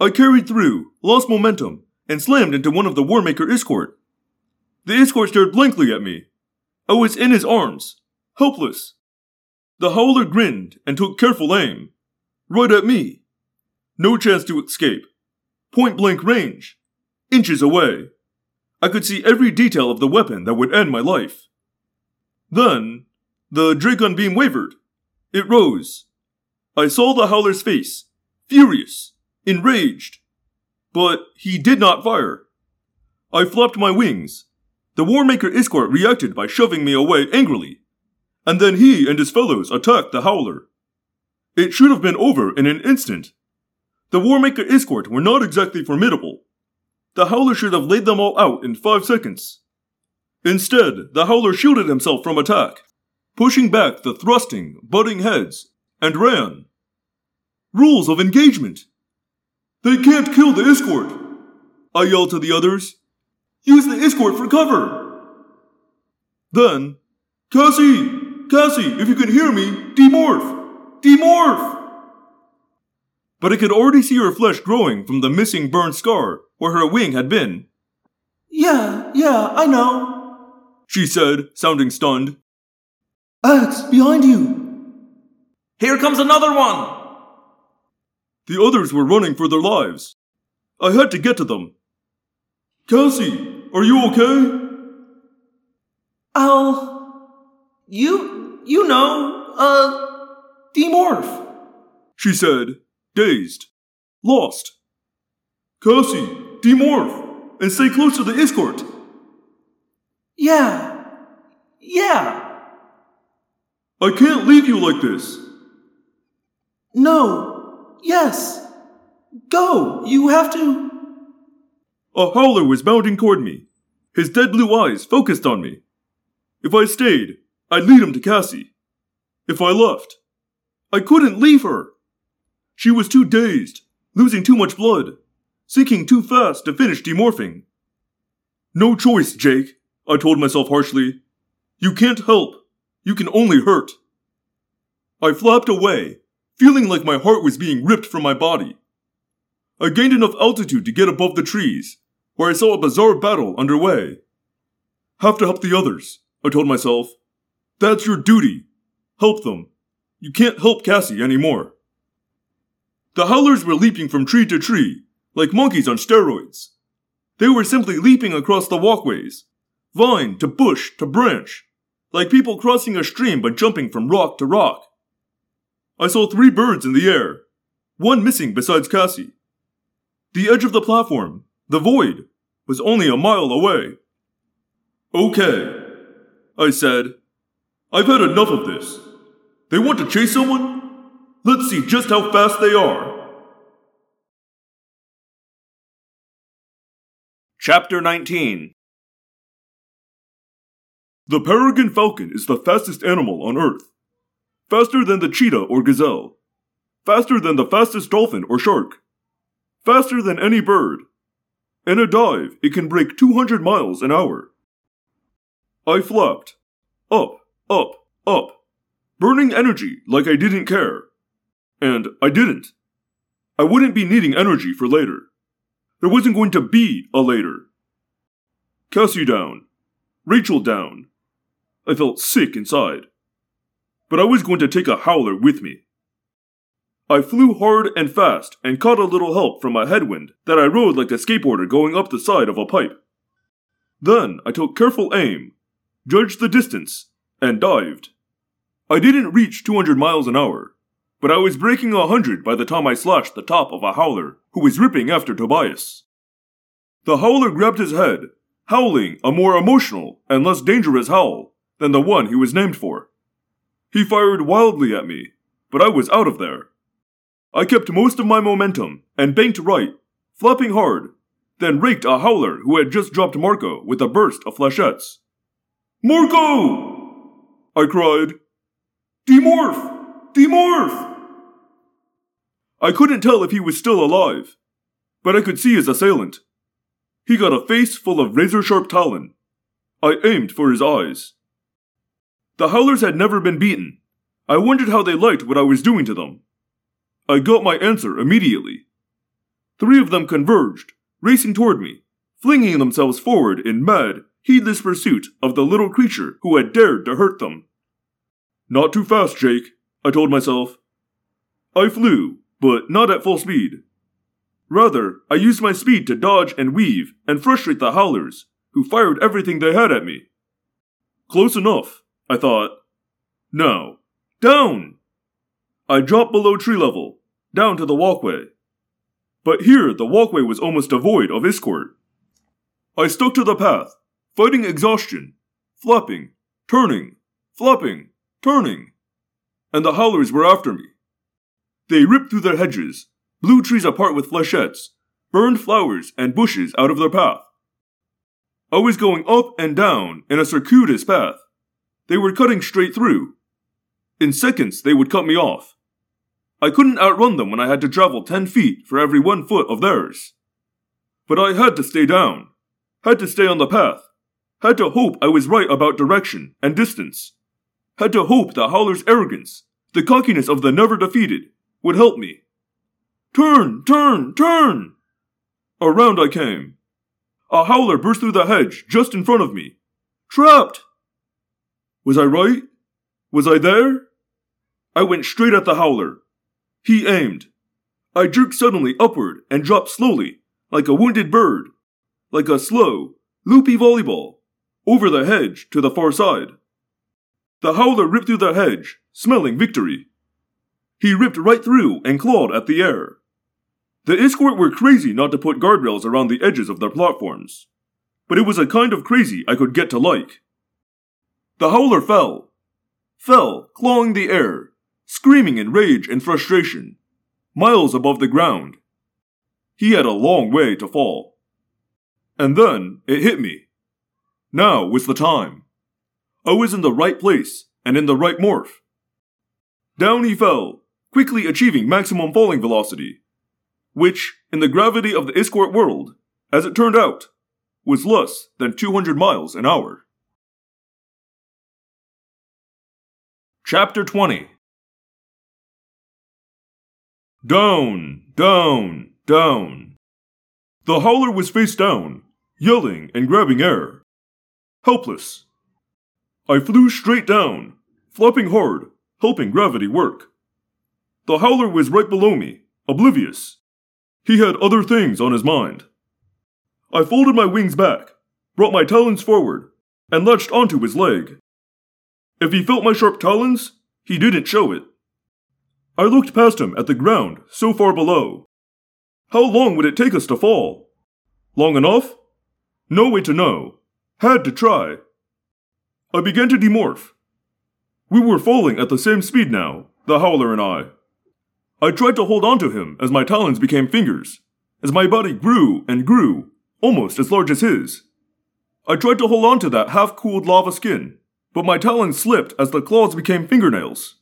I carried through, lost momentum, and slammed into one of the Warmaker Iskoort. The Iskoort stared blankly at me. I was in his arms, helpless. The howler grinned and took careful aim. Right at me. No chance to escape. Point blank range. Inches away. I could see every detail of the weapon that would end my life. Then, the Dracon beam wavered. It rose. I saw the howler's face, furious, enraged. But he did not fire. I flapped my wings. The Warmaker Iskoort reacted by shoving me away angrily. And then he and his fellows attacked the howler. It should have been over in an instant. The Warmaker Iskoort were not exactly formidable. The howler should have laid them all out in five seconds. Instead, the howler shielded himself from attack, pushing back the thrusting, butting heads, and ran. Rules of engagement. They can't kill the Iskoort. I yelled to the others. Use the Iskoort for cover. Then, Cassie, Cassie, if you can hear me, demorph, demorph. But I could already see her flesh growing from the missing burned scar where her wing had been. Yeah, yeah, I know. She said, sounding stunned. Ax, behind you. Here comes another one! The others were running for their lives. I had to get to them. Cassie, are you okay? I'll. You. You know, uh. Demorph. She said, dazed, lost. Cassie, demorph, and stay close to the Iskoort. Yeah. Yeah. I can't leave you like this. No. Yes. Go. You have to. A howler was bounding toward me, his dead blue eyes focused on me. If I stayed, I'd lead him to Cassie. If I left, I couldn't leave her. She was too dazed, losing too much blood, sinking too fast to finish demorphing. No choice, Jake, I told myself harshly. You can't help. You can only hurt. I flapped away, feeling like my heart was being ripped from my body. I gained enough altitude to get above the trees, where I saw a bizarre battle underway. Have to help the others, I told myself. That's your duty. Help them. You can't help Cassie anymore. The howlers were leaping from tree to tree, like monkeys on steroids. They were simply leaping across the walkways, vine to bush to branch, like people crossing a stream but jumping from rock to rock. I saw three birds in the air, one missing besides Cassie. The edge of the platform, the void, was only a mile away. Okay, I said. I've had enough of this. They want to chase someone? Let's see just how fast they are. Chapter 19 The peregrine falcon is the fastest animal on Earth. Faster than the cheetah or gazelle. Faster than the fastest dolphin or shark. Faster than any bird. In a dive, it can break 200 miles an hour. I flapped. Up, up, up. Burning energy like I didn't care. And I didn't. I wouldn't be needing energy for later. There wasn't going to be a later. Cassie down. Rachel down. I felt sick inside. But I was going to take a howler with me. I flew hard and fast and caught a little help from a headwind that I rode like a skateboarder going up the side of a pipe. Then I took careful aim, judged the distance, and dived. I didn't reach 200 miles an hour, but I was breaking a hundred by the time I slashed the top of a howler who was ripping after Tobias. The howler grabbed his head, howling a more emotional and less dangerous howl than the one he was named for. He fired wildly at me, but I was out of there. I kept most of my momentum and banked right, flapping hard, then raked a howler who had just dropped Marco with a burst of flechettes. Marco! I cried. Demorph! Demorph! I couldn't tell if he was still alive, but I could see his assailant. He got a face full of razor sharp talon. I aimed for his eyes. The Howlers had never been beaten. I wondered how they liked what I was doing to them. I got my answer immediately. Three of them converged, racing toward me, flinging themselves forward in mad, heedless pursuit of the little creature who had dared to hurt them. Not too fast, Jake, I told myself. I flew, but not at full speed. Rather, I used my speed to dodge and weave and frustrate the howlers, who fired everything they had at me. Close enough, I thought. no, down! I dropped below tree level, down to the walkway. But here the walkway was almost devoid of Iskoort. I stuck to the path, fighting exhaustion, flapping, turning, flapping, turning. And the howlers were after me. They ripped through the hedges, blew trees apart with flechettes, burned flowers and bushes out of their path. I was going up and down in a circuitous path. They were cutting straight through. In seconds, they would cut me off. I couldn't outrun them when I had to travel 10 feet for every one foot of theirs. But I had to stay down, had to stay on the path, had to hope I was right about direction and distance, had to hope the Howler's arrogance, the cockiness of the never defeated, would help me. Turn, turn, turn! Around I came. A howler burst through the hedge just in front of me. Trapped! Was I right? Was I there? I went straight at the howler. He aimed. I jerked suddenly upward and dropped slowly, like a wounded bird, like a slow, loopy volleyball, over the hedge to the far side. The howler ripped through the hedge, smelling victory. He ripped right through and clawed at the air. The Iskoort were crazy not to put guardrails around the edges of their platforms, but it was a kind of crazy I could get to like. The howler fell. Fell, clawing the air, screaming in rage and frustration, miles above the ground. He had a long way to fall. And then it hit me. Now was the time. I was in the right place and in the right morph. Down he fell, quickly achieving maximum falling velocity, which, in the gravity of the Iskoort world, as it turned out, was less than 200 miles an hour. Chapter 20 Down, down, down. The howler was face down, yelling and grabbing air. Helpless. I flew straight down, flopping hard, helping gravity work. The howler was right below me, oblivious. He had other things on his mind. I folded my wings back, brought my talons forward, and latched onto his leg. If he felt my sharp talons, he didn't show it. I looked past him at the ground so far below. How long would it take us to fall? Long enough? No way to know. Had to try. I began to demorph. We were falling at the same speed now, the howler and I. I tried to hold on to him as my talons became fingers, as my body grew and grew, almost as large as his. I tried to hold on to that half cooled lava skin, but my talons slipped as the claws became fingernails.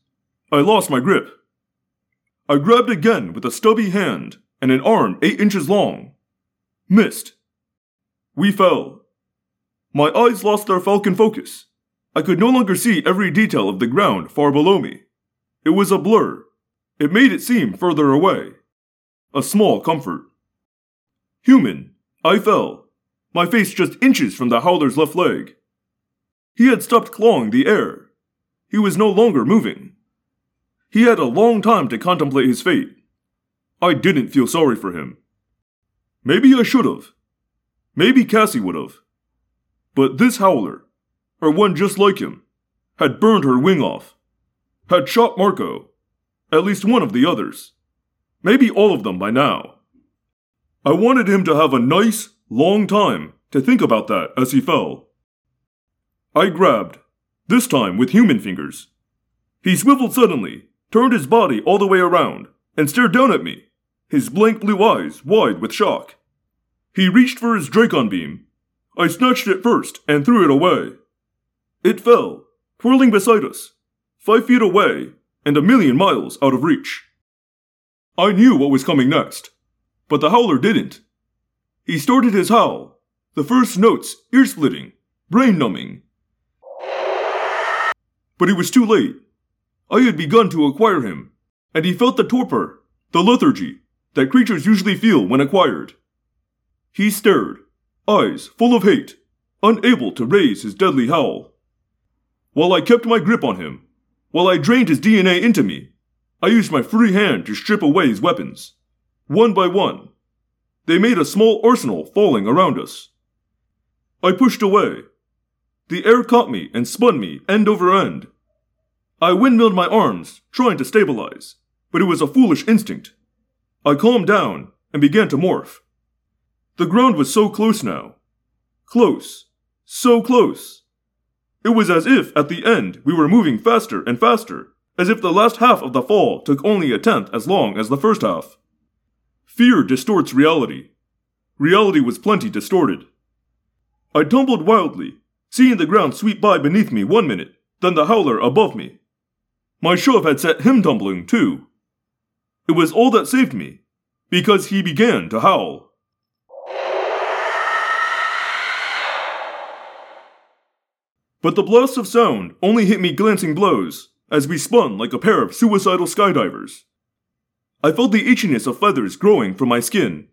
I lost my grip. I grabbed again with a stubby hand and an arm eight inches long. Missed. We fell. My eyes lost their falcon focus. I could no longer see every detail of the ground far below me. It was a blur. It made it seem further away. A small comfort. Human, I fell, my face just inches from the howler's left leg. He had stopped clawing the air. He was no longer moving. He had a long time to contemplate his fate. I didn't feel sorry for him. Maybe I should have. Maybe Cassie would have. But this howler, or one just like him, had burned her wing off, had shot Marco, at least one of the others, maybe all of them by now. I wanted him to have a nice, long time to think about that as he fell. I grabbed, this time with human fingers. He swiveled suddenly, turned his body all the way around, and stared down at me, his blank blue eyes wide with shock. He reached for his Dracon beam. I snatched it first and threw it away. It fell, whirling beside us, five feet away and a million miles out of reach. I knew what was coming next, but the howler didn't. He started his howl, the first notes ear splitting, brain numbing, But it was too late. I had begun to acquire him, and he felt the torpor, the lethargy, that creatures usually feel when acquired. He stared, eyes full of hate, unable to raise his deadly howl. While I kept my grip on him, while I drained his DNA into me, I used my free hand to strip away his weapons. One by one, they made a small arsenal falling around us. I pushed away. The air caught me and spun me end over end. I windmilled my arms, trying to stabilize, but it was a foolish instinct. I calmed down and began to morph. The ground was so close now. Close. So close. It was as if at the end we were moving faster and faster, as if the last half of the fall took only a tenth as long as the first half. Fear distorts reality. Reality was plenty distorted. I tumbled wildly, seeing the ground sweep by beneath me one minute, then the howler above me. My shove had set him tumbling, too. It was all that saved me, because he began to howl. But the blast of sound only hit me glancing blows as we spun like a pair of suicidal skydivers. I felt the itchiness of feathers growing from my skin.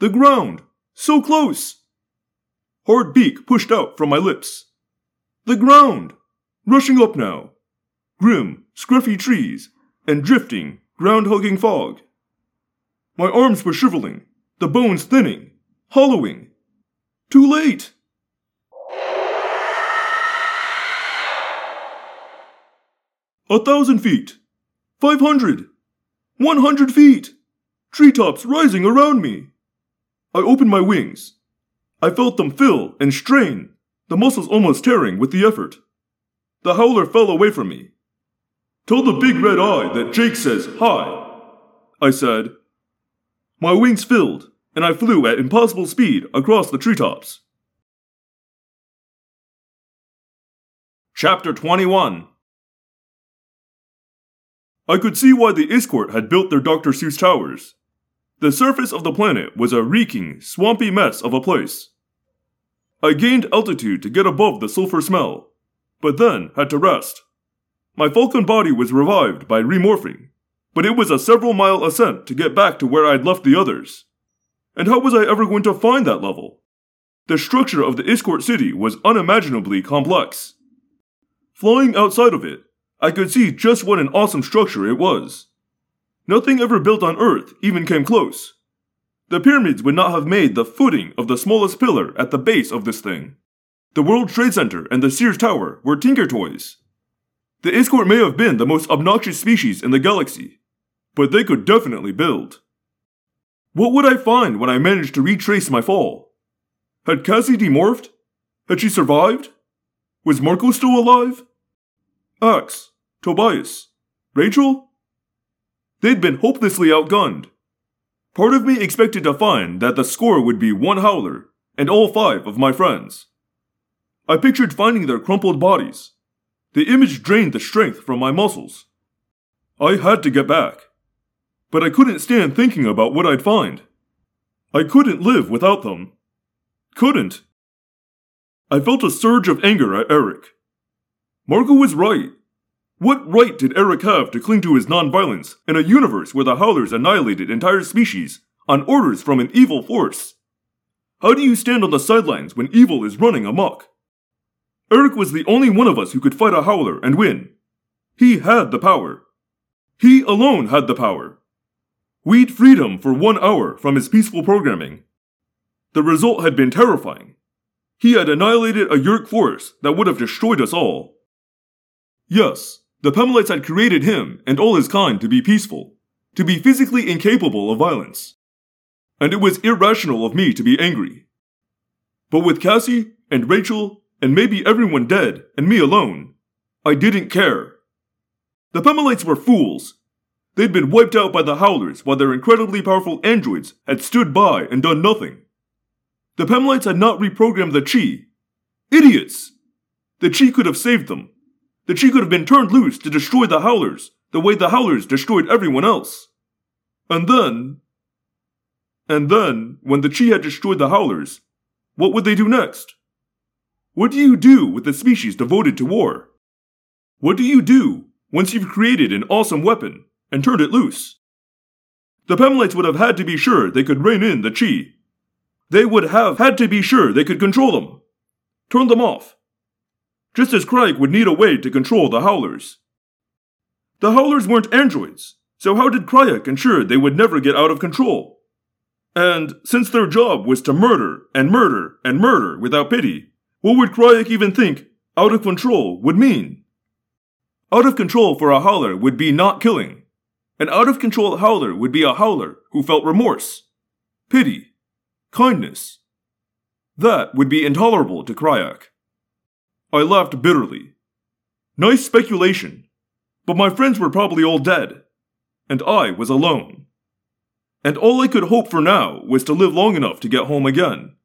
The ground! So close! Hard beak pushed out from my lips. The ground! Rushing up now. Grim, scruffy trees, and drifting, ground hugging fog. My arms were shriveling, the bones thinning, hollowing. Too late! A thousand feet. Five hundred. One hundred feet. Treetops rising around me. I opened my wings. I felt them fill and strain, the muscles almost tearing with the effort. The howler fell away from me. Tell the big red eye that Jake says hi, I said. My wings filled, and I flew at impossible speed across the treetops. Chapter 21 I could see why the Iskoort had built their Dr. Seuss towers. The surface of the planet was a reeking, swampy mess of a place. I gained altitude to get above the sulfur smell, but then had to rest. My falcon body was revived by remorphing, but it was a several mile ascent to get back to where I'd left the others. And how was I ever going to find that level? The structure of the Iskoort city was unimaginably complex. Flying outside of it, I could see just what an awesome structure it was. Nothing ever built on Earth even came close. The pyramids would not have made the footing of the smallest pillar at the base of this thing. The World Trade Center and the Sears Tower were tinker toys. The Iskoort may have been the most obnoxious species in the galaxy, but they could definitely build. What would I find when I managed to retrace my fall? Had Cassie demorphed? Had she survived? Was Marco still alive? Ax, Tobias, Rachel? They'd been hopelessly outgunned. Part of me expected to find that the score would be one howler and all five of my friends. I pictured finding their crumpled bodies. The image drained the strength from my muscles. I had to get back. But I couldn't stand thinking about what I'd find. I couldn't live without them. Couldn't. I felt a surge of anger at Erek. Marco was right. What right did Erek have to cling to his nonviolence in a universe where the Howlers annihilated entire species on orders from an evil force? How do you stand on the sidelines when evil is running amok? Erek was the only one of us who could fight a Howler and win. He had the power. He alone had the power. We'd freed him for one hour from his peaceful programming. The result had been terrifying. He had annihilated a Yeerk force that would have destroyed us all. Yes, the Pemalites had created him and all his kind to be peaceful, to be physically incapable of violence. And it was irrational of me to be angry. But with Cassie and Rachel and maybe everyone dead and me alone, I didn't care. The Pemalites were fools. They'd been wiped out by the Howlers while their incredibly powerful androids had stood by and done nothing. The Pemalites had not reprogrammed the Chee. Idiots! The Chee could have saved them that she could have been turned loose to destroy the Howlers the way the Howlers destroyed everyone else. And then. And then, when the Chee had destroyed the Howlers, what would they do next? What do you do with a species devoted to war? What do you do once you've created an awesome weapon and turned it loose? The Pemalites would have had to be sure they could rein in the Chee. They would have had to be sure they could control them, turn them off. Just as Crayak would need a way to control the Howlers. The Howlers weren't androids, so how did Crayak ensure they would never get out of control? And since their job was to murder and murder and murder without pity, what would Crayak even think out of control would mean? Out of control for a howler would be not killing. An out of control howler would be a howler who felt remorse, pity, kindness. That would be intolerable to Crayak. I laughed bitterly. Nice speculation, but my friends were probably all dead, and I was alone. And all I could hope for now was to live long enough to get home again.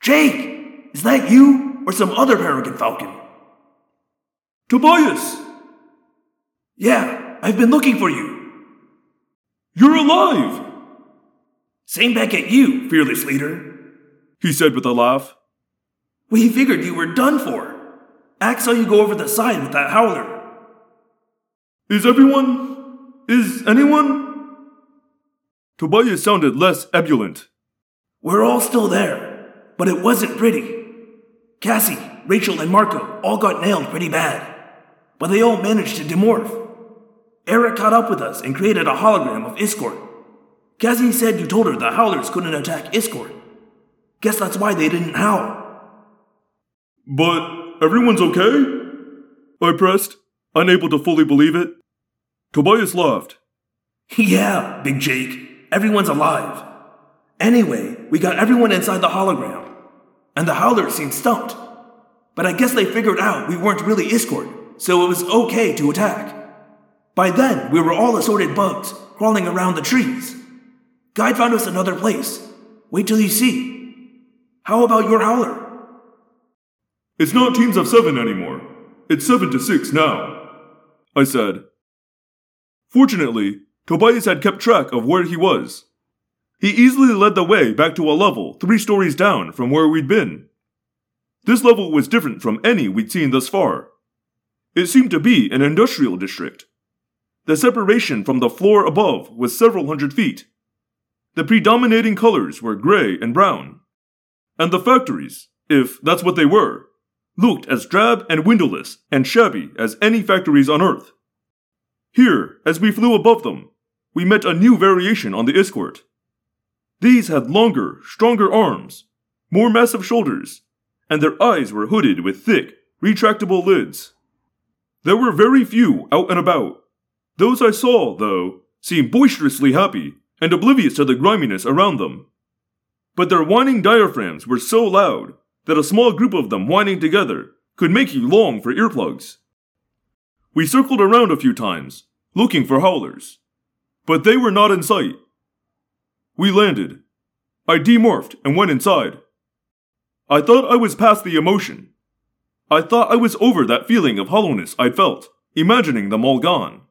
Jake! Is that you or some other Peregrine Falcon? Tobias! Yeah, I've been looking for you. You're alive! Same back at you, fearless leader. He said with a laugh. We figured you were done for. Ax saw you go over the side with that howler. Is everyone. Is anyone? Tobias sounded less ebullient. We're all still there, but it wasn't pretty. Cassie, Rachel, and Marco all got nailed pretty bad, but they all managed to demorph. Erek caught up with us and created a hologram of Iskoort. Cassie said you told her the Howlers couldn't attack Iskoort. Guess that's why they didn't howl. But everyone's okay? I pressed, unable to fully believe it. Tobias laughed. yeah, Big Jake. Everyone's alive. Anyway, we got everyone inside the hologram, and the Howlers seemed stumped. But I guess they figured out we weren't really Iskoort, so it was okay to attack. By then, we were all assorted bugs, crawling around the trees. Guide found us another place. Wait till you see. How about your howler? It's not teams of seven anymore. It's seven to six now, I said. Fortunately, Tobias had kept track of where he was. He easily led the way back to a level three stories down from where we'd been. This level was different from any we'd seen thus far. It seemed to be an industrial district. The separation from the floor above was several hundred feet. The predominating colors were gray and brown. And the factories, if that's what they were, looked as drab and windowless and shabby as any factories on Earth. Here, as we flew above them, we met a new variation on the Iskoort. These had longer, stronger arms, more massive shoulders, and their eyes were hooded with thick, retractable lids. There were very few out and about. Those I saw, though, seemed boisterously happy and oblivious to the griminess around them. But their whining diaphragms were so loud that a small group of them whining together could make you long for earplugs. We circled around a few times, looking for howlers, but they were not in sight. We landed. I demorphed and went inside. I thought I was past the emotion. I thought I was over that feeling of hollowness I'd felt, imagining them all gone.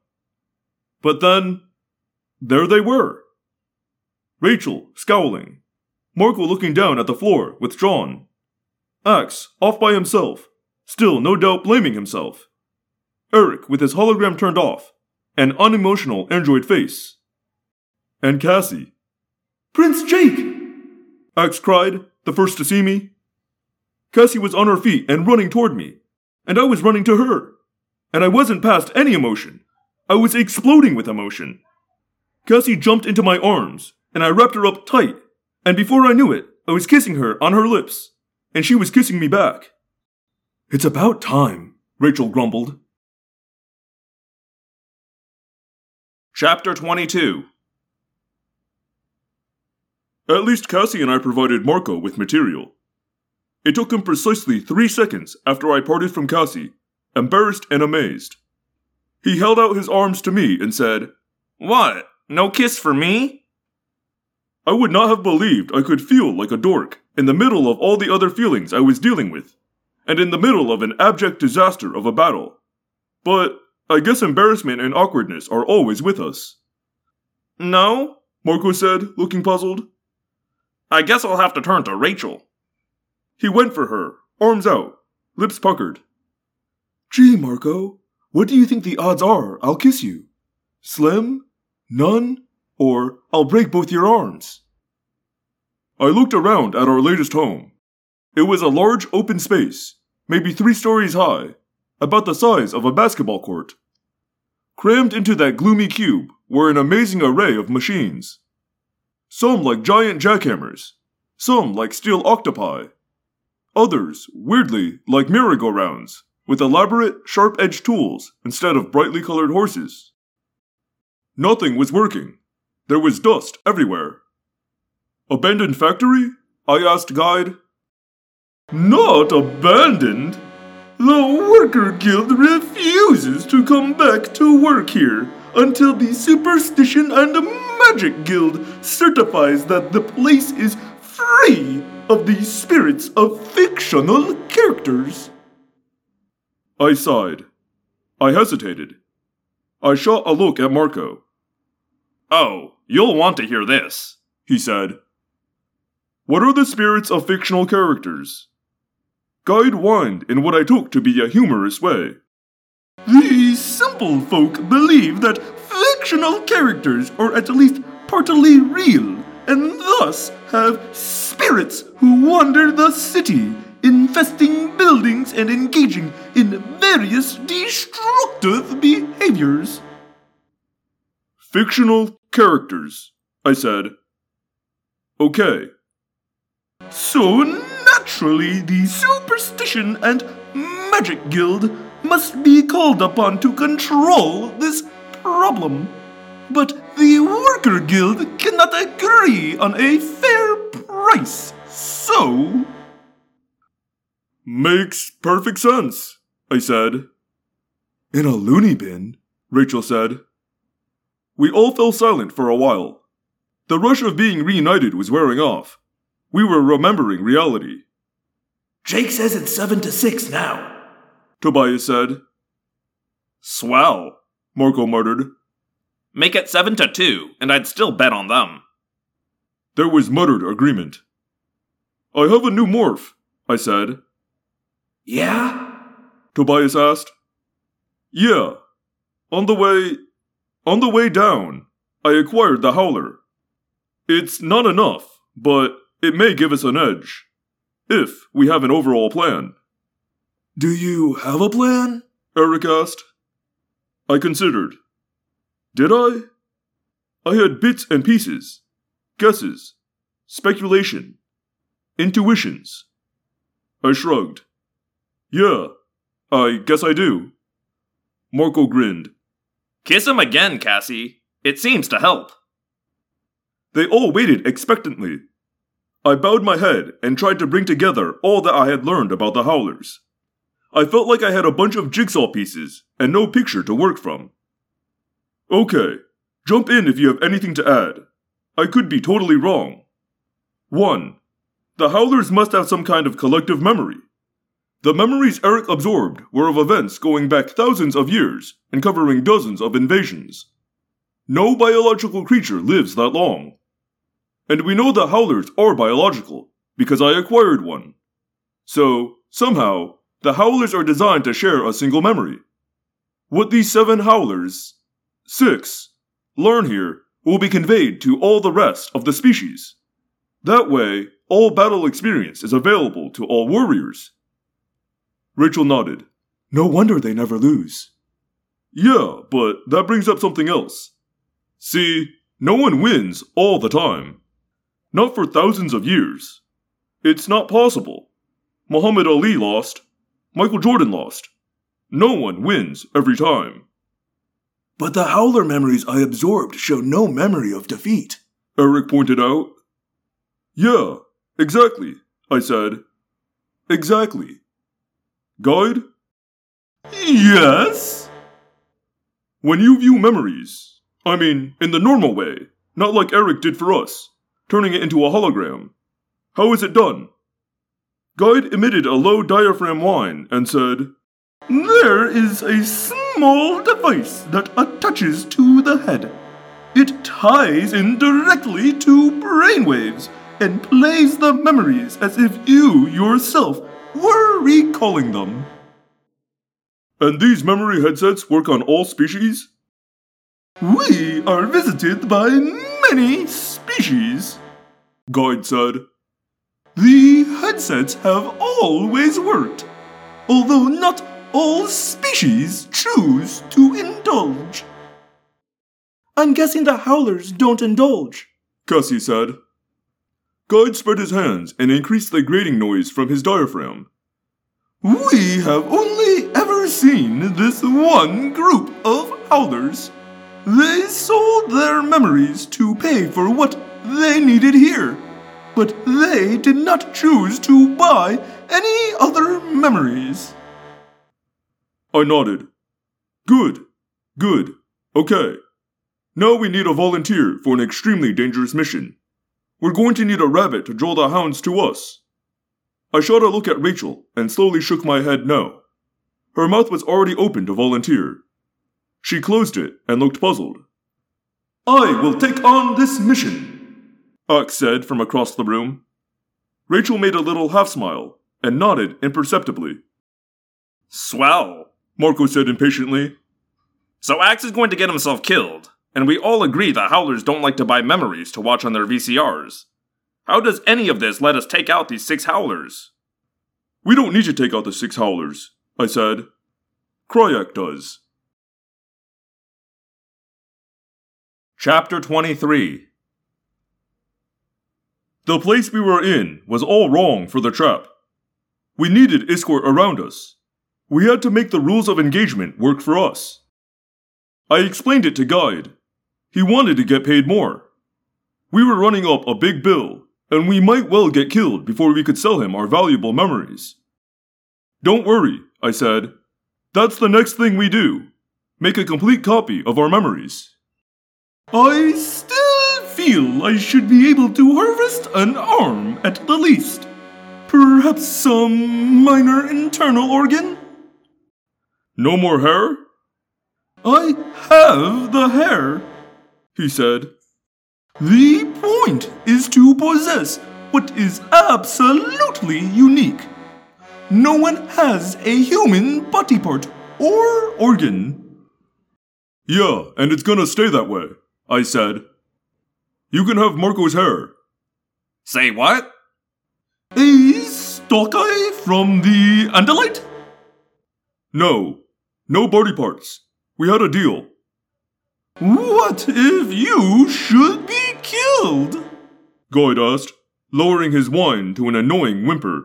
But then, there they were. Rachel, scowling. Marco looking down at the floor, withdrawn. Ax, off by himself, still no doubt blaming himself. Erek with his hologram turned off, an unemotional android face. And Cassie. Prince Jake! Ax cried, the first to see me. Cassie was on her feet and running toward me, and I was running to her. And I wasn't past any emotion. I was exploding with emotion. Cassie jumped into my arms, and I wrapped her up tight, and before I knew it, I was kissing her on her lips, and she was kissing me back. It's about time, Rachel grumbled. Chapter 22 At least Cassie and I provided Marco with material. It took him precisely three seconds after I parted from Cassie, embarrassed and amazed. He held out his arms to me and said, What? No kiss for me? I would not have believed I could feel like a dork in the middle of all the other feelings I was dealing with, and in the middle of an abject disaster of a battle. But I guess embarrassment and awkwardness are always with us. No? Marco said, looking puzzled. I guess I'll have to turn to Rachel. He went for her, arms out, lips puckered. Gee, Marco, What do you think the odds are I'll kiss you? Slim? None? Or I'll break both your arms? I looked around at our latest home. It was a large open space, maybe three stories high, about the size of a basketball court. Crammed into that gloomy cube were an amazing array of machines. Some like giant jackhammers, some like steel octopi, others, weirdly, like merry-go-rounds, with elaborate, sharp edged tools instead of brightly colored horses. Nothing was working. There was dust everywhere. Abandoned factory? I asked Guide. Not abandoned. The Worker Guild refuses to come back to work here until the Superstition and Magic Guild certifies that the place is free of the spirits of fictional characters. I sighed. I hesitated. I shot a look at Marco. Oh, you'll want to hear this, he said. What are the spirits of fictional characters? Guide whined in what I took to be a humorous way. These simple folk believe that fictional characters are at least partly real, and thus have spirits who wander the city, infesting buildings and engaging in various destructive behaviors. Fictional characters, I said. Okay. So naturally, the Superstition and Magic Guild must be called upon to control this problem. But the Worker Guild cannot agree on a fair price, so. Makes perfect sense, I said. In a loony bin, Rachel said. We all fell silent for a while. The rush of being reunited was wearing off. We were remembering reality. Jake says it's 7 to 6 now. Tobias said. Swell. Marco muttered. Make it 7 to 2, and I'd still bet on them. There was muttered agreement. I have a new morph, I said. Yeah? Tobias asked. Yeah. On the way. On the way down, I acquired the Howler. It's not enough, but it may give us an edge. If we have an overall plan. Do you have a plan? Erek asked. I considered. Did I? I had bits and pieces, guesses, speculation, intuitions. I shrugged. Yeah, I guess I do. Marco grinned. Kiss him again, Cassie. It seems to help. They all waited expectantly. I bowed my head and tried to bring together all that I had learned about the Howlers. I felt like I had a bunch of jigsaw pieces and no picture to work from. Okay, jump in if you have anything to add. I could be totally wrong. 1. The Howlers must have some kind of collective memory. The memories Erek absorbed were of events going back thousands of years and covering dozens of invasions. No biological creature lives that long. And we know the Howlers are biological, because I acquired one. So, somehow, the Howlers are designed to share a single memory. What these seven Howlers, six, learn here will be conveyed to all the rest of the species. That way, all battle experience is available to all warriors. Rachel nodded. No wonder they never lose. Yeah, but that brings up something else. See, no one wins all the time. Not for thousands of years. It's not possible. Muhammad Ali lost. Michael Jordan lost. No one wins every time. But the Howler memories I absorbed show no memory of defeat. Erek pointed out. Yeah, exactly, I said. Exactly. Guide? Yes? When you view memories, I mean, in the normal way, not like Erek did for us, turning it into a hologram, how is it done? Guide emitted a low diaphragm whine and said, There is a small device that attaches to the head. It ties in directly to brainwaves and plays the memories as if you yourself were recalling them. And these memory headsets work on all species? We are visited by many species, Guide said. The headsets have always worked, although not all species choose to indulge. I'm guessing the howlers don't indulge. Cassie said. Guide spread his hands and increased the grating noise from his diaphragm. We have only ever seen this one group of howlers. They sold their memories to pay for what they needed here, but they did not choose to buy any other memories. I nodded. Good. Good. Okay. Now we need a volunteer for an extremely dangerous mission. We're going to need a rabbit to draw the hounds to us. I shot a look at Rachel and slowly shook my head no. Her mouth was already open to volunteer. She closed it and looked puzzled. I will take on this mission, Ax said from across the room. Rachel made a little half smile and nodded imperceptibly. Swell. Marco said impatiently. So Ax is going to get himself killed, and we all agree the Howlers don't like to buy memories to watch on their VCRs. How does any of this let us take out these six Howlers? We don't need to take out the six Howlers, I said. Crayak does. Chapter 23 The place we were in was all wrong for the trap. We needed Iskoort around us. We had to make the rules of engagement work for us. I explained it to Guide. He wanted to get paid more. We were running up a big bill, and we might well get killed before we could sell him our valuable memories. Don't worry, I said. That's the next thing we do. Make a complete copy of our memories. I still feel I should be able to harvest an arm at the least. Perhaps some minor internal organ? No more hair? I have the hair, he said. The point is to possess what is absolutely unique. No one has a human body part or organ. Yeah, and it's gonna stay that way, I said. You can have Marco's hair. Say what? A stalk-eye from the Andalite? No, no body parts. We had a deal. What if you should be killed? Guide asked, lowering his whine to an annoying whimper.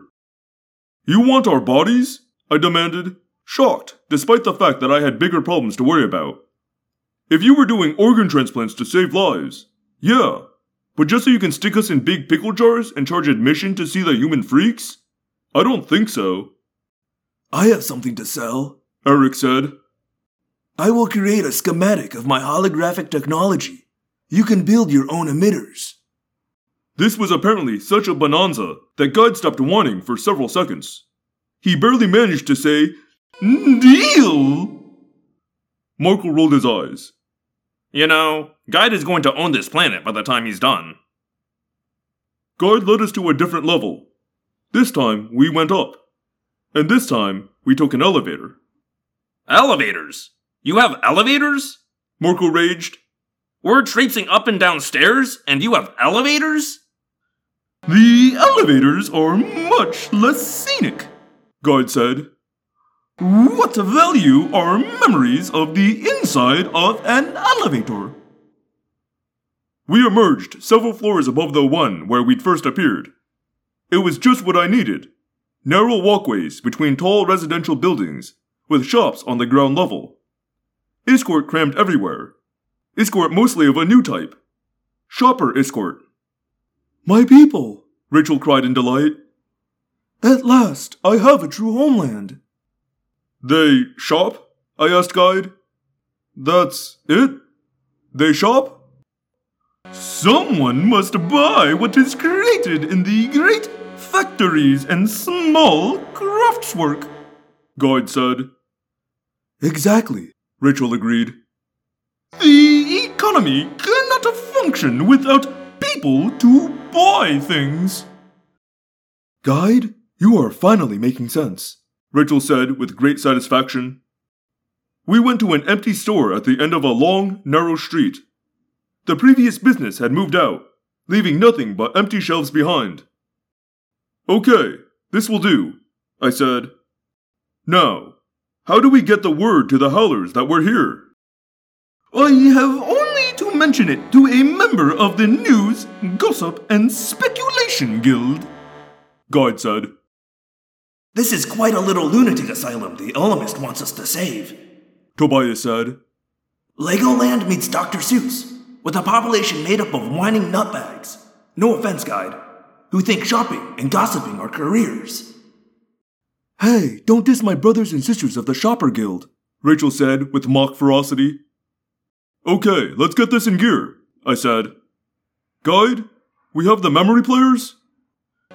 You want our bodies? I demanded, shocked, despite the fact that I had bigger problems to worry about. If you were doing organ transplants to save lives, yeah. But just so you can stick us in big pickle jars and charge admission to see the human freaks? I don't think so. I have something to sell, Erek said. I will create a schematic of my holographic technology. You can build your own emitters. This was apparently such a bonanza that Guide stopped whining for several seconds. He barely managed to say, Deal! Marco rolled his eyes. You know, Guide is going to own this planet by the time he's done. Guide led us to a different level. This time, we went up. And this time, we took an elevator. Elevators? You have elevators? Marco raged. We're traipsing up and down stairs, and you have elevators? The elevators are much less scenic, Guide said. What value are memories of the inside of an elevator? We emerged several floors above the one where we'd first appeared. It was just what I needed narrow walkways between tall residential buildings, with shops on the ground level. Iskoort crammed everywhere. Iskoort mostly of a new type. Shopper Iskoort. My people, Rachel cried in delight. At last, I have a true homeland. They shop? I asked Guide. That's it? They shop? Someone must buy what is created in the great factories and small craftswork, Guide said. Exactly, Rachel agreed. The economy cannot function without people to buy things. Guide, you are finally making sense, Rachel said with great satisfaction. We went to an empty store at the end of a long, narrow street. The previous business had moved out, leaving nothing but empty shelves behind. Okay, this will do, I said. Now, how do we get the word to the Howlers that we're here? I have only to mention it to a member of the News, Gossip, and Speculation Guild, Guide said. This is quite a little lunatic asylum the Ellimist wants us to save. Tobias said. Legoland meets Dr. Seuss, with a population made up of whining nutbags. No offense, guide, who think shopping and gossiping are careers. Hey, don't diss my brothers and sisters of the Shopper Guild, Rachel said with mock ferocity. Okay, let's get this in gear, I said. Guide, we have the memory players?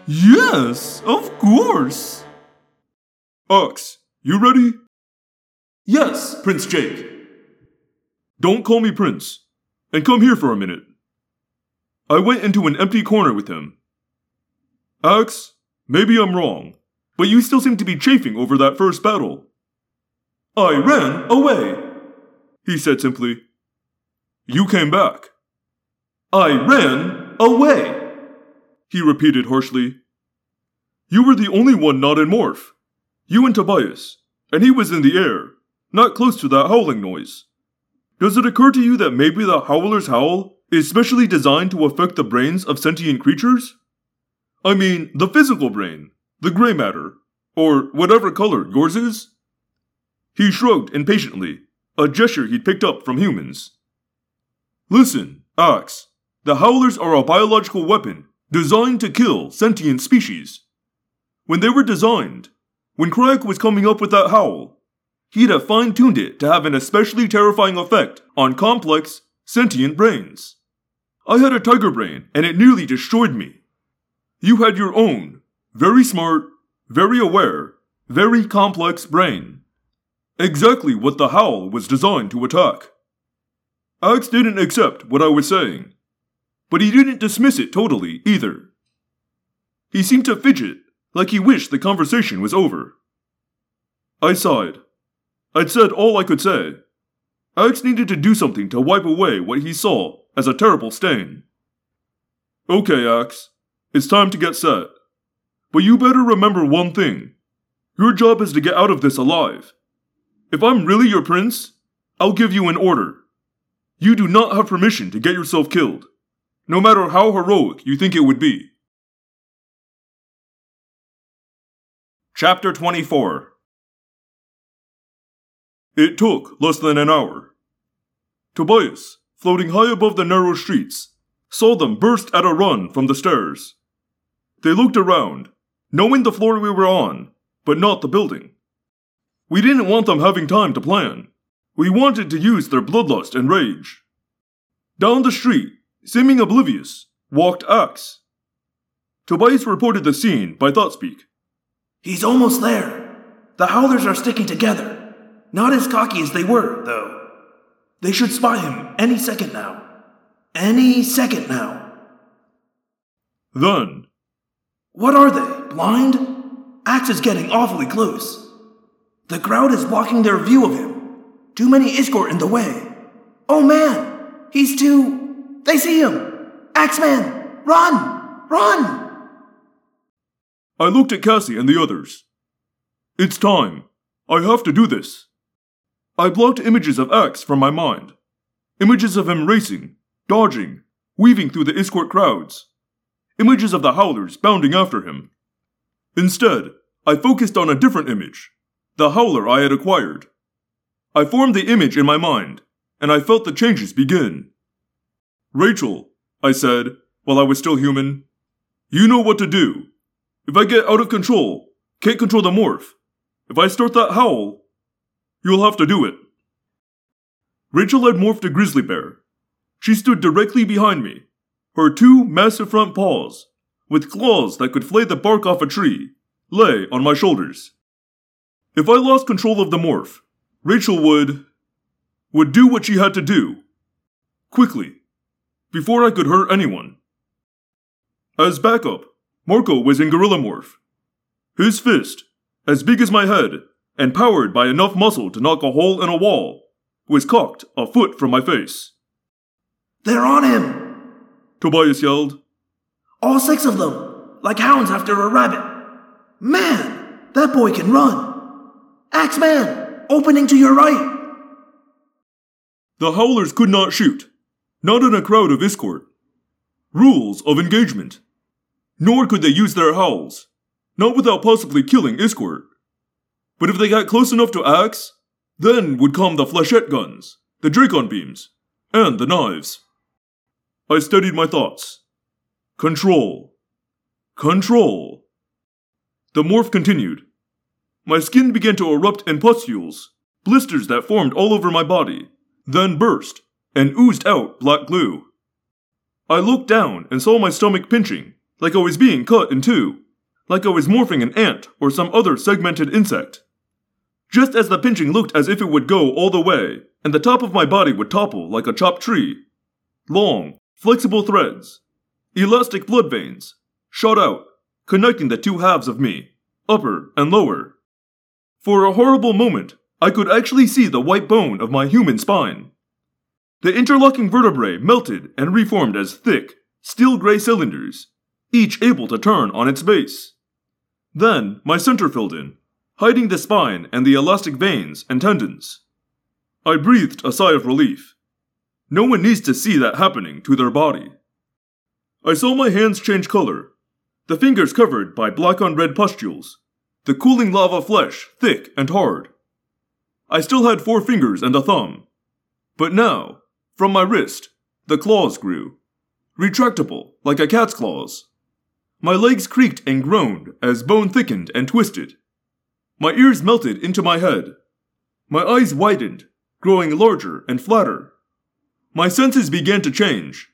Yes, of course. Ax, you ready? Yes, Prince Jake. Don't call me Prince, and come here for a minute. I went into an empty corner with him. Ax, maybe I'm wrong, but you still seem to be chafing over that first battle. I ran away, he said simply. You came back. I ran away, he repeated harshly. You were the only one not in morph. You and Tobias, and he was in the air, not close to that howling noise. Does it occur to you that maybe the howler's howl is specially designed to affect the brains of sentient creatures? I mean, the physical brain, the gray matter, or whatever color yours is? He shrugged impatiently, a gesture he'd picked up from humans. Listen, Ax, the howlers are a biological weapon designed to kill sentient species. When they were designed, when Crayak was coming up with that howl, he'd have fine tuned it to have an especially terrifying effect on complex, sentient brains. I had a tiger brain and it nearly destroyed me. You had your own, very smart, very aware, very complex brain. Exactly what the howl was designed to attack. Alex didn't accept what I was saying, but he didn't dismiss it totally either. He seemed to fidget, like he wished the conversation was over. I sighed. I'd said all I could say. Alex needed to do something to wipe away what he saw as a terrible stain. Okay, Ax, it's time to get set. But you better remember one thing. Your job is to get out of this alive. If I'm really your prince, I'll give you an order. You do not have permission to get yourself killed, no matter how heroic you think it would be. Chapter 24 It took less than an hour. Tobias, floating high above the narrow streets, saw them burst at a run from the stairs. They looked around, knowing the floor we were on, but not the building. We didn't want them having time to plan. We wanted to use their bloodlust and rage. Down the street, seeming oblivious, walked Ax. Tobias reported the scene by ThoughtSpeak. He's almost there. The Howlers are sticking together. Not as cocky as they were, though. They should spot him any second now. Any second now. Then, What are they? Blind? Ax is getting awfully close. The crowd is blocking their view of him. Too many Iskoort in the way. Oh man! He's too. They see him! Ax-man! Run! Run! I looked at Cassie and the others. It's time. I have to do this. I blocked images of Ax from my mind. Images of him racing, dodging, weaving through the Iskoort crowds. Images of the howlers bounding after him. Instead, I focused on a different image the howler I had acquired. I formed the image in my mind, and I felt the changes begin. Rachel, I said, while I was still human, you know what to do. If I get out of control, can't control the morph, if I start that howl, you'll have to do it. Rachel had morphed a grizzly bear. She stood directly behind me, her two massive front paws, with claws that could flay the bark off a tree, lay on my shoulders. If I lost control of the morph, Rachel would. would do what she had to do. Quickly. Before I could hurt anyone. As backup, Marco was in gorilla morph. His fist, as big as my head, and powered by enough muscle to knock a hole in a wall, was cocked a foot from my face. They're on him! Tobias yelled. All six of them, like hounds after a rabbit. Man, that boy can run. Ax-man, opening to your right. The howlers could not shoot, not in a crowd of Iskoort. Rules of engagement. Nor could they use their howls, not without possibly killing Iskoort. But if they got close enough to Ax, then would come the flechette guns, the Dracon beams, and the knives. I steadied my thoughts. Control. Control. The morph continued. My skin began to erupt in pustules, blisters that formed all over my body, then burst and oozed out black glue. I looked down and saw my stomach pinching, like I was being cut in two, like I was morphing an ant or some other segmented insect. Just as the pinching looked as if it would go all the way, and the top of my body would topple like a chopped tree. Long, flexible threads, elastic blood veins, shot out, connecting the two halves of me, upper and lower. For a horrible moment, I could actually see the white bone of my human spine. The interlocking vertebrae melted and reformed as thick, steel gray cylinders, each able to turn on its base. Then my center filled in, hiding the spine and the elastic veins and tendons. I breathed a sigh of relief. No one needs to see that happening to their body. I saw my hands change color, the fingers covered by black on red pustules, the cooling lava flesh thick and hard. I still had four fingers and a thumb. But now, from my wrist, the claws grew. Retractable, like a cat's claws. My legs creaked and groaned as bone thickened and twisted. My ears melted into my head. My eyes widened, growing larger and flatter. My senses began to change.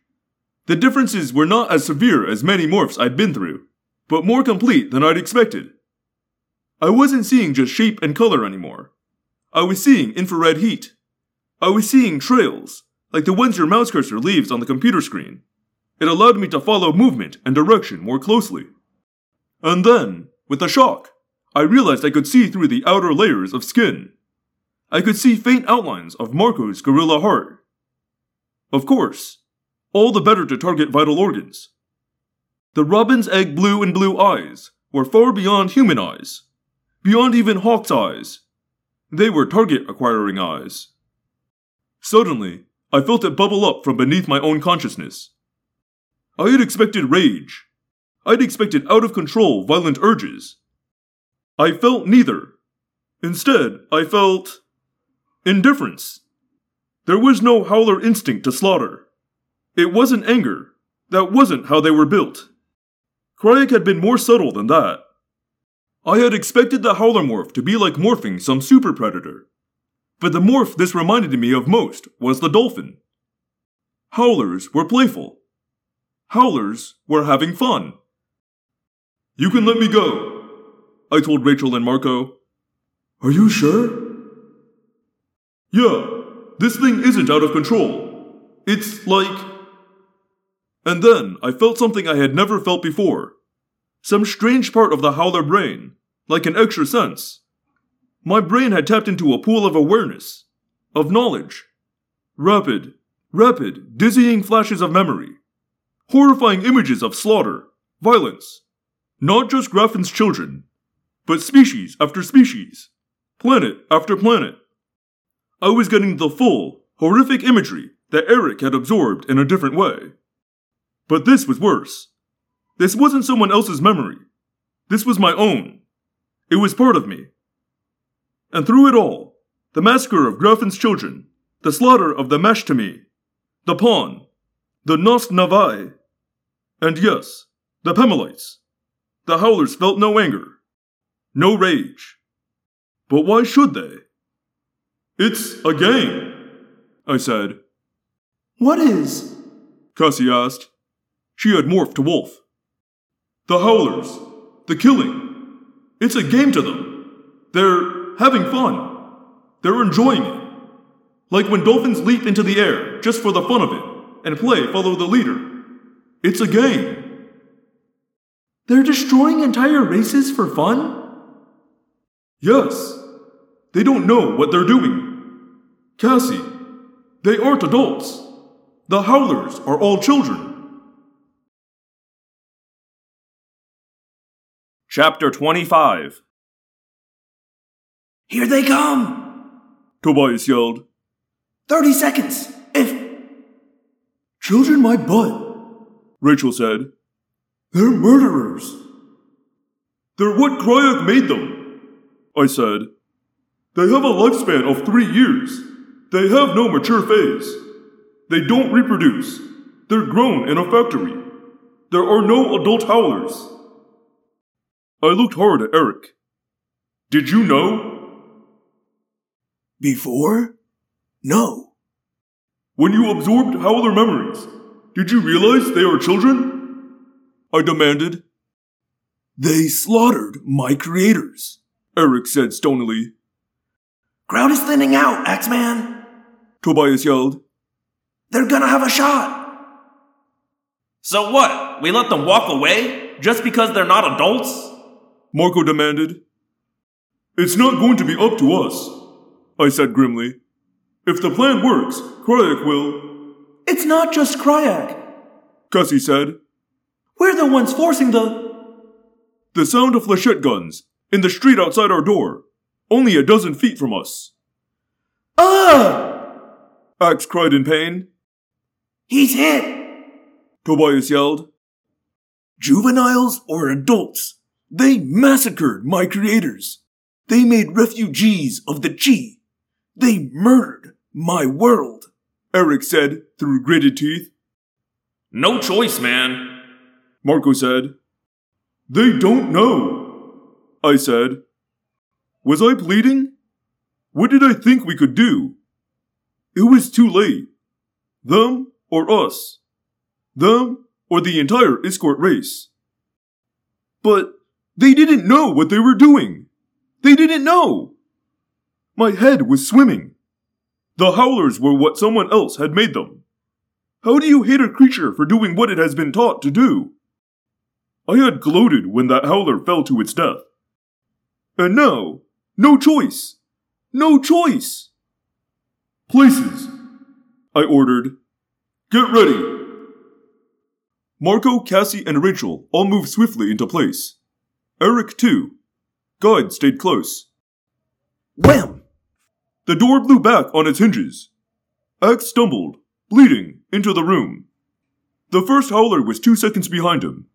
The differences were not as severe as many morphs I'd been through, but more complete than I'd expected. I wasn't seeing just shape and color anymore. I was seeing infrared heat. I was seeing trails, like the ones your mouse cursor leaves on the computer screen. It allowed me to follow movement and direction more closely. And then, with a shock, I realized I could see through the outer layers of skin. I could see faint outlines of Marco's gorilla heart. Of course, all the better to target vital organs. The robin's egg blue and blue eyes were far beyond human eyes, beyond even hawk's eyes. They were target acquiring eyes. Suddenly, I felt it bubble up from beneath my own consciousness. I had expected rage. I'd expected out of control violent urges. I felt neither. Instead, I felt indifference. There was no howler instinct to slaughter. It wasn't anger. That wasn't how they were built. Crayak had been more subtle than that. I had expected the howler morph to be like morphing some super predator. But the morph this reminded me of most was the dolphin. Howlers were playful. Howlers were having fun. You can let me go, I told Rachel and Marco. Are you sure? Yeah, this thing isn't out of control. It's like. And then I felt something I had never felt before. Some strange part of the howler brain, like an extra sense. My brain had tapped into a pool of awareness, of knowledge. Rapid, rapid, dizzying flashes of memory. Horrifying images of slaughter, violence. Not just Graffin's children, but species after species, planet after planet. I was getting the full, horrific imagery that Erek had absorbed in a different way. But this was worse. This wasn't someone else's memory. This was my own. It was part of me. And through it all, the massacre of Graffin's children, the slaughter of the Mashtami, the Pawn, the Nost Navai, and yes, the Pemalites, the Howlers felt no anger, no rage. But why should they? It's a game, I said. What is? Cassie asked. She had morphed to wolf. The Howlers, the killing. It's a game to them. They're having fun. They're enjoying it. Like when dolphins leap into the air just for the fun of it and play follow the leader. It's a game. They're destroying entire races for fun? Yes. they don't know what they're doing. Cassie, they aren't adults. The Howlers are all children. Chapter 25 Here they come! Tobias yelled. 30 seconds! If. Children my butt, Rachel said. They're murderers. They're what Crayak made them, I said. They have a lifespan of three years. They have no mature phase. They don't reproduce. They're grown in a factory. There are no adult howlers. I looked hard at Erek. Did you know? Before? No. When you absorbed howler memories, did you realize they are children? I demanded. They slaughtered my creators, Erek said stonily. Crowd is thinning out, Ax-man! Tobias yelled. They're gonna have a shot! So what? We let them walk away? Just because they're not adults? Marco demanded. It's not going to be up to us, I said grimly. If the plan works, Crayak will. It's not just Crayak. Cassie said. We're the ones forcing the. The sound of flechette guns in the street outside our door, only a dozen feet from us. Ah! Ax cried in pain. He's hit! Tobias yelled. Juveniles or adults, they massacred my creators. They made refugees of the Chee. They murdered my world, Erek said through gritted teeth. No choice, man. Marco said. They don't know, I said. Was I pleading? What did I think we could do? It was too late. Them or us. Them or the entire Iskoort race. But they didn't know what they were doing. They didn't know. My head was swimming. The howlers were what someone else had made them. How do you hate a creature for doing what it has been taught to do? I had gloated when that howler fell to its death. And now, no choice. No choice. Places, I ordered. Get ready. Marco, Cassie, and Rachel all moved swiftly into place. Erek, too. Guide stayed close. Wham! The door blew back on its hinges. Ax stumbled, bleeding, into the room. The first howler was two seconds behind him.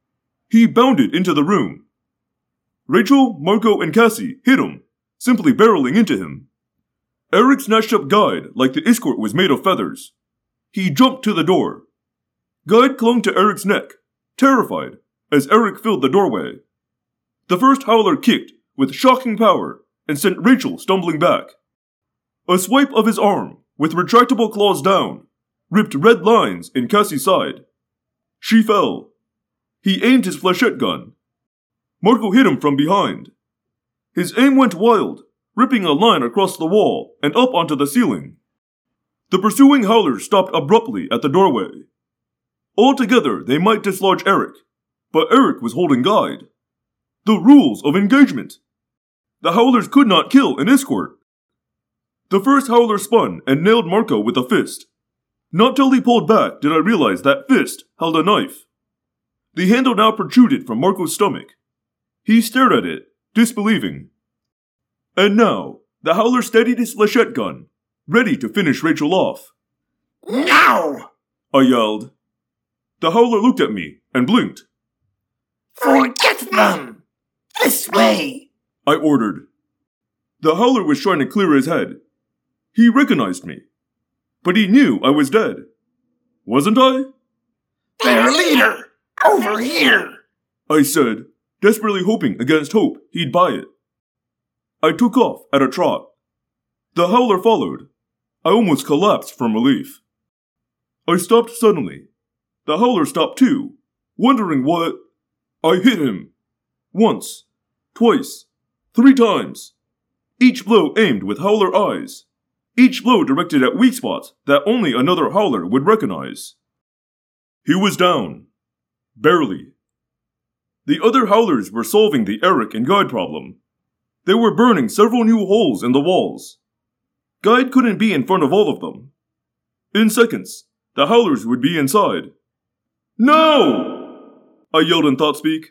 He bounded into the room. Rachel, Marco, and Cassie hit him, simply barreling into him. Erek snatched up Guide like the Iskoort was made of feathers. He jumped to the door. Guide clung to Erek's neck, terrified, as Erek filled the doorway. The first howler kicked with shocking power and sent Rachel stumbling back. A swipe of his arm, with retractable claws down, ripped red lines in Cassie's side. She fell. He aimed his flechette gun. Marco hit him from behind. His aim went wild, ripping a line across the wall and up onto the ceiling. The pursuing howlers stopped abruptly at the doorway. Altogether, they might dislodge Erek, but Erek was holding guide. The rules of engagement. The howlers could not kill an Iskoort. The first howler spun and nailed Marco with a fist. Not till he pulled back did I realize that fist held a knife. The handle now protruded from Marco's stomach. He stared at it, disbelieving. And now, the howler steadied his flechette gun, ready to finish Rachel off. Now! I yelled. The howler looked at me and blinked. Forget them! This way! I ordered. The howler was trying to clear his head. He recognized me. But he knew I was dead. Wasn't I? Their leader! Over here! I said, desperately hoping against hope he'd buy it. I took off at a trot. The howler followed. I almost collapsed from relief. I stopped suddenly. The howler stopped too, wondering what. I hit him. Once, twice, three times. Each blow aimed with howler eyes. Each blow directed at weak spots that only another howler would recognize. He was down. Barely. The other howlers were solving the Erek and Guide problem. They were burning several new holes in the walls. Guide couldn't be in front of all of them. In seconds, the howlers would be inside. No! I yelled in thought speak.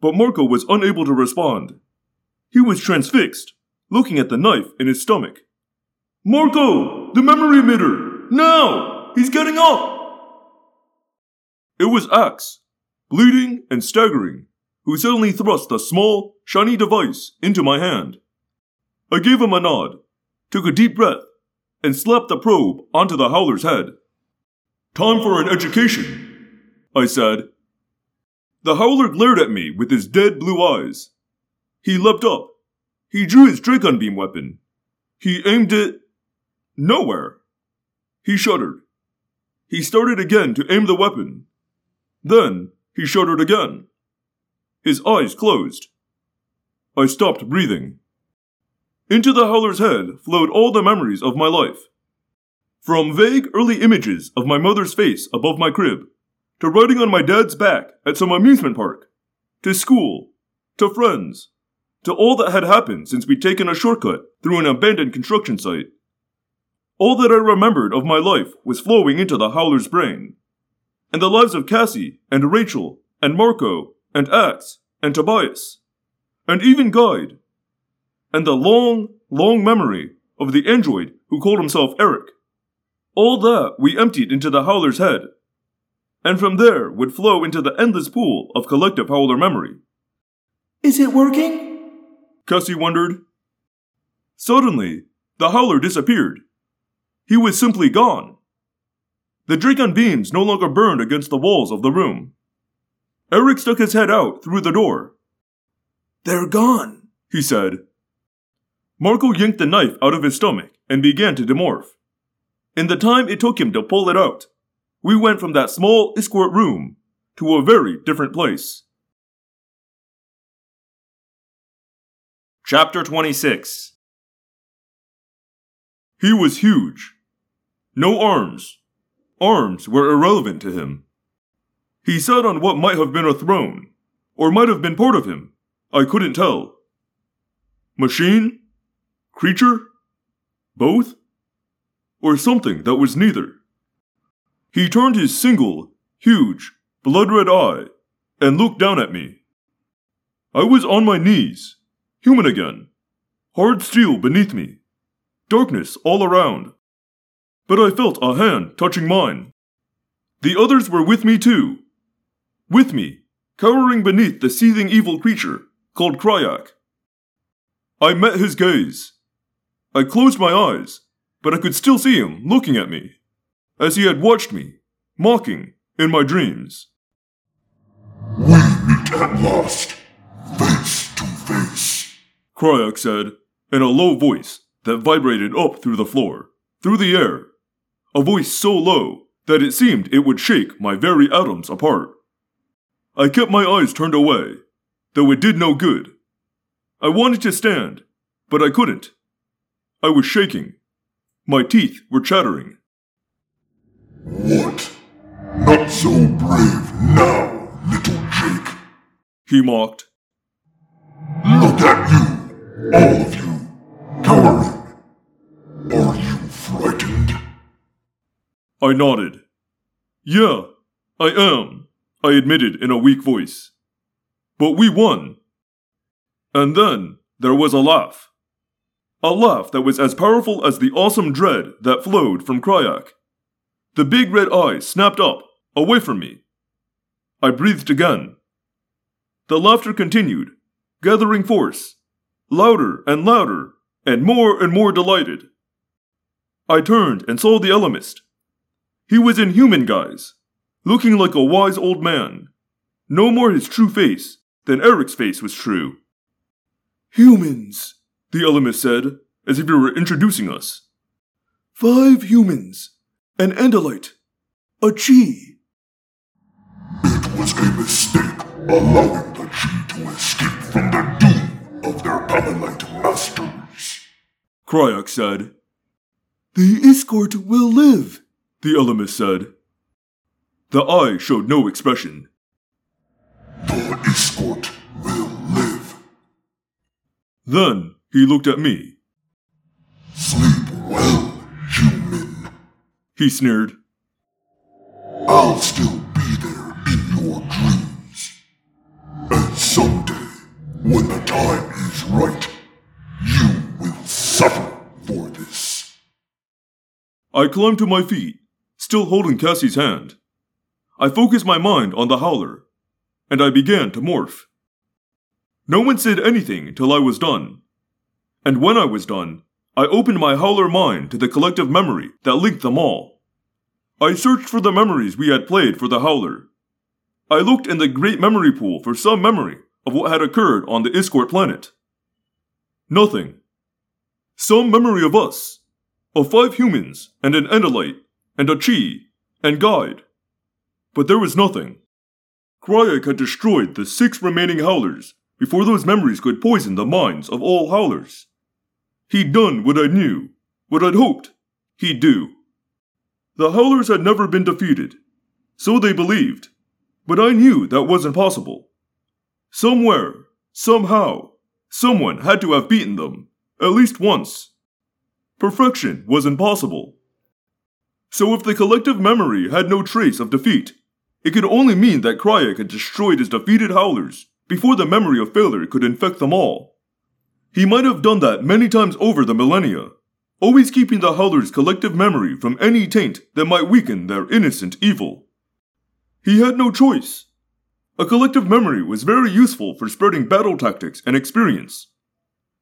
But Marco was unable to respond. He was transfixed, looking at the knife in his stomach. Marco! The memory emitter! Now! He's getting up! It was Ax, bleeding and staggering, who suddenly thrust a small, shiny device into my hand. I gave him a nod, took a deep breath, and slapped the probe onto the howler's head. Time for an education, I said. The howler glared at me with his dead blue eyes. He leapt up. He drew his Dracon beam weapon. He aimed it nowhere. He shuddered. He started again to aim the weapon. Then he shuddered again. His eyes closed. I stopped breathing. Into the howler's head flowed all the memories of my life. From vague early images of my mother's face above my crib, to riding on my dad's back at some amusement park, to school, to friends, to all that had happened since we'd taken a shortcut through an abandoned construction site. All that I remembered of my life was flowing into the howler's brain. And the lives of Cassie and Rachel and Marco and Ax and Tobias and even Guide. And the long, long memory of the android who called himself Erek. All that we emptied into the Howler's head. And from there would flow into the endless pool of collective Howler memory. Is it working? Cassie wondered. Suddenly, the Howler disappeared. He was simply gone. The Dracon beams no longer burned against the walls of the room. Erek stuck his head out through the door. They're gone, he said. Marco yanked the knife out of his stomach and began to demorph. In the time it took him to pull it out, we went from that small Iskoort room to a very different place. Chapter 26 He was huge. No arms. Arms were irrelevant to him. He sat on what might have been a throne, or might have been part of him. I couldn't tell. Machine? Creature? Both? Or something that was neither. He turned his single, huge, blood red eye and looked down at me. I was on my knees, human again, hard steel beneath me, darkness all around. But I felt a hand touching mine. The others were with me too. With me, cowering beneath the seething evil creature called Crayak. I met his gaze. I closed my eyes, but I could still see him looking at me, as he had watched me, mocking, in my dreams. We meet at last, face to face. Crayak said, in a low voice that vibrated up through the floor, through the air. A voice so low that it seemed it would shake my very atoms apart. I kept my eyes turned away, though it did no good. I wanted to stand, but I couldn't. I was shaking. My teeth were chattering. What? Not so brave now, little Jake. He mocked. Look at you, all of you, cowering. Are you frightened? I nodded. Yeah, I am, I admitted in a weak voice. But we won. And then there was a laugh. A laugh that was as powerful as the awesome dread that flowed from Crayak. The big red eyes snapped up, away from me. I breathed again. The laughter continued, gathering force, louder and louder, and more and more delighted. I turned and saw the Ellimist. He was in human guise, looking like a wise old man. No more his true face than Erek's face was true. Humans, the Ellimist said, as if he were introducing us. Five humans, an Andalite, a Chee. It was a mistake allowing the Chee to escape from the doom of their Pemalite masters. Crayak said. The Iskoort will live, the Ellimist said. The eye showed no expression. The Iskoort will live. Then he looked at me. Sleep well, human. He sneered. I'll still be there in your dreams. And someday, when the time is right, you will suffer for this. I climbed to my feet, still holding Cassie's hand. I focused my mind on the howler, and I began to morph. No one said anything till I was done. And when I was done, I opened my howler mind to the collective memory that linked them all. I searched for the memories we had played for the howler. I looked in the great memory pool for some memory of what had occurred on the Iskoort planet. Nothing. Some memory of us, of five humans and an Andalite and a Chee and Guide. But there was nothing. Crayak had destroyed the six remaining howlers before those memories could poison the minds of all howlers. He'd done what I knew, what I'd hoped he'd do. The howlers had never been defeated, so they believed, but I knew that wasn't possible. Somewhere, somehow, someone had to have beaten them, at least once. Perfection was impossible. So if the collective memory had no trace of defeat, it could only mean that Crayak had destroyed his defeated howlers before the memory of failure could infect them all. He might have done that many times over the millennia, always keeping the howlers' collective memory from any taint that might weaken their innocent evil. He had no choice. A collective memory was very useful for spreading battle tactics and experience.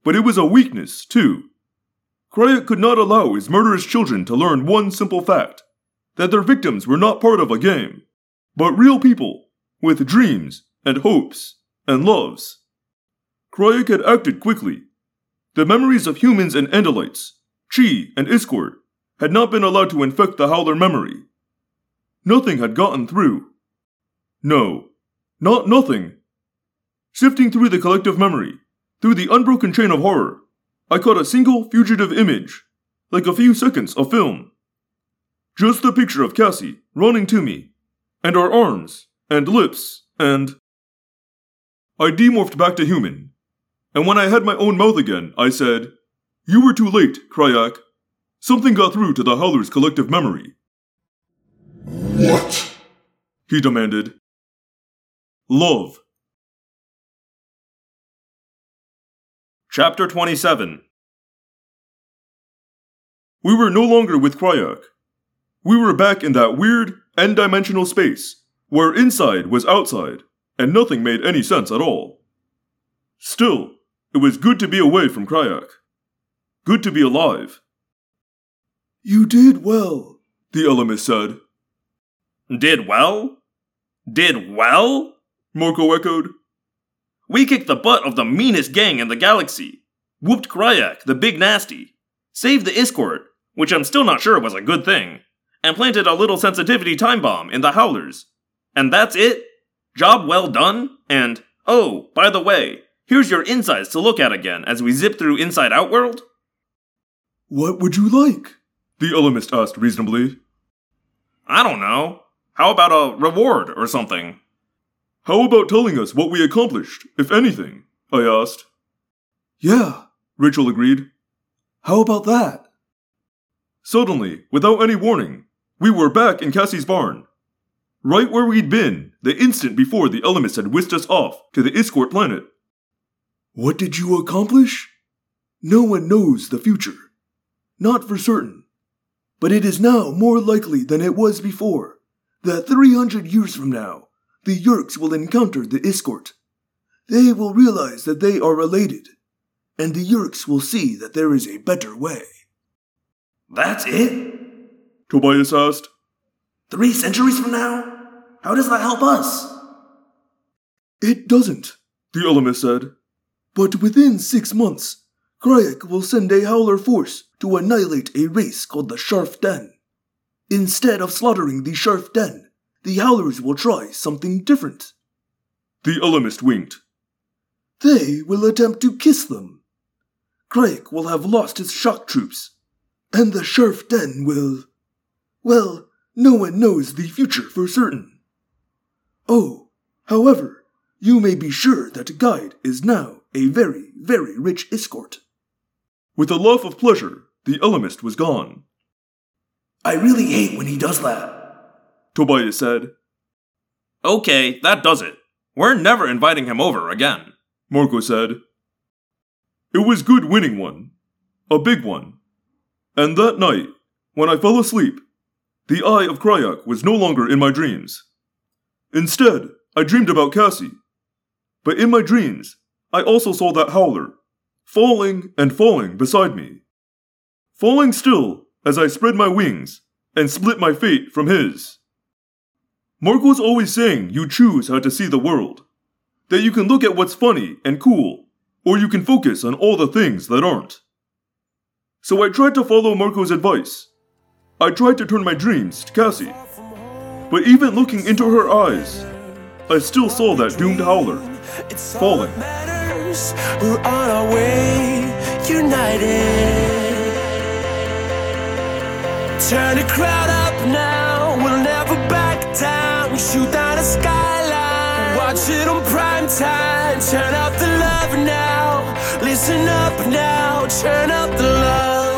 But it was a weakness, too. Crayak could not allow his murderous children to learn one simple fact that their victims were not part of a game, but real people with dreams and hopes and loves. Crayak had acted quickly. The memories of humans and Andalites, Chee and Iskoort, had not been allowed to infect the Howler memory. Nothing had gotten through. No, not nothing. Sifting through the collective memory, through the unbroken chain of horror, I caught a single fugitive image, like a few seconds of film. Just the picture of Cassie running to me, and our arms, and lips, and. I demorphed back to human, and when I had my own mouth again, I said, You were too late, Crayak. Something got through to the Howler's collective memory. What? He demanded. Love. Chapter 27 We were no longer with Crayak. We were back in that weird, n dimensional space, where inside was outside, and nothing made any sense at all. Still, it was good to be away from Crayak. Good to be alive. You did well, the Ellimist said. Did well? Did well? Marco echoed. We kicked the butt of the meanest gang in the galaxy. Whooped Crayak, the big nasty. Saved the Iskoort, which I'm still not sure was a good thing. And planted a little sensitivity time bomb in the Howlers. And that's it? Job well done? And, oh, by the way, here's your insides to look at again as we zip through Inside Outworld? What would you like? The Ellimist asked reasonably. I don't know. How about a reward or something? How about telling us what we accomplished, if anything? I asked. Yeah, Rachel agreed. How about that? Suddenly, without any warning, we were back in Cassie's barn. Right where we'd been the instant before the Ellimist had whisked us off to the Iskoort planet. What did you accomplish? No one knows the future. Not for certain. But it is now more likely than it was before that 300 years from now, the Yeerks will encounter the Iskoort. They will realize that they are related, and the Yeerks will see that there is a better way. That's it? Tobias asked. Three centuries from now? How does that help us? It doesn't, the Ellimist said. But within six months, Crayak will send a Howler force to annihilate a race called the Sharf Den. Instead of slaughtering the Sharf Den, the Howlers will try something different. The Ellimist winked. They will attempt to kiss them. Crayak will have lost his shock troops, and the Sharf Den will. Well, no one knows the future for certain. Oh, however, you may be sure that Guide is now a very, very rich Iskoort. With a laugh of pleasure, the Ellimist was gone. I really hate when he does that. Tobias said. Okay, that does it. We're never inviting him over again. Marco said. It was good winning one. A big one. And that night, when I fell asleep, the eye of Crayak was no longer in my dreams. Instead, I dreamed about Cassie. But in my dreams, I also saw that howler, falling and falling beside me. Falling still as I spread my wings and split my fate from his. Marco's always saying you choose how to see the world. That you can look at what's funny and cool, or you can focus on all the things that aren't. So I tried to follow Marco's advice. I tried to turn my dreams to Cassie. But even looking into her eyes, I still saw that doomed howler falling. We're on our way, united. Turn the crowd Shoot down a skyline. Watch it on prime time. Turn up the love now. Listen up now. Turn up the love.